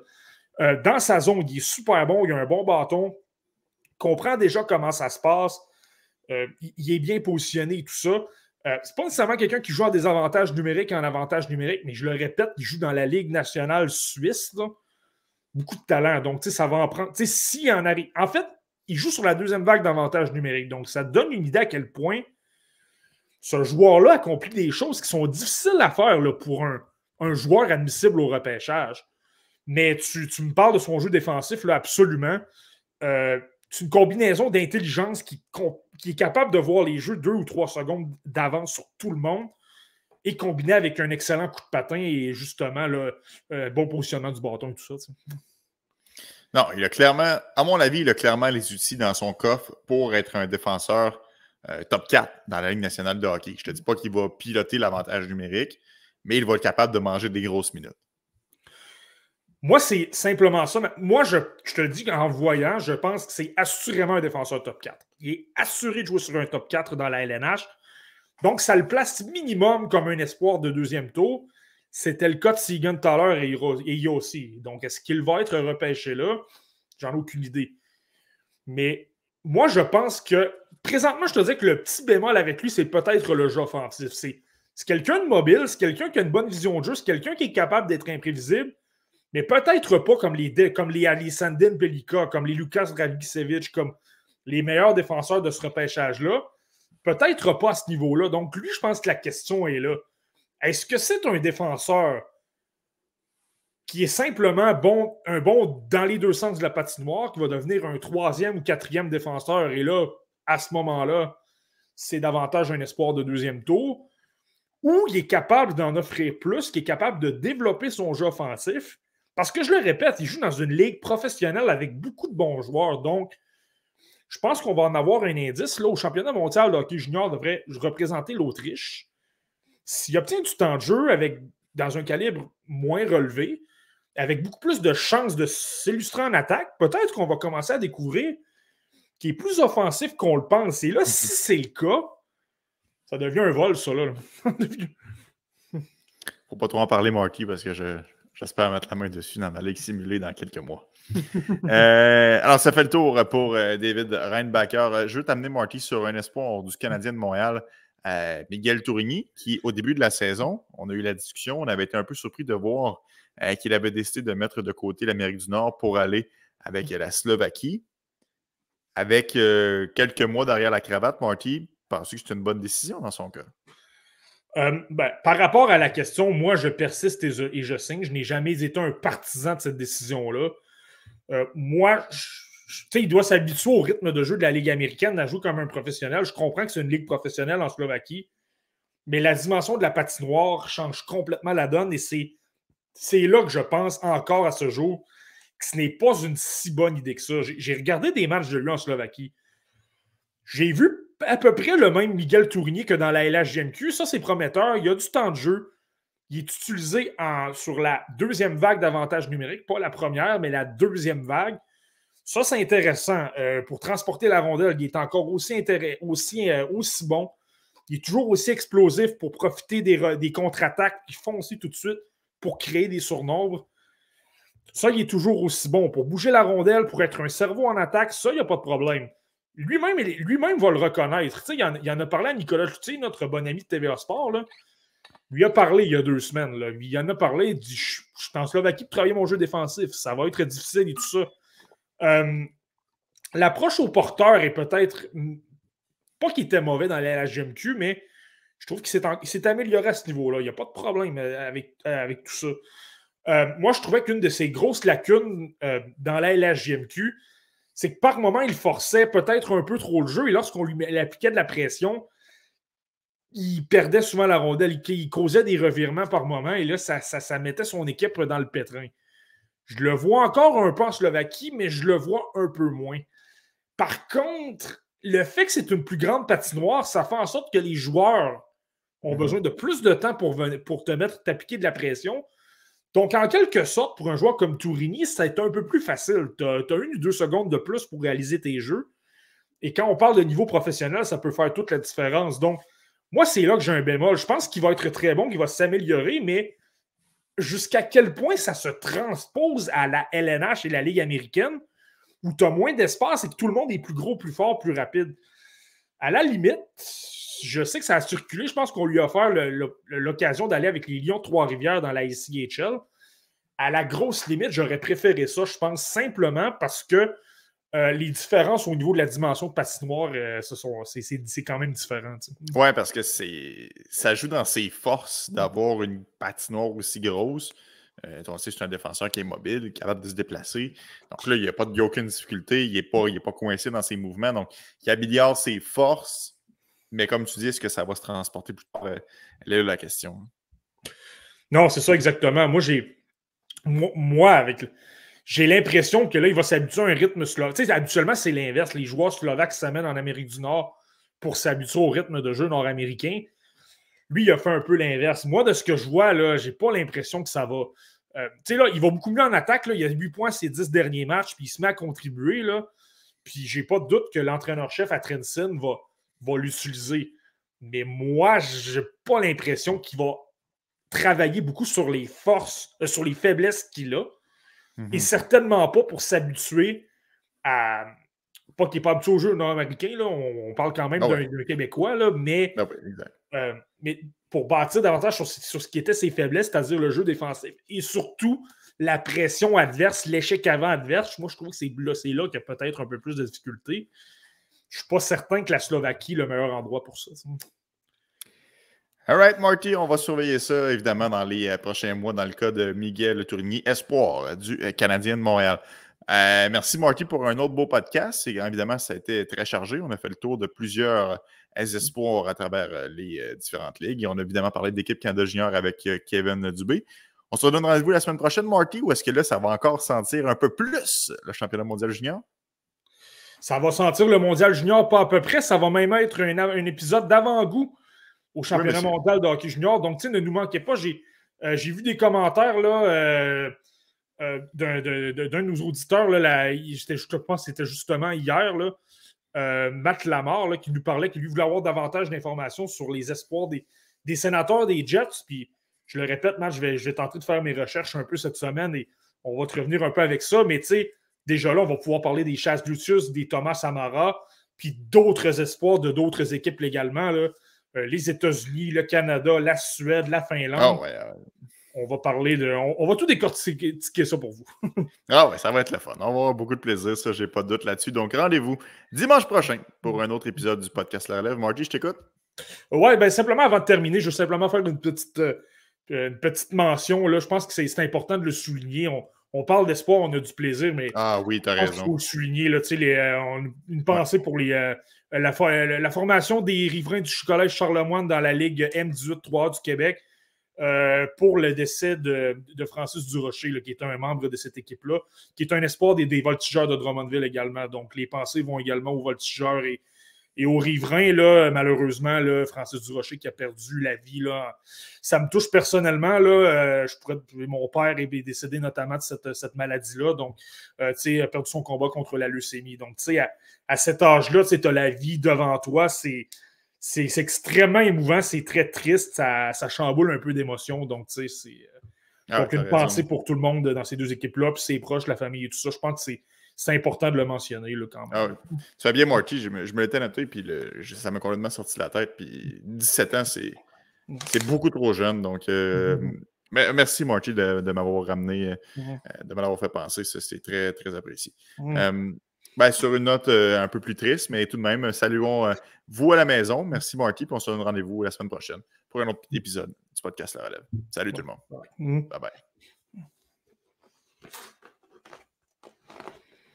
Euh, dans sa zone, il est super bon, il a un bon bâton, comprend déjà comment ça se passe, euh, il est bien positionné et tout ça. Euh, c'est pas nécessairement quelqu'un qui joue en désavantage numérique en avantage numérique, mais je le répète, il joue dans la Ligue nationale suisse. Beaucoup de talent. Donc, ça va en prendre. Si en arrive. En fait, il joue sur la deuxième vague d'avantage numérique. Donc, ça donne une idée à quel point ce joueur-là accomplit des choses qui sont difficiles à faire pour un, un joueur admissible au repêchage. Mais tu, me parles de son jeu défensif, là, absolument. Euh, c'est une combinaison d'intelligence qui, est capable de voir les jeux deux ou trois secondes d'avance sur tout le monde et combiné avec un excellent coup de patin et justement le euh, bon positionnement du bâton et tout ça. Non, il a clairement, à mon avis, il a clairement les outils dans son coffre pour être un défenseur euh, top 4 dans la Ligue nationale de hockey. Je ne te dis pas qu'il va piloter l'avantage numérique, mais il va être capable de manger des grosses minutes. Moi, c'est simplement ça. Moi, je, te dis qu'en voyant, je pense que c'est assurément un défenseur top 4. Il est assuré de jouer sur un top 4 dans la LNH. Donc, ça le place minimum comme un espoir de deuxième tour. C'était le cas de Segan Thaler et, et aussi. Donc, est-ce qu'il va être repêché là? J'en ai aucune idée. Mais moi, je pense que présentement, je te dis que le petit bémol avec lui, c'est peut-être le jeu offensif. C'est quelqu'un de mobile, c'est quelqu'un qui a une bonne vision de jeu, c'est quelqu'un qui est capable d'être imprévisible, mais peut-être pas comme les, comme les Alessandin Pelika, comme les Lucas Dragicevic, comme les meilleurs défenseurs de ce repêchage-là. Peut-être pas à ce niveau-là. Donc, lui, je pense que la question est là. Est-ce que c'est un défenseur qui est simplement bon, un bon dans les deux sens de la patinoire, qui va devenir un troisième ou quatrième défenseur, et là, à ce moment-là, c'est davantage un espoir de deuxième tour? ou il est capable d'en offrir plus, qui est capable de développer son jeu offensif. Parce que je le répète, il joue dans une ligue professionnelle avec beaucoup de bons joueurs. Donc, je pense qu'on va en avoir un indice. Là, au championnat mondial hockey junior devrait représenter l'Autriche. S'il obtient du temps de jeu avec, dans un calibre moins relevé, avec beaucoup plus de chances de s'illustrer en attaque, peut-être qu'on va commencer à découvrir qu'il est plus offensif qu'on le pense. Et là, si c'est le cas, ça devient un vol, ça, là. Faut pas trop en parler, Marky, parce que j'espère mettre la main dessus dans ma ligue simulée dans quelques mois. Euh, alors, ça fait le tour pour euh, David Reinbacker. Euh, je veux t'amener, Marty, sur un espoir du Canadien de Montréal, Miguel Tourigny, qui, au début de la saison, on a eu la discussion, on avait été un peu surpris de voir qu'il avait décidé de mettre de côté l'Amérique du Nord pour aller avec la Slovaquie. Avec quelques mois derrière la cravate, Marty, Penses-tu que c'est une bonne décision dans son cas? Euh, ben, par rapport à la question, moi, je persiste et je, signe. Je n'ai jamais été un partisan de cette décision-là. Euh, moi, il doit s'habituer au rythme de jeu de la Ligue américaine, à jouer comme un professionnel. Je comprends que c'est une ligue professionnelle en Slovaquie, mais la dimension de la patinoire change complètement la donne et c'est, là que je pense encore à ce jour ce n'est pas une si bonne idée que ça. J'ai regardé des matchs de lui en Slovaquie. J'ai vu à peu près le même Miguel Tourigny que dans la LHGMQ. Ça, c'est prometteur. Il y a du temps de jeu. Il est utilisé sur la deuxième vague d'avantages numériques, pas la première, mais la deuxième vague. Ça, c'est intéressant. Euh, pour transporter la rondelle, il est encore aussi, euh, aussi bon. Il est toujours aussi explosif pour profiter des, des contre-attaques qui font aussi tout de suite pour créer des surnombres. Ça, il est toujours aussi bon. Pour bouger la rondelle, pour être un cerveau en attaque, ça, il n'y a pas de problème. Lui-même lui-même va le reconnaître. Il en, il en, a parlé à Nicolas Loutier, notre bon ami de TVA Sport. Là. Lui a parlé il y a deux semaines. Là. Il en a parlé. Il dit Je suis en Slovaquie pour travailler mon jeu défensif. Ça va être difficile et tout ça. Euh, l'approche au porteur est peut-être. Pas qu'il était mauvais dans la GMQ, mais je trouve qu'il s'est amélioré à ce niveau-là. Il n'y a pas de problème avec, avec tout ça. Euh, moi, je trouvais qu'une de ses grosses lacunes euh, dans la LHJMQ, c'est que par moment, il forçait peut-être un peu trop le jeu et lorsqu'on lui appliquait de la pression, il perdait souvent la rondelle. Il, causait des revirements par moment et là, ça, ça, mettait son équipe dans le pétrin. Je le vois encore un peu en Slovaquie, mais je le vois un peu moins. Par contre, le fait que c'est une plus grande patinoire, ça fait en sorte que les joueurs ont mhm. besoin de plus de temps pour, pour te mettre, t'appliquer de la pression. Donc, en quelque sorte, pour un joueur comme Tourini, ça a été un peu plus facile. Tu as, une ou deux secondes de plus pour réaliser tes jeux. Et quand on parle de niveau professionnel, ça peut faire toute la différence. Donc, moi, c'est là que j'ai un bémol. Je pense qu'il va être très bon, qu'il va s'améliorer, mais jusqu'à quel point ça se transpose à la LNH et la Ligue américaine, où tu as moins d'espace et que tout le monde est plus gros, plus fort, plus rapide? À la limite, je sais que ça a circulé. Je pense qu'on lui a offert l'occasion d'aller avec les Lions Trois-Rivières dans la ICHL. À la grosse limite, j'aurais préféré ça, je pense, simplement parce que euh, les différences au niveau de la dimension de patinoire, euh, c'est quand même différent. Oui, parce que ça joue dans ses forces d'avoir une patinoire aussi grosse. Euh, c'est un défenseur qui est mobile, capable de se déplacer. Donc là, il n'y a, pas de, aucune difficulté. Il n'est pas, pas coincé dans ses mouvements. Donc, il améliore ses forces mais comme tu dis, est-ce que ça va se transporter plus tard? Euh, elle est la question. Non, c'est ça exactement. Moi, j'ai. Moi, avec. J'ai l'impression que là, il va s'habituer à un rythme slovaque. Tu sais, habituellement, c'est l'inverse. Les joueurs slovaques s'amènent en Amérique du Nord pour s'habituer au rythme de jeu nord-américain. Lui, il a fait un peu l'inverse. Moi, de ce que je vois, là, j'ai pas l'impression que ça va. Euh, tu sais, là, il va beaucoup mieux en attaque. Là. Il a 8 points ses 10 derniers matchs, puis il se met à contribuer. Là. Puis j'ai pas de doute que l'entraîneur-chef à Trenson va, va l'utiliser. Mais moi, j'ai pas l'impression qu'il va travailler beaucoup sur les forces, euh, sur les faiblesses qu'il a. Et mhm. certainement pas pour s'habituer à. Pas qu'il n'est pas habitué au jeu nord-américain, on, on, parle quand même ah d'un Québécois, là, mais, ah euh, mais pour bâtir davantage sur, sur, ce qui était ses faiblesses, c'est-à-dire le jeu défensif. Et surtout, la pression adverse, l'échec avant adverse, moi je trouve que c'est là, là qu'il y a peut-être un peu plus de difficultés je ne suis pas certain que la Slovaquie est le meilleur endroit pour ça. All right, Marty, on va surveiller ça évidemment dans les euh, prochains mois dans le cas de Miguel Tourigny, espoir euh, du euh, Canadien de Montréal. merci, Marty, pour un autre beau podcast. évidemment, ça a été très chargé. On a fait le tour de plusieurs espoirs à travers les différentes ligues. Et on a évidemment parlé d'équipe Canada Junior avec Kevin Dubé. On se redonne rendez-vous la semaine prochaine, Marty, ou est-ce que là, ça va encore sentir un peu plus le championnat mondial junior? Ça va sentir le mondial junior pas à peu près. Ça va même être un, épisode d'avant-goût au championnat mondial de hockey junior. Donc, tu sais, ne nous manquez pas. J'ai euh, vu des commentaires là, euh, euh, d'un de, nos auditeurs. Là, je pense que c'était justement hier. Là, Matt Lamar qui nous parlait qu'il voulait avoir davantage d'informations sur les espoirs des, des, sénateurs des Jets. Puis, je le répète, Matt, je vais, je vais tenter de faire mes recherches un peu cette semaine et on va te revenir un peu avec ça. Mais tu sais, déjà là, on va pouvoir parler des Chasses Lucius, des Thomas Samara, puis d'autres espoirs de d'autres équipes légalement. Là. Euh, les États-Unis, le Canada, la Suède, la Finlande. Ah on va parler de. On, va tout décortiquer ça pour vous. ah ouais, ça va être le fun. On va avoir beaucoup de plaisir, ça, j'ai pas de doute là-dessus. Donc rendez-vous dimanche prochain pour un autre épisode du podcast La Relève. Marty, je t'écoute. Ouais, ben simplement avant de terminer, je veux simplement faire une petite, euh, une petite mention. Là. Je pense que c'est important de le souligner. On, on parle d'espoir, on a du plaisir, mais ah, oui, as raison. il faut souligner là, les, euh, une pensée pour les, euh, la, formation des riverains du Collège Charlemagne dans la Ligue M18-3 du Québec. pour le décès de, Francis Durocher, qui est un membre de cette équipe-là, qui est un espoir des, des voltigeurs de Drummondville également. Donc, les pensées vont également aux voltigeurs et et au riverain, là, malheureusement, là, Francis Durocher qui a perdu la vie, là, ça me touche personnellement. Là, euh, je pourrais, mon père est décédé notamment de cette, maladie-là. Donc, euh, tu a perdu son combat contre la leucémie. Donc, tu sais, à, cet âge-là, tu as la vie devant toi. C'est, c'est, extrêmement émouvant, c'est très triste. Ça, ça chamboule un peu d'émotion. Donc, tu sais, c'est. Euh, ah, donc, une pensée pour tout le monde dans ces deux équipes-là, puis ses proches, la famille et tout ça. Je pense que c'est c'est important de le mentionner là, quand même. Ah tu fais bien, Marty. Je me, je me l'étais noté, puis ça m'a complètement sorti de la tête. Puis 17 ans, c'est, beaucoup trop jeune. Donc, euh, mm-hmm. merci, Marty, de, de m'avoir ramené, mm-hmm. euh, de m'avoir fait penser. Ça, c'est très, très apprécié. Mm-hmm. Euh, ben, sur une note un peu plus triste, mais tout de même, saluons vous à la maison. Merci, Marty. Puis on se donne rendez-vous la semaine prochaine pour un autre épisode du podcast La Relève. Salut tout le monde. Bye bye.